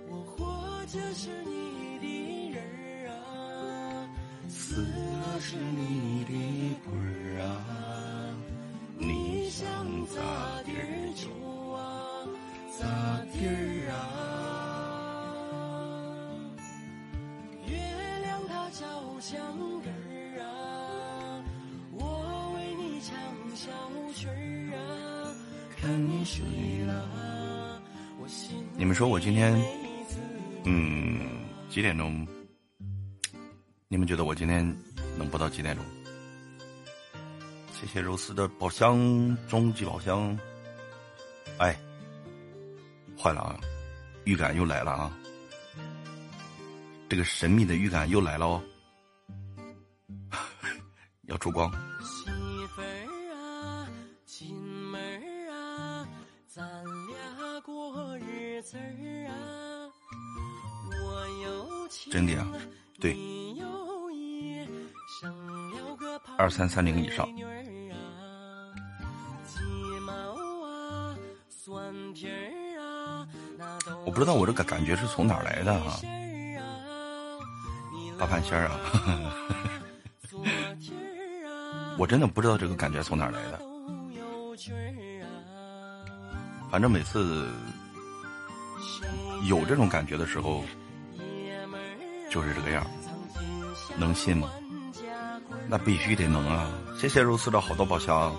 我活着是你的人儿啊，死了是你的鬼儿啊，你想咋地儿就啊，咋地儿。照墙根儿啊，我为你唱小曲儿啊，看你睡了，我心你们说我今天，嗯，几点钟？你们觉得我今天能播到几点钟？谢谢肉丝的宝箱，终极宝箱。哎，坏了啊！预感又来了啊！这个神秘的预感又来了哦，要出光。媳妇儿啊，亲妹儿啊，咱俩过日子儿啊。我有情，真的呀对，二三三零以上，我不知道我这个感觉是从哪来的啊？大盘仙儿啊！我真的不知道这个感觉从哪来的。反正每次有这种感觉的时候，就是这个样。能信吗？那必须得能啊！谢谢肉丝的好多宝箱。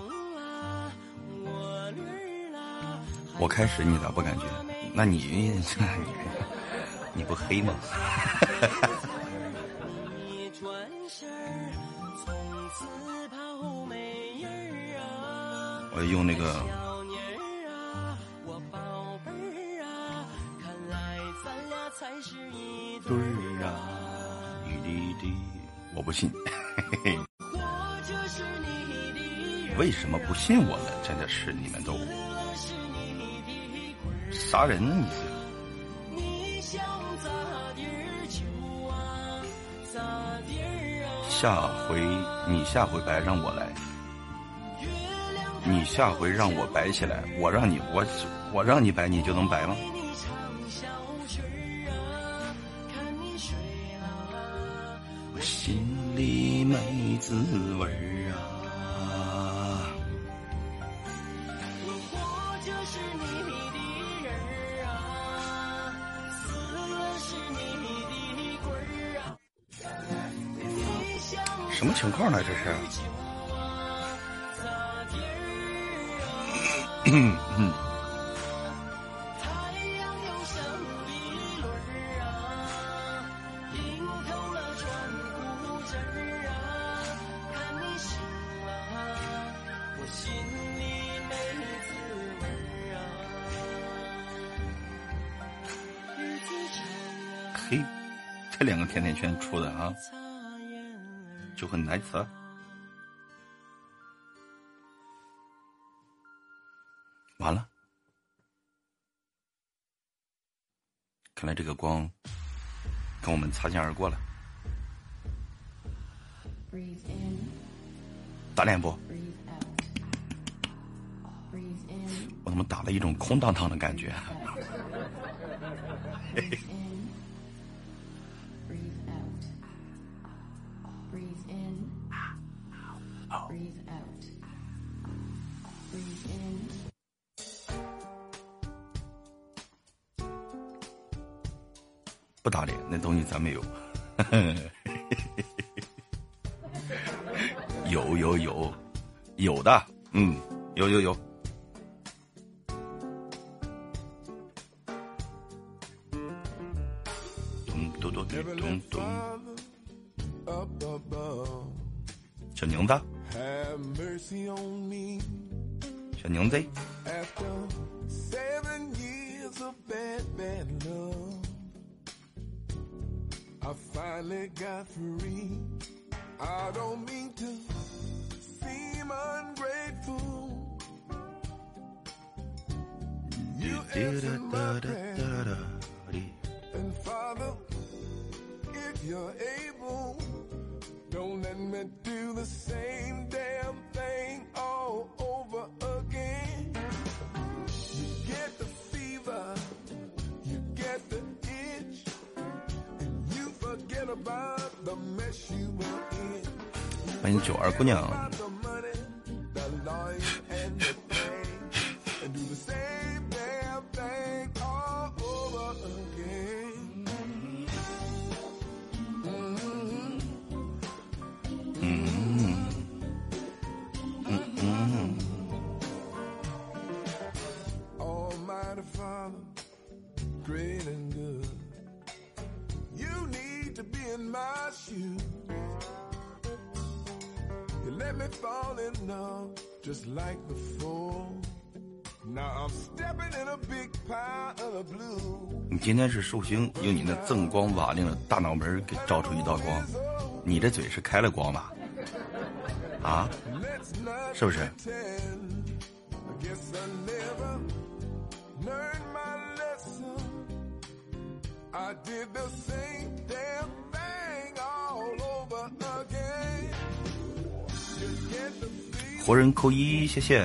我开始你咋不感觉？那你你 你不黑吗？用那个小妮儿啊，我宝贝儿啊，看来咱俩才是一对对儿儿啊，滴滴滴，我不信。为什么不信我呢？真的是你们都是你的鬼儿，杀人呢！你是你想咋地儿就啊咋地儿啊。下回你下回白让我来，你下回让我摆起来，我让你我我让你摆你就能摆吗？我心里没滋味儿啊！我就是你的人儿啊，死了是你的鬼儿啊。什么情况呢？这是？嗯，太阳又升一轮儿啊，顶透了转古针儿啊。看你醒了，我心里没滋味儿啊。日子长啊，嘿，这两个甜甜圈出的啊，就很 nice 啊。看来这个光跟我们擦肩而过了。打脸不？我怎么打了一种空荡荡的感觉？嘿嘿东西咱没 有。有有有，有的，嗯，有有有。迎寿星，用你那锃光瓦亮的大脑门给照出一道光，你的嘴是开了光吧？啊？是不是？活人扣一，谢谢。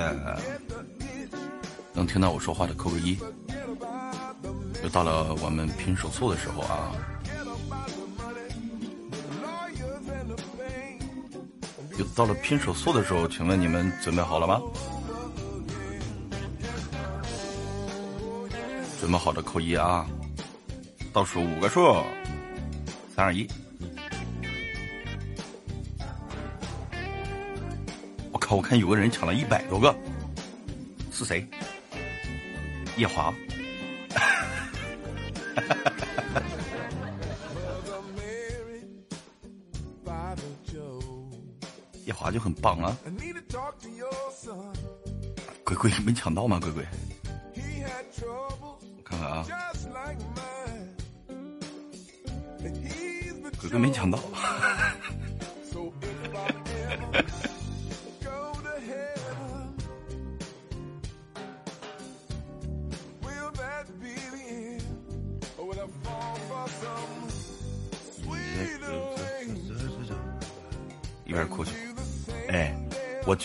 能听到我说话的扣个一。到了我们拼手速的时候啊！又到了拼手速的时候，请问你们准备好了吗？准备好的扣一啊！倒数五个数，三二一。我靠！我看有个人抢了一百多个，是谁？夜华。绑了，鬼鬼没抢到吗？鬼鬼，我看看啊，鬼鬼没抢到。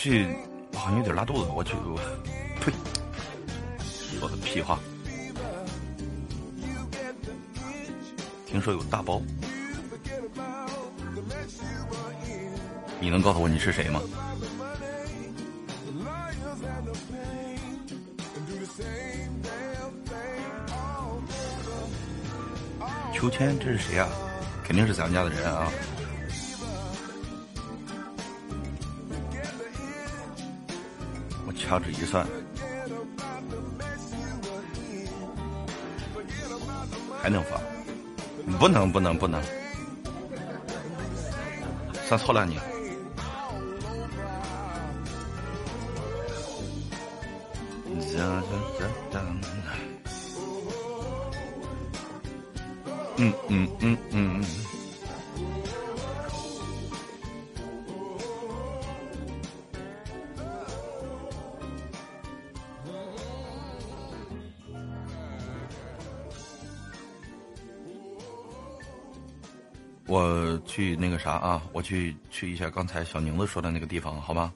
这，我好像有点拉肚子，我去，我呸，说的屁话。听说有大包，你能告诉我你是谁吗？秋千，这是谁啊？肯定是咱们家的人啊。掐指一算，还能发？不能，不能，不能，算错了你。啥啊，我去去一下刚才小宁子说的那个地方，好吗？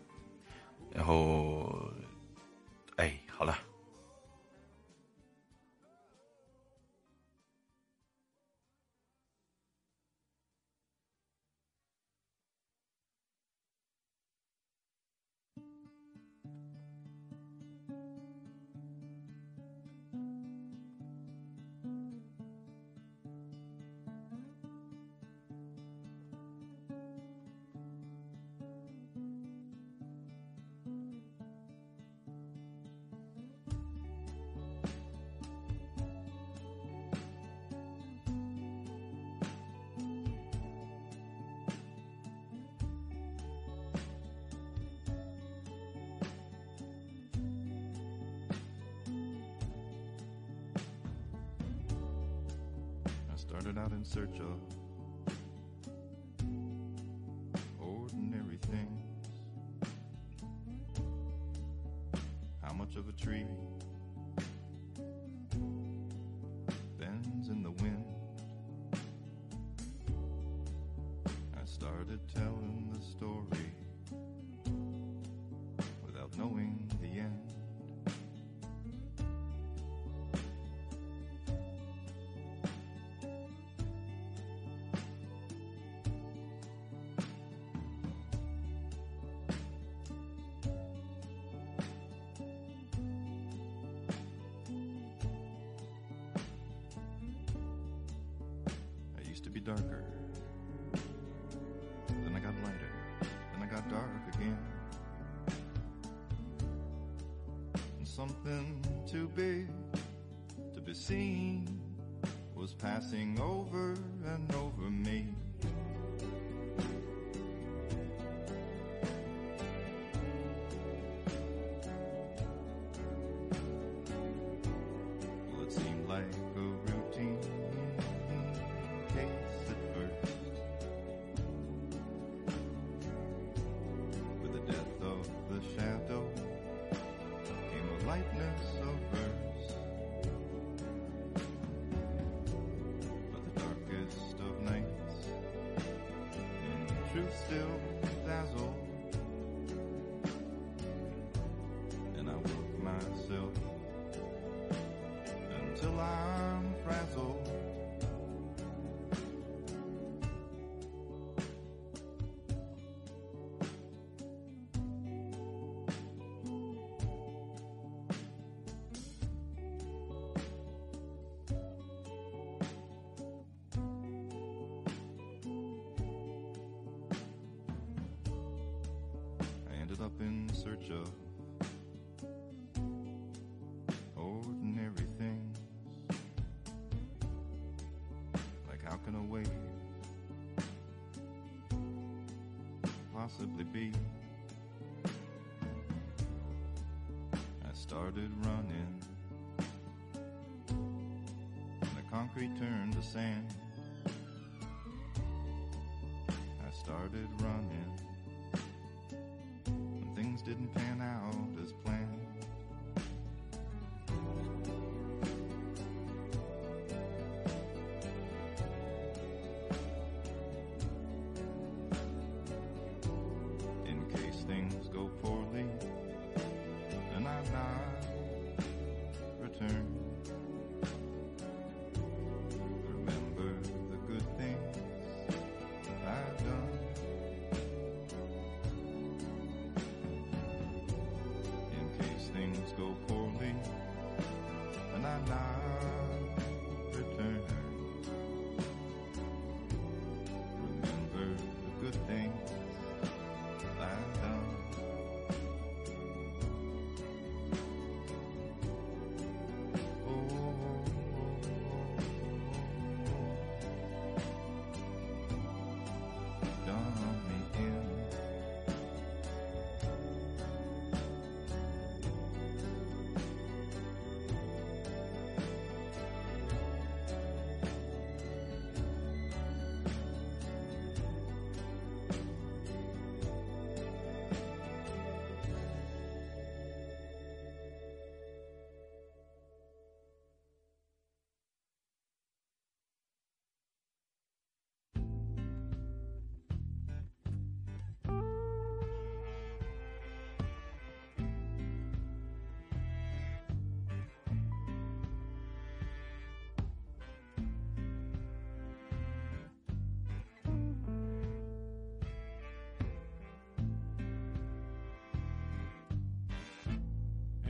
Started out in search of still in search of ordinary things. Like how can a wave possibly be? I started running. The concrete turned to sand. I started running didn't pan out as planned.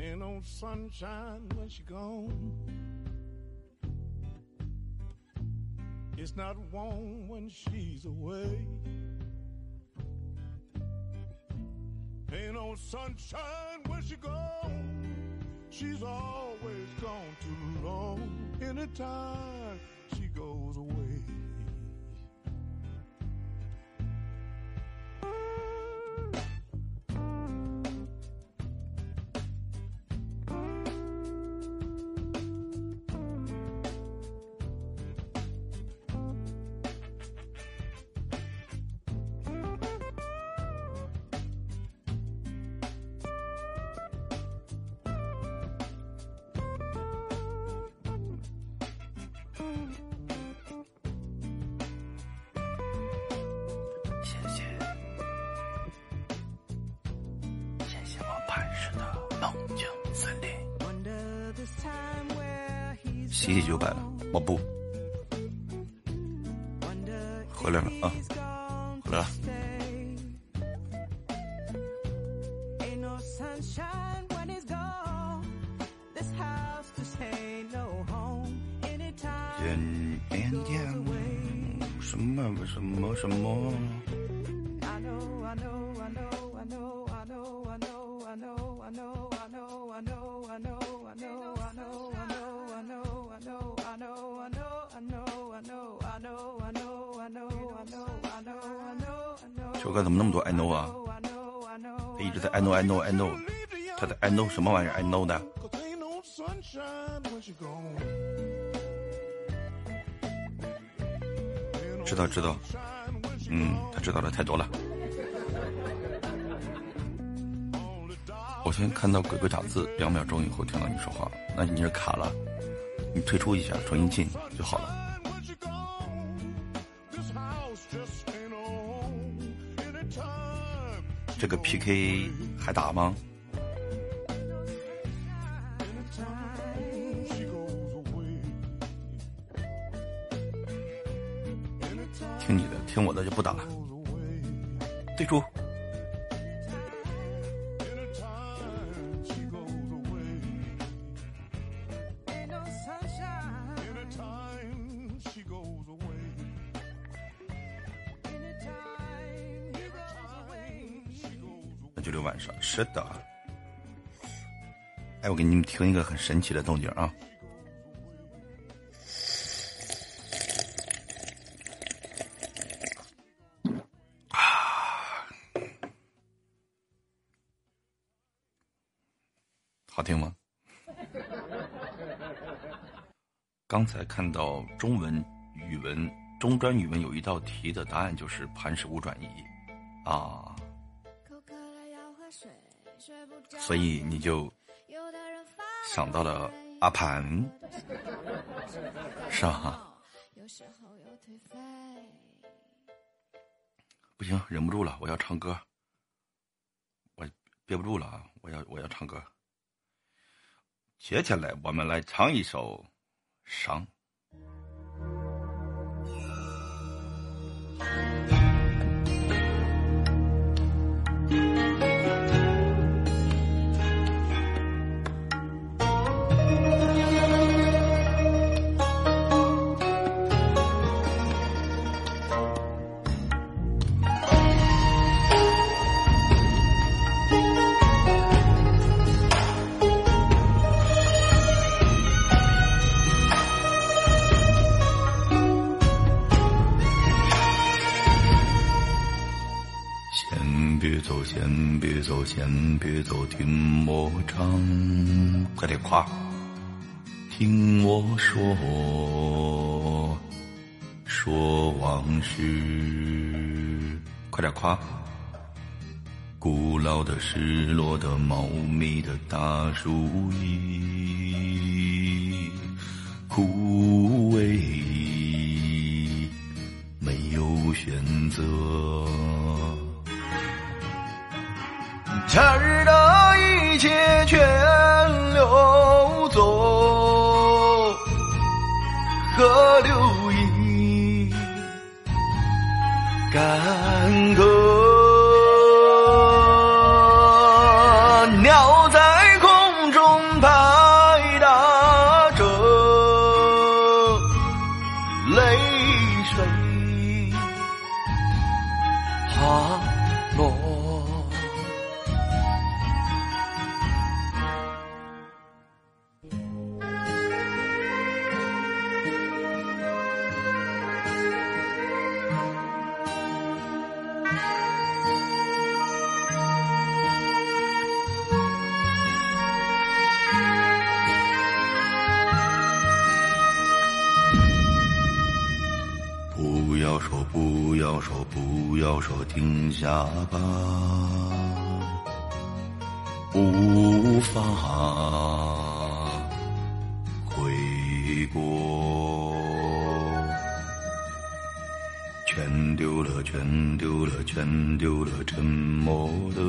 Ain't no sunshine when she gone. It's not warm when she's away. Ain't no sunshine when she gone. She's always gone too long. Anytime she goes away. 就拜了我不。I know. 这首歌怎么那么多 I know 啊？他一直在 I know I know I know，他在 I know 什么玩意儿 I know 的？知道知道，嗯，他知道的太多了。我先看到鬼鬼打字，两秒钟以后听到你说话，那你是卡了，你退出一下，重新进就好了。这个 PK 还打吗？就留晚上。是的。哎，我给你们听一个很神奇的动静啊！啊，好听吗？刚才看到中文、语文、中专语文有一道题的答案就是磐石无转移啊。所以你就想到了阿盘，是吧？不行，忍不住了，我要唱歌，我憋不住了啊！我要我要唱歌。接下来我们来唱一首《伤》。先别走，先别走，听我唱，快点夸，听我说，说往事，快点夸，古老的、失落的、茂密的大树已枯萎，没有选择。夏日的一切，却。下班，无法回国，全丢了，全丢了，全丢了，沉默的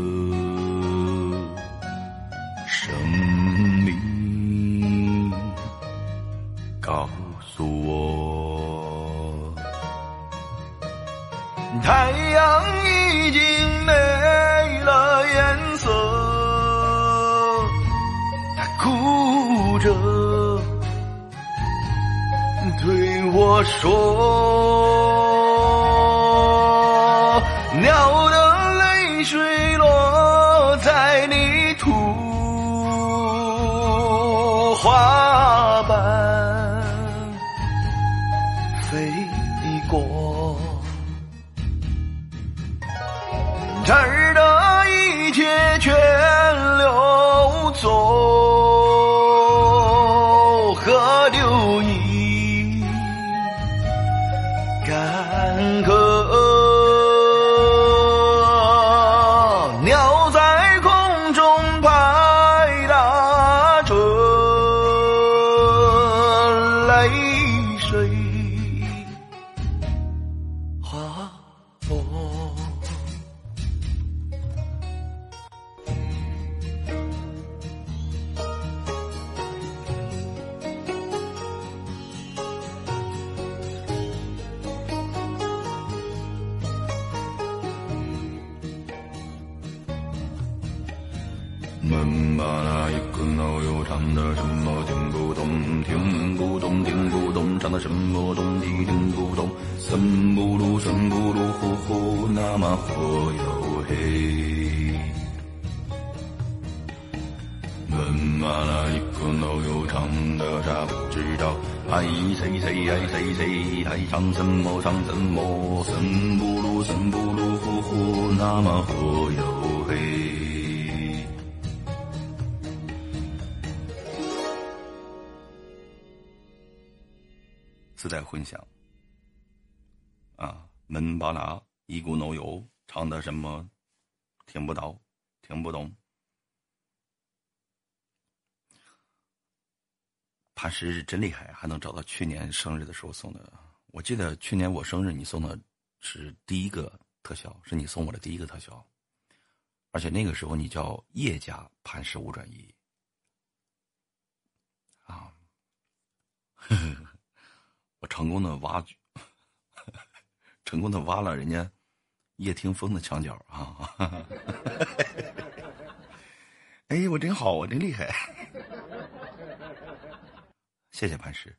潘石真厉害，还能找到去年生日的时候送的。我记得去年我生日你送的是第一个特效，是你送我的第一个特效，而且那个时候你叫叶家磐石五转一。啊，呵 呵我成功的挖，成功的挖了人家叶听风的墙角啊！哎，我真好，我真厉害，谢谢潘石，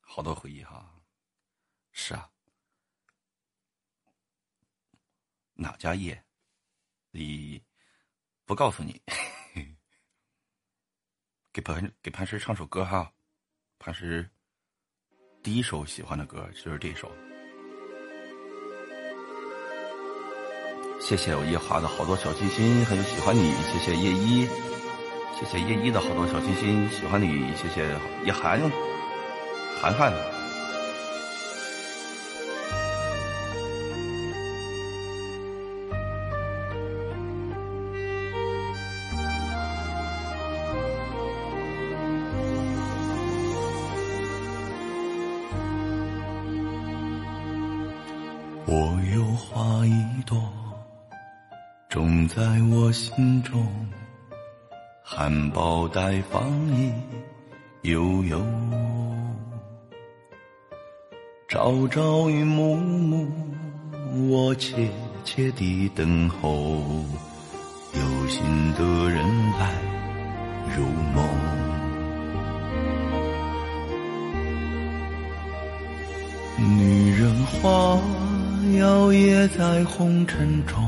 好多回忆哈。是啊，哪家业？你不告诉你，给潘给潘石唱首歌哈，潘石。第一首喜欢的歌就是这首。谢谢我叶华的好多小心心，还有喜欢你，谢谢叶一，谢谢叶一的好多小心心，喜欢你，谢谢叶涵，涵涵。我有花一朵，种在我心中，含苞待放意悠悠，朝朝与暮暮，我切切地等候，有心的人来入梦。女人花摇曳在红尘中，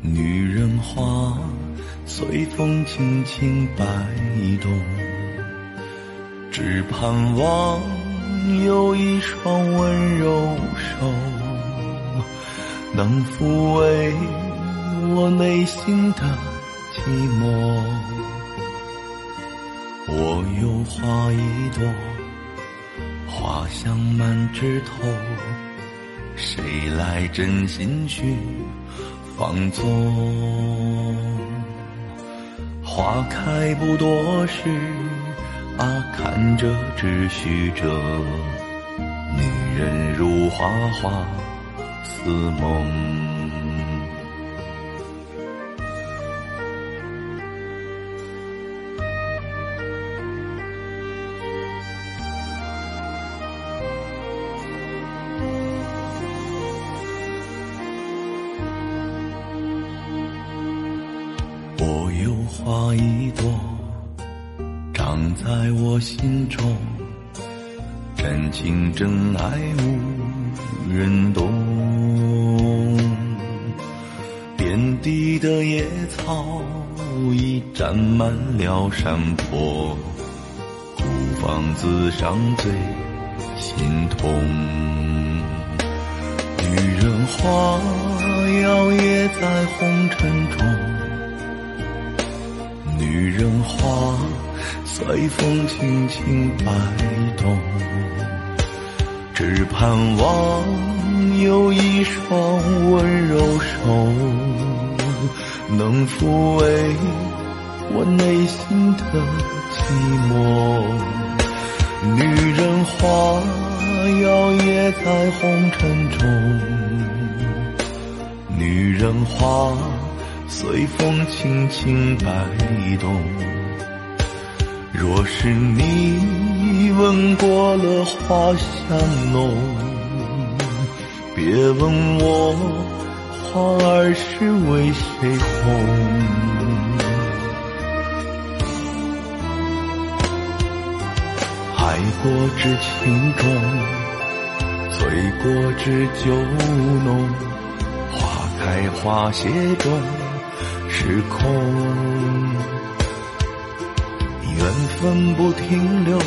女人花随风轻轻摆动，只盼望有一双温柔手，能抚慰我内心的寂寞。我有花一朵。花香满枝头，谁来真心去放纵？花开不多时，啊，看着只虚着。女人如花花似梦。在我心中，真情真爱无人懂。遍地的野草已占满了山坡，孤芳自赏最心痛。女人花摇曳在红尘中，女人花随风轻轻摆动，只盼望有一双温柔手，能抚慰我内心的寂寞。女人花摇曳在红尘中，女人花随风轻轻摆动。若是你闻过了花香浓，别问我花儿是为谁红。爱过知情重，醉过知酒浓。花开花谢终是空，缘分不停留，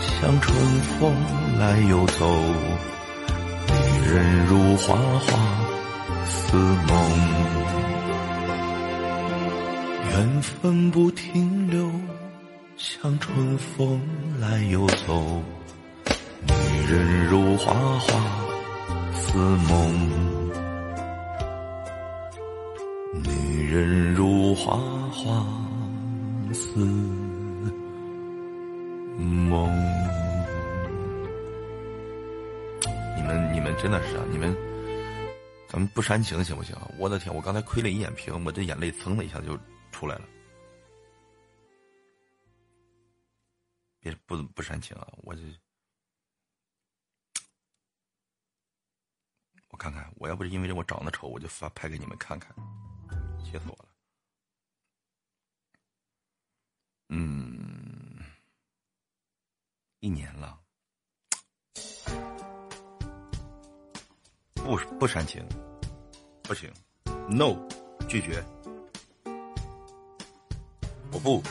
像春风来又走。女人如花花似梦，缘分不停留。像春风来又走，女人如花花似梦，女人如花花似梦。你们你们真的是啊！你们，咱们不煽情行不行？我的天，我刚才亏了一眼屏，我这眼泪噌的一下就出来了。别不不煽情啊！我这，我看看，我要不是因为我长得丑，我就发拍给你们看看，气死我了。嗯，一年了，不不煽情，不行，no，拒绝，我不。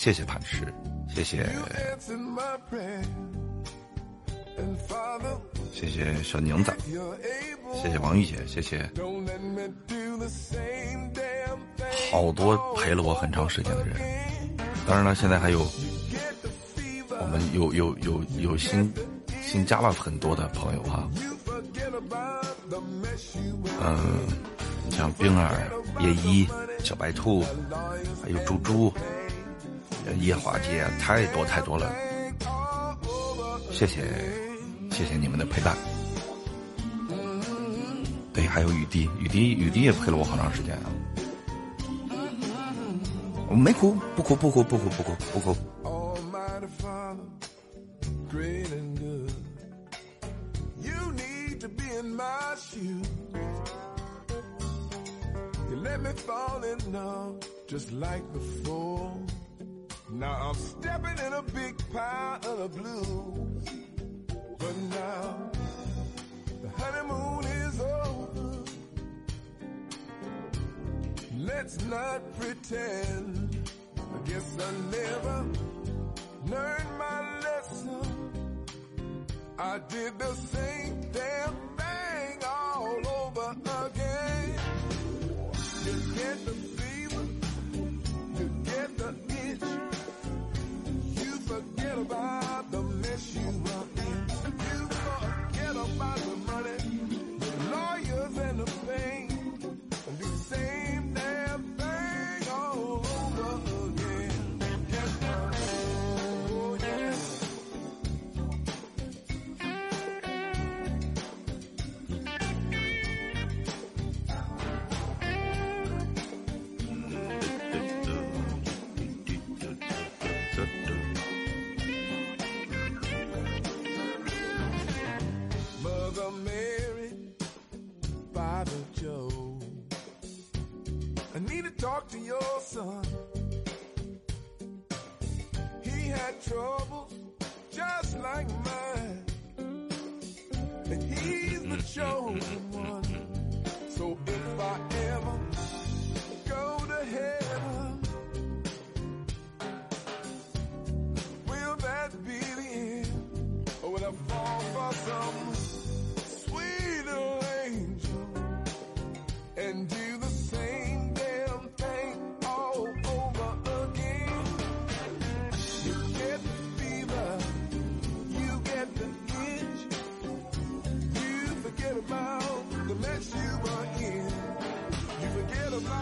谢谢磐石谢谢谢谢小宁子谢谢王玉姐谢谢。好多陪了我很长时间的人。当然了现在还有我们有有有有新新加了很多的朋友哈。嗯像冰儿叶一小白兔还有猪猪。夜华姐，太多太多了。谢谢谢谢你们的陪伴。对，还有雨滴，雨滴雨滴也陪了我好长时间啊。我没哭，不哭，不哭，不哭，不哭，不哭。Almighty Father, great and good. You need to be in my shoes. You let me fall in love just like before. Now I'm stepping in a big pile of the blues. But now the honeymoon is over. Let's not pretend. I guess I never learned my lesson. I did the same damn thing all over again. You get the the. You forget about the mess you were in. You forget about the money, the lawyers and the pain. And the same talk to your son. He had troubles just like mine. And he's the chosen one. So if I ever go to heaven, will that be the end? Or will I fall for some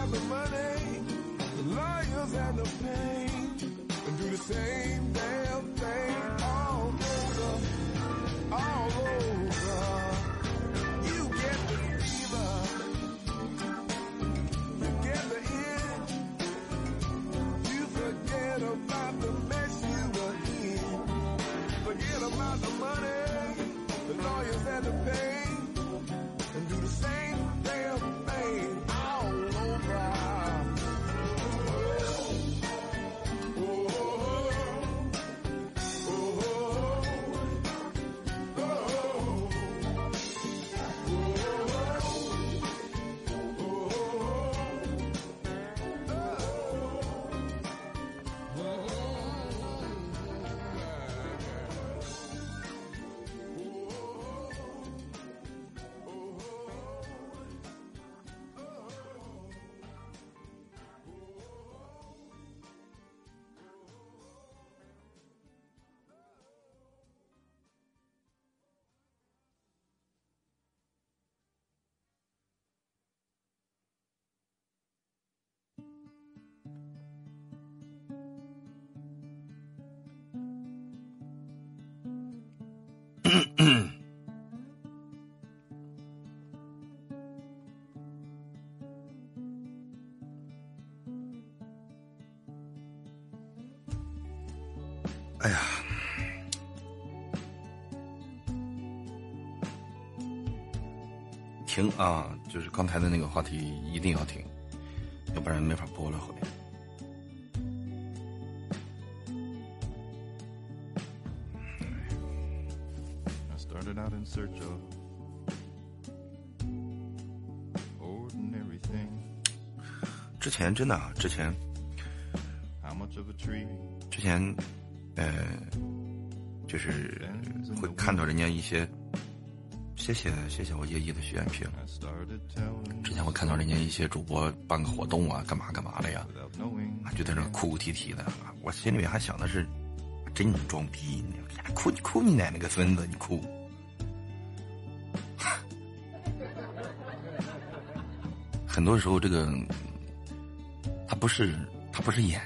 about the money, the lawyers and the pain, and do the same damn thing all over, all over. You get the fever, you get the itch, you forget about the mess you were in. Forget about the money, the lawyers and the pain, 停啊，就是刚才的那个话题一定要停，要不然没法播了后面。Out in search of ordinary thing. 之前真的啊，之前，之前，呃，就是会看到人家一些。谢谢谢谢我叶一的许愿瓶。之前我看到人家一些主播办个活动啊，干嘛干嘛的呀，啊就在那哭哭啼啼的。我心里面还想的是，真装逼，你哭你哭你奶奶个孙子，你哭。很多时候，这个他不是他不是演，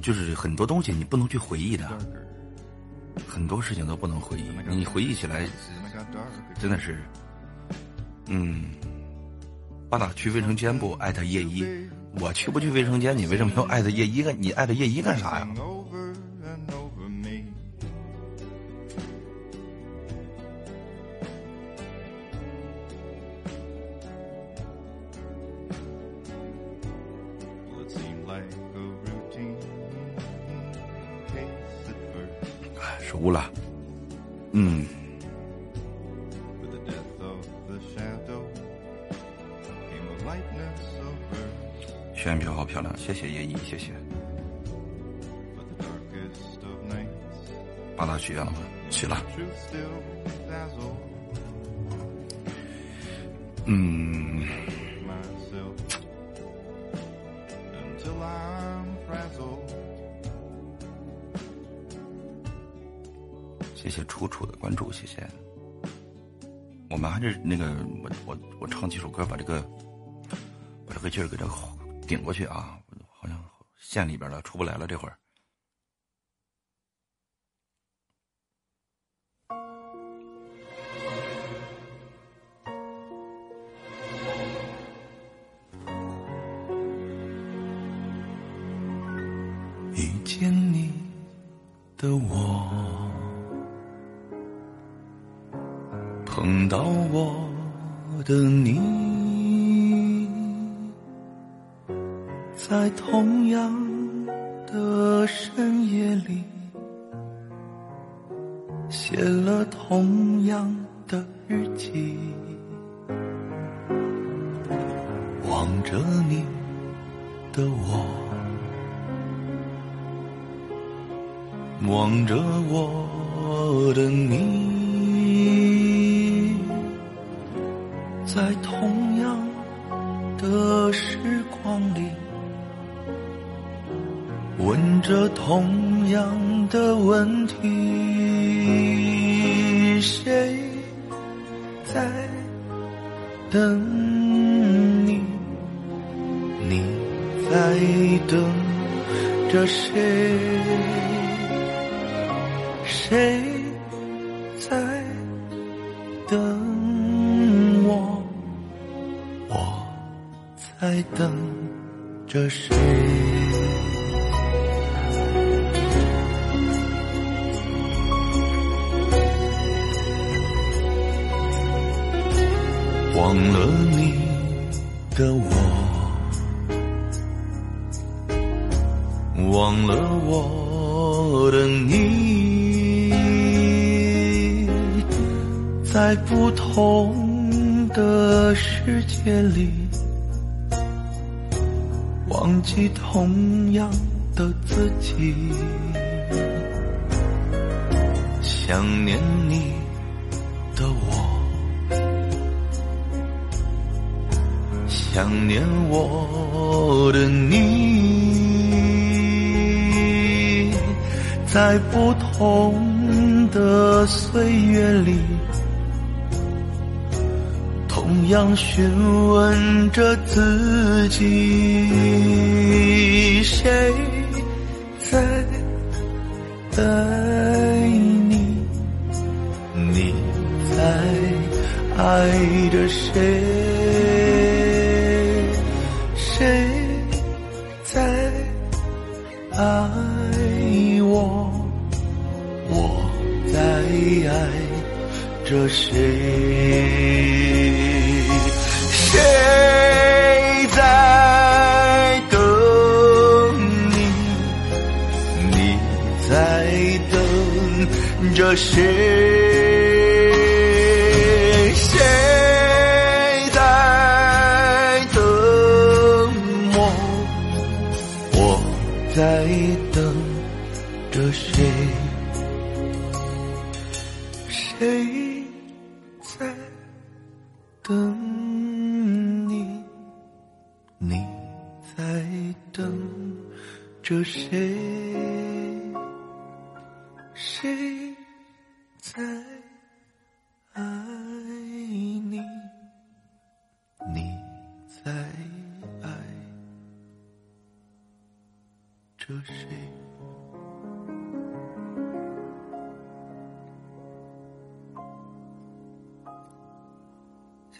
就是很多东西你不能去回忆的，很多事情都不能回忆，你回忆起来.真的是，嗯，巴打去卫生间不艾特叶一，我去不去卫生间？你为什么要艾特叶一干？你艾特叶一干啥呀？县里边了，出不来了，这会儿。遇见你的我，碰到我的你，在同样的深夜里，写了同样的日记，望着你的我，望着我的你。在同着同样的问题：谁在等你？你在等着谁？谁在等我？我？在等着谁？夜里。忘记同样的自己，想念你的我，想念我的你，在不同的岁月里。样询问着自己，谁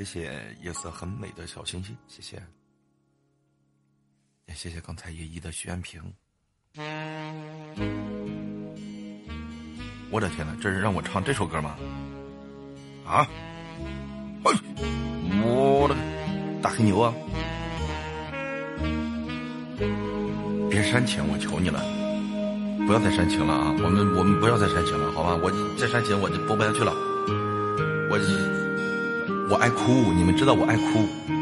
谢谢夜色很美的小星星，谢谢。也谢谢刚才叶一的许愿瓶。我的天呐，这是让我唱这首歌吗？啊！我的大黑牛啊！别煽情，我求你了，不要再煽情了啊！我们我们不要再煽情了，好吧？我再煽情我就播不下去了。我我爱哭，你们知道我爱哭。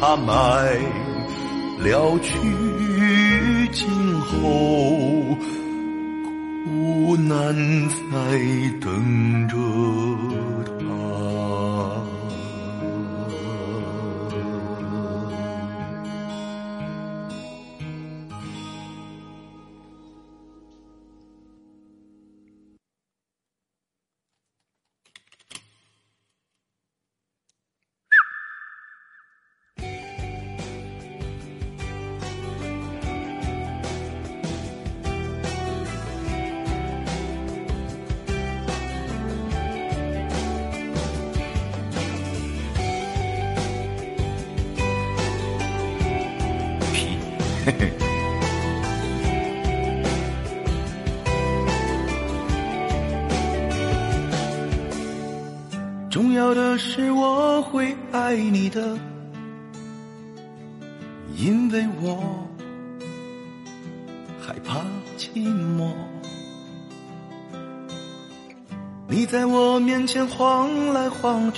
他买了去今后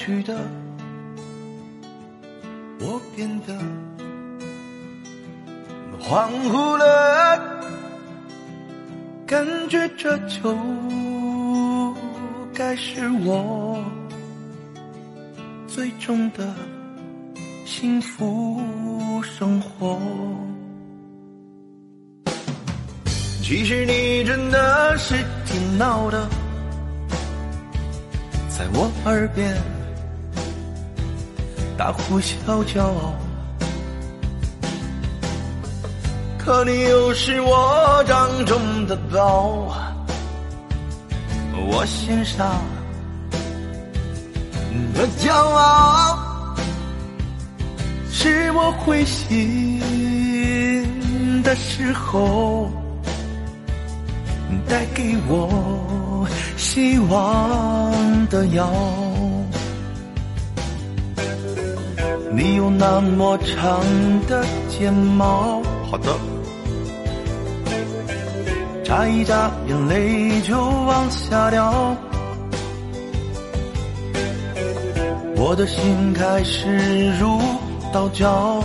去的。我变得恍惚了感觉这就该是我最终的幸福生活。其实你真的是挺闹的在我耳边大呼小叫。可你又是我掌中的宝，我心上的骄傲，是我灰心的时候带给我希望的药。你有那么长的睫毛，好的，眨一眨眼泪就往下掉，我的心开始如刀绞。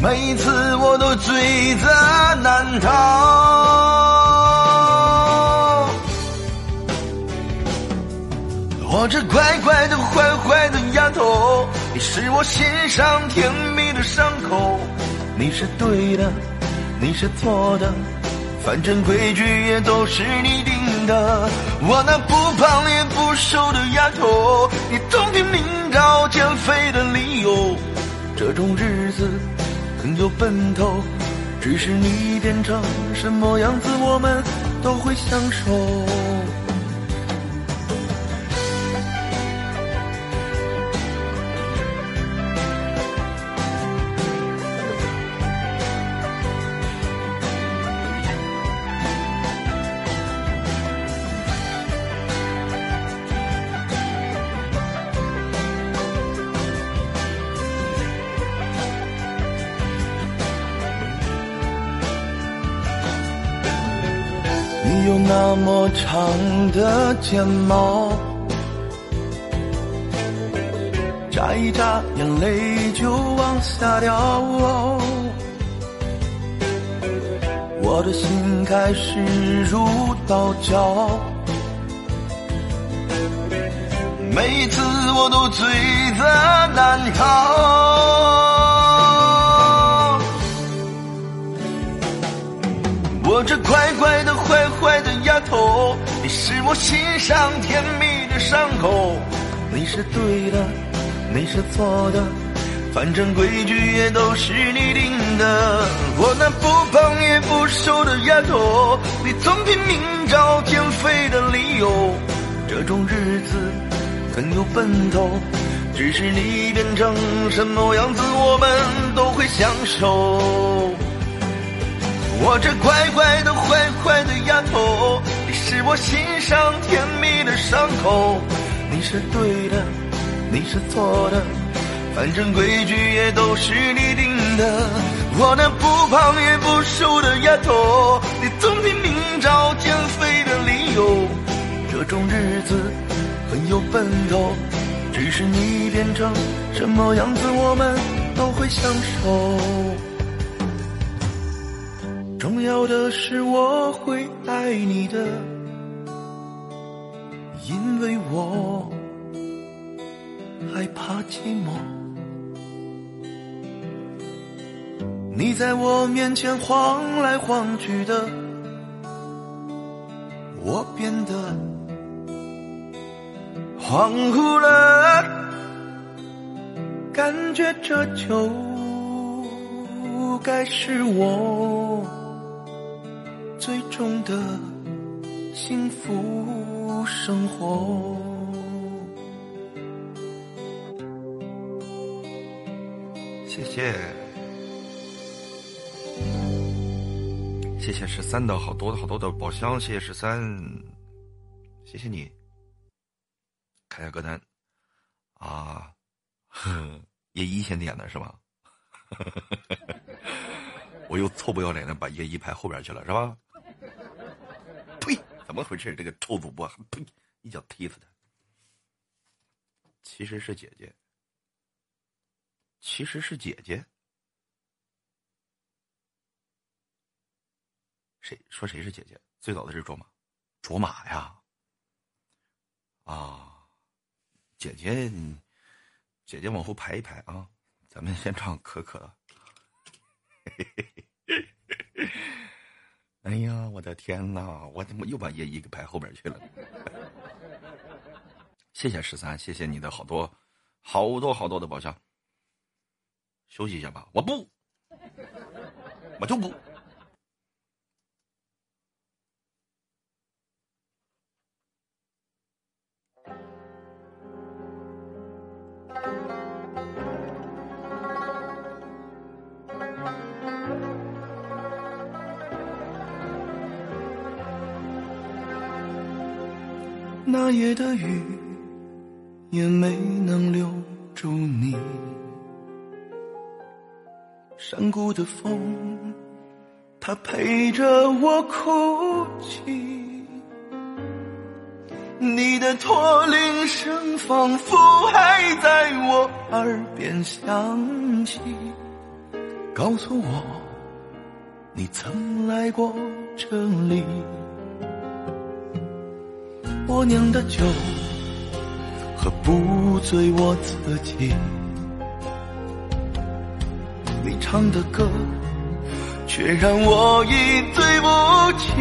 每一次我都罪责难逃。我这乖乖的坏坏的丫头，你是我心上甜蜜的伤口。你是对的，你是错的，反正规矩也都是你定的。我那不胖也不瘦的丫头，你总拼命找减肥的理由。这种日子很有奔头，只是你变成什么样子，我们都会享受。长的睫毛，眨一眨眼泪就往下掉。我的心开始如刀绞，每一次我都罪责难逃。我这乖乖的坏坏的丫头，你是我心上甜蜜的伤口。你是对的，你是错的，反正规矩也都是你定的。我那不胖也不瘦的丫头，你总拼命找减肥的理由。这种日子很有奔头，只是你变成什么样子，我们都会享受。我这乖乖的坏坏的丫头，你是我心上甜蜜的伤口。你是对的，你是错的，反正规矩也都是你定的。我那不胖也不瘦的丫头，你总拼命找减肥的理由。这种日子很有奔头，只是你变成什么样子，我们都会享受。要的是我会爱你的，因为我害怕寂寞。你在我面前晃来晃去的，我变得恍惚了，感觉这就该是我。最终的幸福生活。谢谢，谢谢十三的好多好多的宝箱，谢谢十三，谢谢你。看一下歌单啊，叶一先点的是吧？我又臭不要脸的把叶一排后边去了是吧？怎么回事？这个臭主播，呸！一脚踢死他。其实是姐姐，其实是姐姐。谁说谁是姐姐？最早的是卓玛，卓玛呀。啊，姐姐，姐姐往后排一排啊！咱们先唱可可嘿嘿嘿。嘿嘿嘿。哎呀，我的天哪！我怎么又把叶一给排后边去了？谢谢十三，谢谢你的好多、好多、好多的宝箱。休息一下吧，我不，我就不。那夜的雨也没能留住你。山谷的风，它陪着我哭泣。你的驼铃声仿佛还在我耳边响起，告诉我你曾来过这里。我酿的酒喝不醉我自己，你唱的歌却让我一醉不起。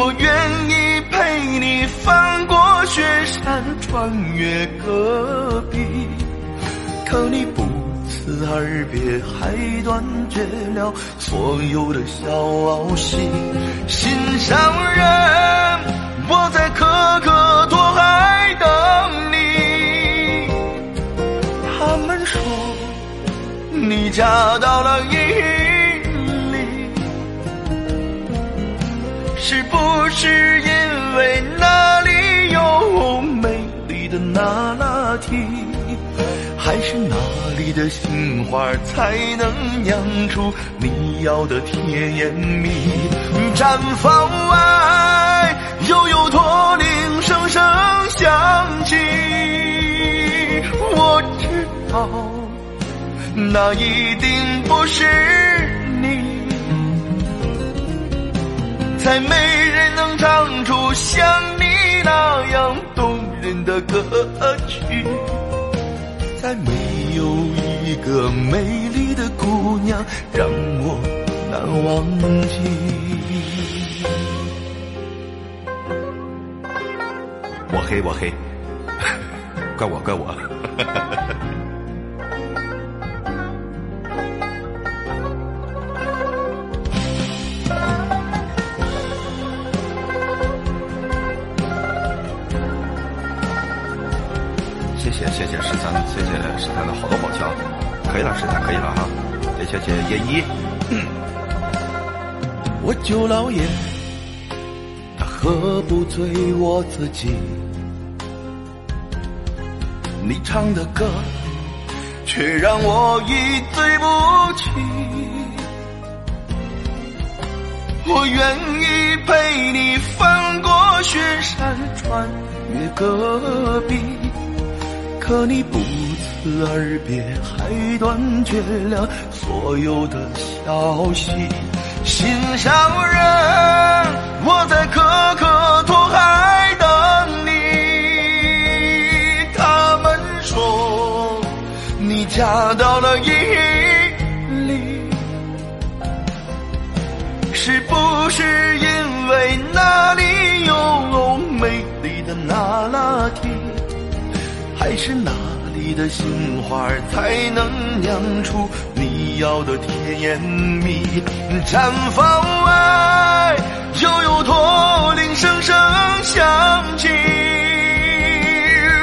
我愿意陪你翻过雪山，穿越戈壁，可你不辞而别，还断绝了所有的消息。心上人，我在可可托海等你。他们说你嫁到了伊犁。是不是因为那里有美丽的那拉提？还是那里的杏花才能酿出你要的甜言蜜？毡房外又有驼铃声声响起，我知道那一定不是你。再没人能唱出像你那样动人的歌曲，再没有一个美丽的姑娘让我难忘记。我黑，我黑，怪我，怪我。谢谢谢谢十三，谢谢十三的好多宝箱，可以了，十三可以了哈，也谢谢叶一。我舅老爷，他喝不醉我自己，你唱的歌却让我一醉不起。我愿意陪你翻过雪山，穿越戈壁。可你不而别，还断绝了所有的消息。心上人，我在可可托海等你。他们说你嫁到了伊犁，是不是因为那里有美丽的那拉提？还是哪里的杏花才能酿出你要的甜言蜜？毡房外又有驼铃声声响起，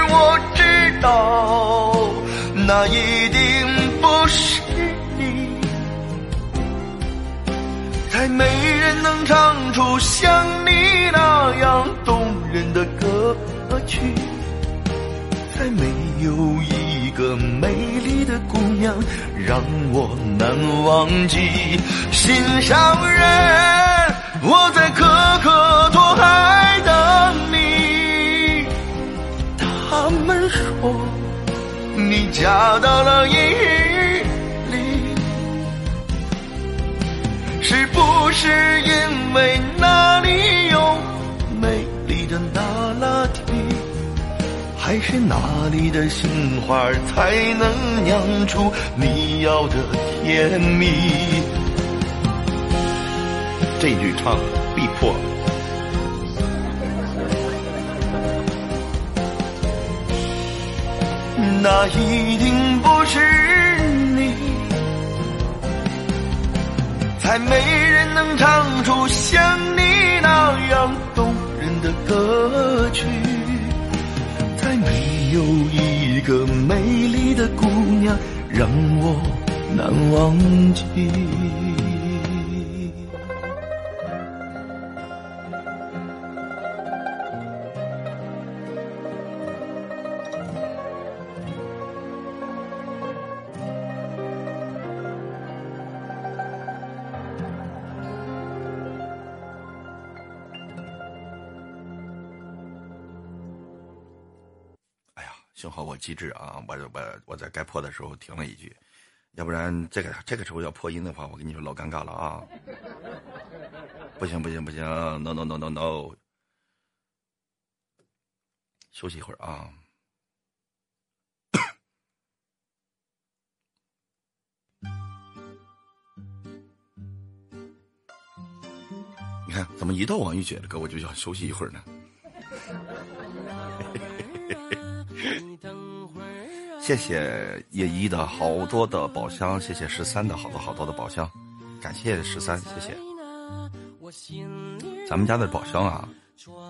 我知道那一定不是你，再没人能唱出像你那样动人的歌曲。再没有一个美丽的姑娘让我难忘记。心上人，我在可可托海等你。他们说你嫁到了伊犁，是不是因为那里有美丽的那？还是哪里的杏花才能酿出你要的甜蜜？这句唱必破。那一定不是你，才没人能唱出像你那样动人的歌曲。没有一个美丽的姑娘让我难忘记。幸好我机智啊，我我我在该破的时候停了一句，要不然这个这个时候要破音的话，我跟你说老尴尬了啊！不行不行不行，no no no no no，休息一会儿啊。你看，怎么一到王玉姐的歌我就想休息一会儿呢？谢谢叶一的好多的宝箱，谢谢十三的好多好多的宝箱，感谢十三，谢谢。咱们家的宝箱啊，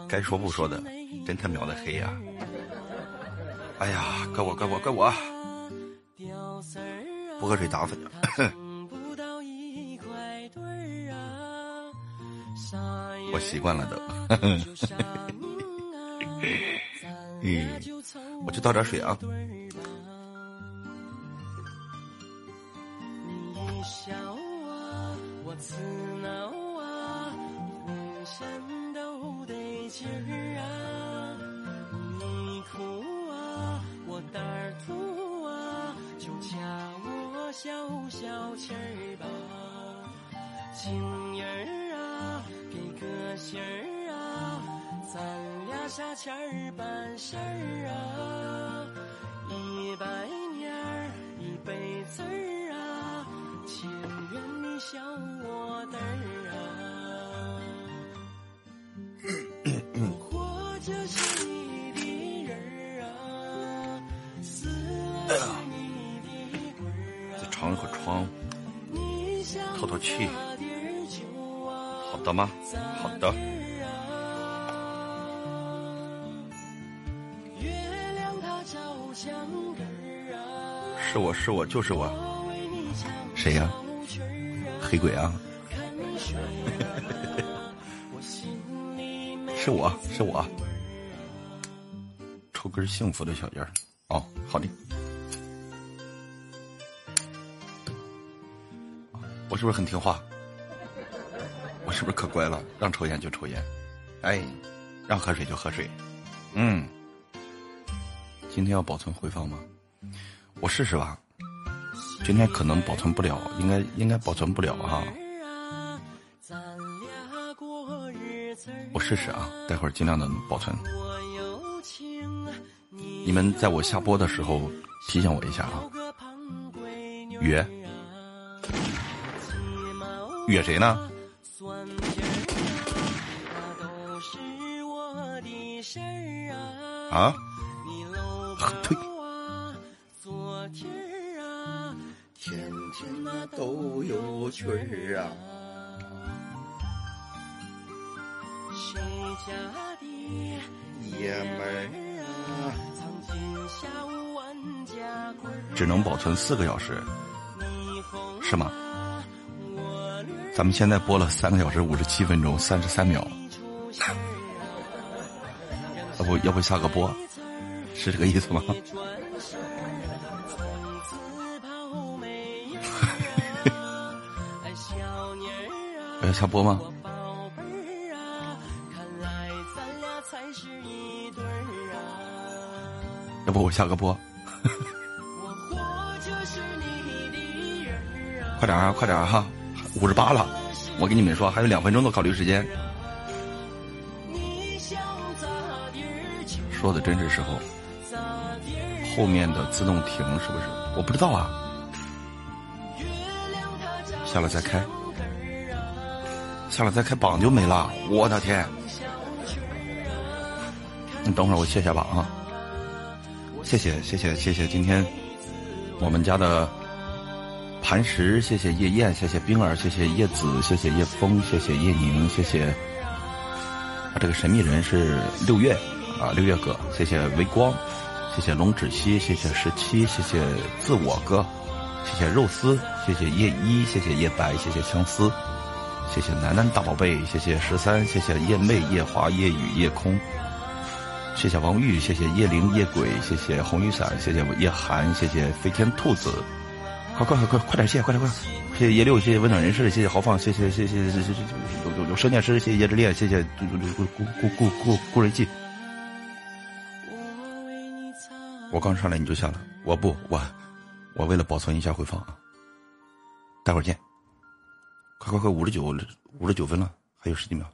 该说不说的，真他喵的黑呀、哎呀，怪我怪我怪我，不喝水打粉。我习惯了都。嗯，我去倒点水啊。你一笑啊，我刺挠啊，浑身都得劲儿啊。你哭啊，我胆儿粗啊，就掐我消消气儿吧。情人儿啊，给个信儿，咱俩啥钱儿办事儿啊。一百年儿一辈子儿啊，情愿你笑我的儿啊。活着是你的人儿啊，死了是你的鬼儿啊。再敞一会儿窗，透透气。好的吗？好的。是我是我就是我，谁呀、黑鬼啊，是我是我，抽根幸福的小烟儿。哦，好的。我是不是很听话？我是不是可乖了？让抽烟就抽烟，哎，让喝水就喝水。嗯，今天要保存回放吗？我试试吧。今天可能保存不了，应该应该保存不了啊。我试试啊，待会儿尽量的保存。你们在我下播的时候提醒我一下啊。约，约谁呢？啊，那都是我的事儿啊。啊？你搂对抱啊，昨天儿啊，天天那都有趣儿啊。谁家的爷们儿啊，曾经下万家只能保存四个小时，是吗？咱们现在播了三个小时五十七分钟三十三秒，要不要不下个播？是这个意思吗？转身从此抛媚眼儿啊，哎小妮儿啊，我要下播吗？宝贝儿啊，看来咱俩才是一对儿啊。要不我下个播？快点啊，快点啊哈！五十八了，我跟你们说，还有两分钟的考虑时间。说的真是时候，后面的自动停是不是？我不知道啊，下了再开，下了再开榜就没了。我的天！你等会儿我卸下榜啊，谢谢谢谢谢谢今天我们家的磐石，谢谢叶燕，谢谢冰儿，谢谢叶子，谢谢叶枫，谢谢叶宁，谢谢这个神秘人是六月啊六月哥，谢谢微光，谢谢龙芷溪，谢谢十七，谢谢自我哥，谢谢肉丝，谢谢叶一，谢谢叶白，谢谢相思，谢谢楠楠大宝贝，谢谢十三，谢谢叶妹、叶华、叶雨、叶空。谢谢王玉，谢谢叶灵叶鬼，谢谢红雨伞，谢谢叶寒，谢谢飞天兔子，快快快快快点谢，快点快！谢谢叶六，谢谢温暖人士，谢谢豪放，谢谢谢谢谢谢谢有有有射箭师，谢谢叶之恋，谢谢顾顾顾顾顾顾顾人记，我刚上来你就下了，我不，我我为了保存一下回放啊，待会儿见。快快快，五十九五十九分了，还有十几秒。